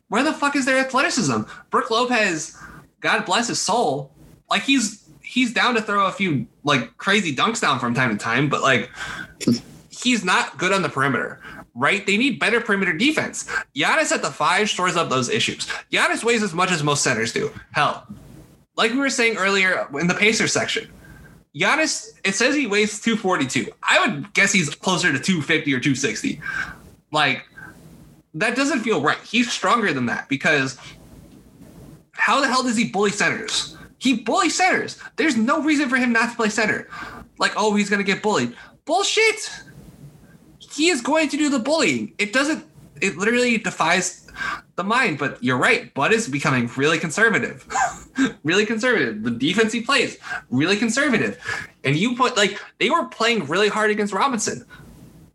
S1: where the fuck is their athleticism brook lopez god bless his soul like he's he's down to throw a few like crazy dunks down from time to time but like he's not good on the perimeter right they need better perimeter defense Giannis at the five stores up those issues Giannis weighs as much as most centers do hell like we were saying earlier in the Pacers section, Giannis, it says he weighs 242. I would guess he's closer to 250 or 260. Like, that doesn't feel right. He's stronger than that because How the hell does he bully centers? He bullies centers. There's no reason for him not to play center. Like, oh, he's gonna get bullied. Bullshit. He is going to do the bullying. It doesn't. It literally defies the mind. But you're right. Bud is becoming really conservative. really conservative. The defense he plays, really conservative. And you put like they were playing really hard against Robinson,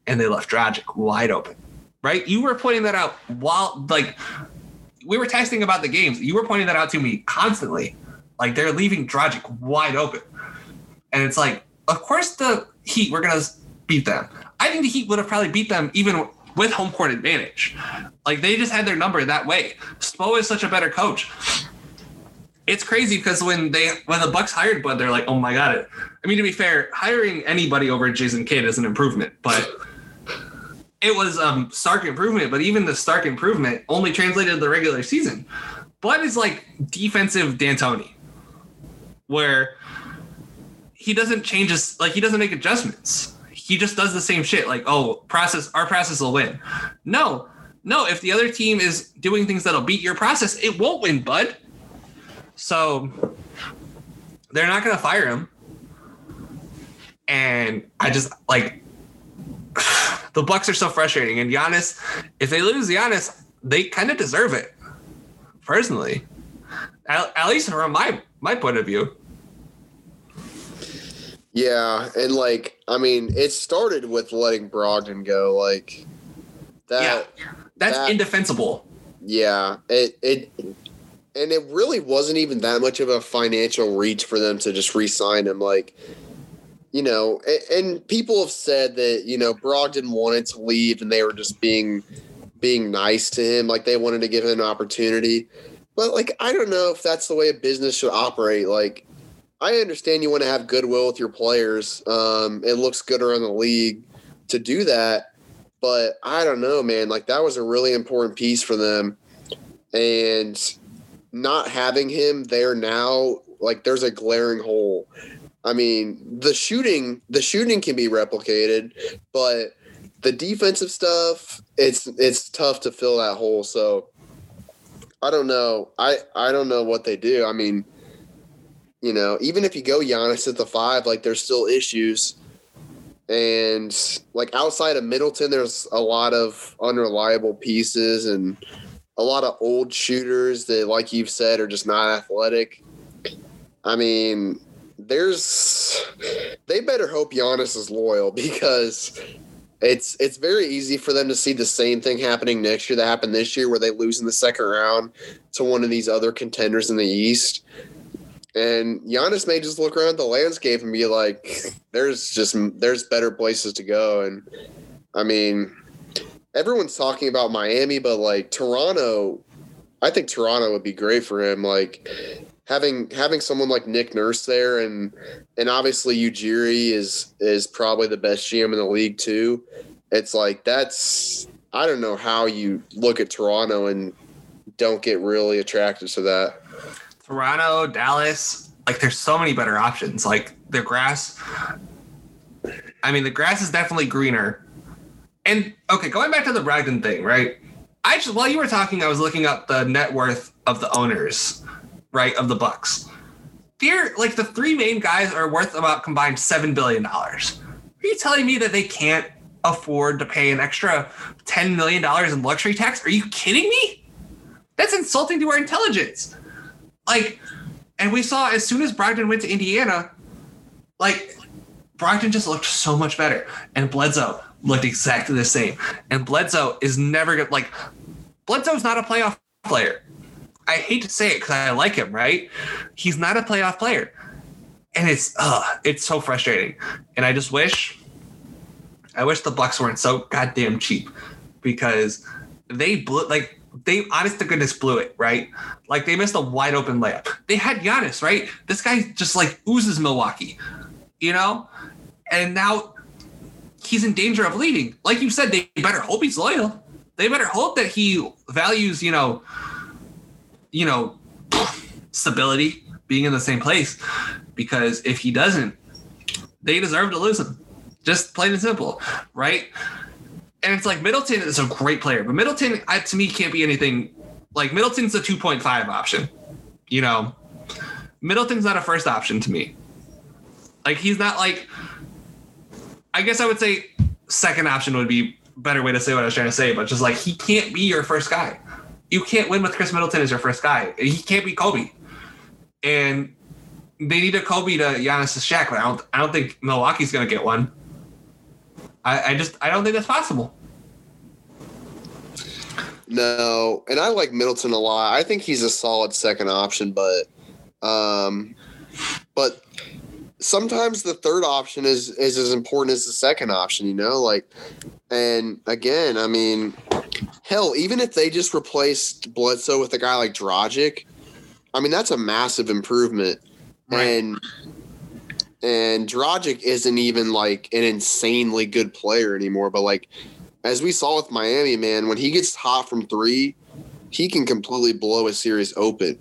S1: and they left Dragic wide open. Right? You were pointing that out while like we were texting about the games. You were pointing that out to me constantly. Like they're leaving Dragic wide open. And it's like, of course the Heat we're gonna beat them. I think the Heat would have probably beat them even with home court advantage. Like they just had their number that way. Spo is such a better coach. It's crazy because when they when the Bucks hired Bud, they're like, oh my god. I mean, to be fair, hiring anybody over Jason Kidd is an improvement, but it was um stark improvement. But even the stark improvement only translated to the regular season. Bud is like defensive D'Antoni, where he doesn't change his like he doesn't make adjustments. He just does the same shit. Like, oh, process our process will win. No, no. If the other team is doing things that'll beat your process, it won't win, bud. So they're not gonna fire him. And I just like the Bucks are so frustrating. And Giannis, if they lose Giannis, they kind of deserve it. Personally, at, at least from my my point of view.
S2: Yeah, and like I mean, it started with letting Brogdon go. Like that.
S1: yeah, that's
S2: that-
S1: indefensible.
S2: Yeah, it it and it really wasn't even that much of a financial reach for them to just re-sign him. Like, you know, and, and people have said that you know Brogdon wanted to leave, and they were just being being nice to him, like they wanted to give him an opportunity. But like, I don't know if that's the way a business should operate. Like, I understand you want to have goodwill with your players. Um, it looks good around the league to do that. But I don't know, man. Like that was a really important piece for them. And not having him there now, like there's a glaring hole. I mean, the shooting, the shooting can be replicated, but the defensive stuff, it's it's tough to fill that hole. So I don't know. I I don't know what they do. I mean, you know, even if you go Giannis at the five, like there's still issues. And like outside of Middleton, there's a lot of unreliable pieces and a lot of old shooters that, like you've said, are just not athletic. I mean, there's they better hope Giannis is loyal because it's it's very easy for them to see the same thing happening next year that happened this year, where they lose in the second round to one of these other contenders in the East. And Giannis may just look around the landscape and be like, "There's just there's better places to go." And I mean, everyone's talking about Miami, but like Toronto, I think Toronto would be great for him. Like having having someone like Nick Nurse there, and and obviously Ujiri is is probably the best GM in the league too. It's like that's I don't know how you look at Toronto and don't get really attracted to that.
S1: Toronto, Dallas, like there's so many better options. Like the grass. I mean, the grass is definitely greener. And okay, going back to the Brogdon thing, right? I just while you were talking, I was looking up the net worth of the owners, right, of the Bucks. They're like the three main guys are worth about combined seven billion dollars. Are you telling me that they can't afford to pay an extra ten million dollars in luxury tax? Are you kidding me? That's insulting to our intelligence. Like, and we saw as soon as Brogdon went to Indiana, like Brogdon just looked so much better, and Bledsoe looked exactly the same. And Bledsoe is never gonna like. Bledsoe's not a playoff player. I hate to say it because I like him, right? He's not a playoff player, and it's uh it's so frustrating. And I just wish, I wish the Bucks weren't so goddamn cheap, because they blew like they honest to goodness blew it, right? Like they missed a wide open layup. They had Giannis, right? This guy just like oozes Milwaukee, you know? And now he's in danger of leaving. Like you said, they better hope he's loyal. They better hope that he values, you know, you know, stability, being in the same place. Because if he doesn't, they deserve to lose him. Just plain and simple, right? And it's like Middleton is a great player, but Middleton I, to me can't be anything like Middleton's a 2.5 option. you know, Middleton's not a first option to me. Like he's not like I guess I would say second option would be better way to say what I was trying to say, but just like he can't be your first guy. You can't win with Khris Middleton as your first guy. He can't be Kobe. And they need a Kobe to Giannis' Shaq, but I don't I don't think Milwaukee's gonna get one. I, I just I don't think that's possible.
S2: No, and I like Middleton a lot. I think he's a solid second option, but um but sometimes the third option is is as important as the second option, you know? Like and again, I mean, hell, even if they just replaced Bledsoe with a guy like Dragic, I mean that's a massive improvement.
S1: Right.
S2: And and Dragic isn't even like an insanely good player anymore, but like as we saw with Miami, man, when he gets hot from three, he can completely blow a series open.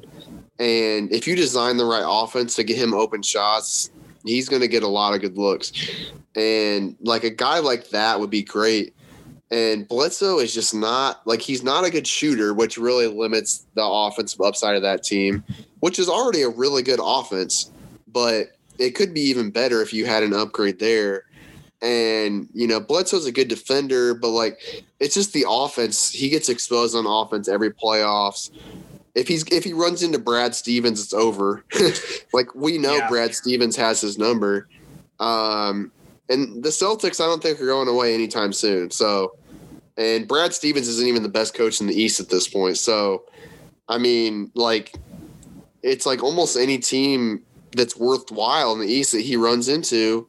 S2: And if you design the right offense to get him open shots, he's going to get a lot of good looks. And like a guy like that would be great. And Bledsoe is just not like he's not a good shooter, which really limits the offensive upside of that team, which is already a really good offense. But it could be even better if you had an upgrade there. And you know, Bledsoe's a good defender, but like it's just the offense. He gets exposed on offense every playoffs. If he's if he runs into Brad Stevens, it's over. like we know
S1: Yeah.
S2: Brad Stevens has his number. Um, and the Celtics, I don't think are going away anytime soon. So, and Brad Stevens isn't even the best coach in the East at this point. So, I mean, like, it's like almost any team that's worthwhile in the East that he runs into,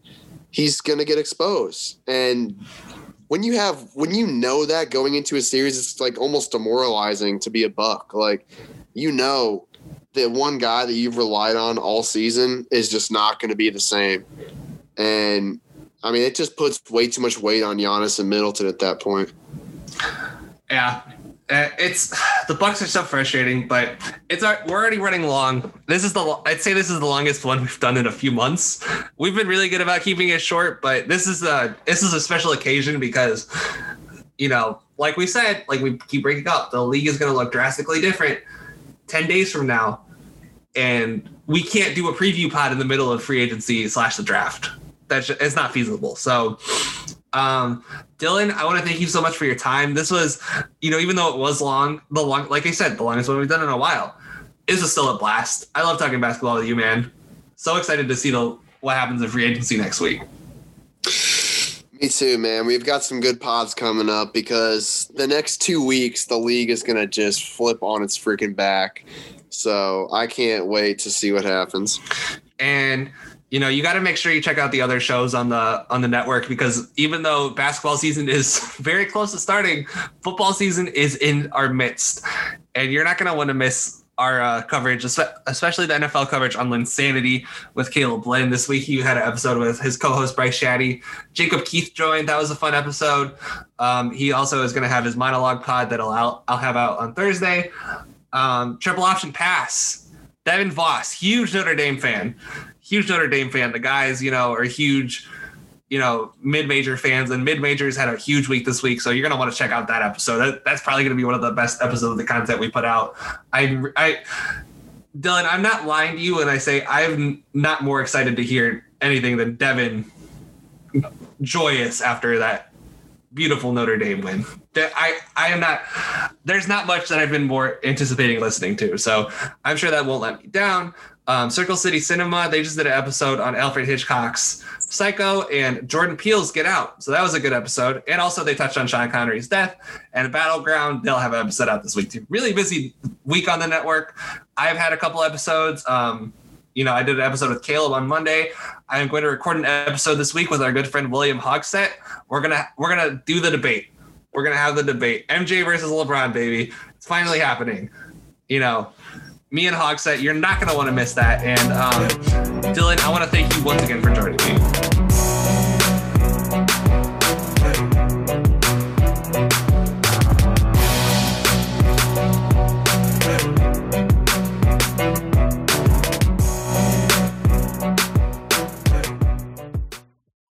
S2: he's going to get exposed. And when you have, when you know that going into a series, it's like almost demoralizing to be a buck. Like, you know, that one guy that you've relied on all season is just not going to be the same. And I mean, it just puts way too much weight on Giannis and Middleton at that point.
S1: Yeah. Uh, It's the Bucks are so frustrating, but it's our, we're already running long. This is the I'd say this is the longest one we've done in a few months. We've been really good about keeping it short, but this is a this is a special occasion because you know, like we said, like we keep breaking up, the league is going to look drastically different ten days from now, and we can't do a preview pod in the middle of free agency slash the draft. That's it's not feasible. So. Um, Dylan, I want to thank you so much for your time. This was, you know, even though it was long, the long, like I said, the longest one we've done in a while. It was still a blast. I love talking basketball with you, man. So excited to see the what happens in free agency next week.
S2: Me too, man. We've got some good pods coming up because the next two weeks, the league is going to just flip on its freaking back. So I can't wait to see what happens.
S1: and you know you got to make sure you check out the other shows on the on the network because even though basketball season is very close to starting football season is in our midst. And you're not going to want to miss our uh, coverage especially the nfl coverage on Linsanity with caleb lynn. This week he had an episode with his co-host bryce shaddy jacob keith joined. That was a fun episode. Um, he also is going to have his monologue pod that I'll, I'll have out on thursday. Um, triple option pass. Devin voss huge notre dame fan huge Notre Dame fan. The guys, you know, are huge, you know, mid-major fans, and mid-majors had a huge week this week. So you're gonna want to check out that episode. That, that's probably gonna be one of the best episodes of the content we put out. I, I, Dylan, I'm not lying to you when I say I'm not more excited to hear anything than Devin joyous after that beautiful Notre Dame win. I I am not. There's not much that I've been more anticipating listening to. So I'm sure that won't let me down. Um, Circle City Cinema, they just did an episode on Alfred Hitchcock's Psycho and Jordan Peele's Get Out. So that was a good episode. And also they touched on Sean Connery's death and Battleground. They'll have an episode out this week too. Really busy week on the network. I've had a couple episodes. Um, you know, I did an episode with Caleb on Monday. I am going to record an episode this week with our good friend William Hogsett. We're gonna we're gonna do the debate. We're gonna have the debate. MJ versus LeBron, baby. It's finally happening. You know, me and Hogsett, you're not gonna want to miss that. And um, Dylan, I want to thank you once again for joining me.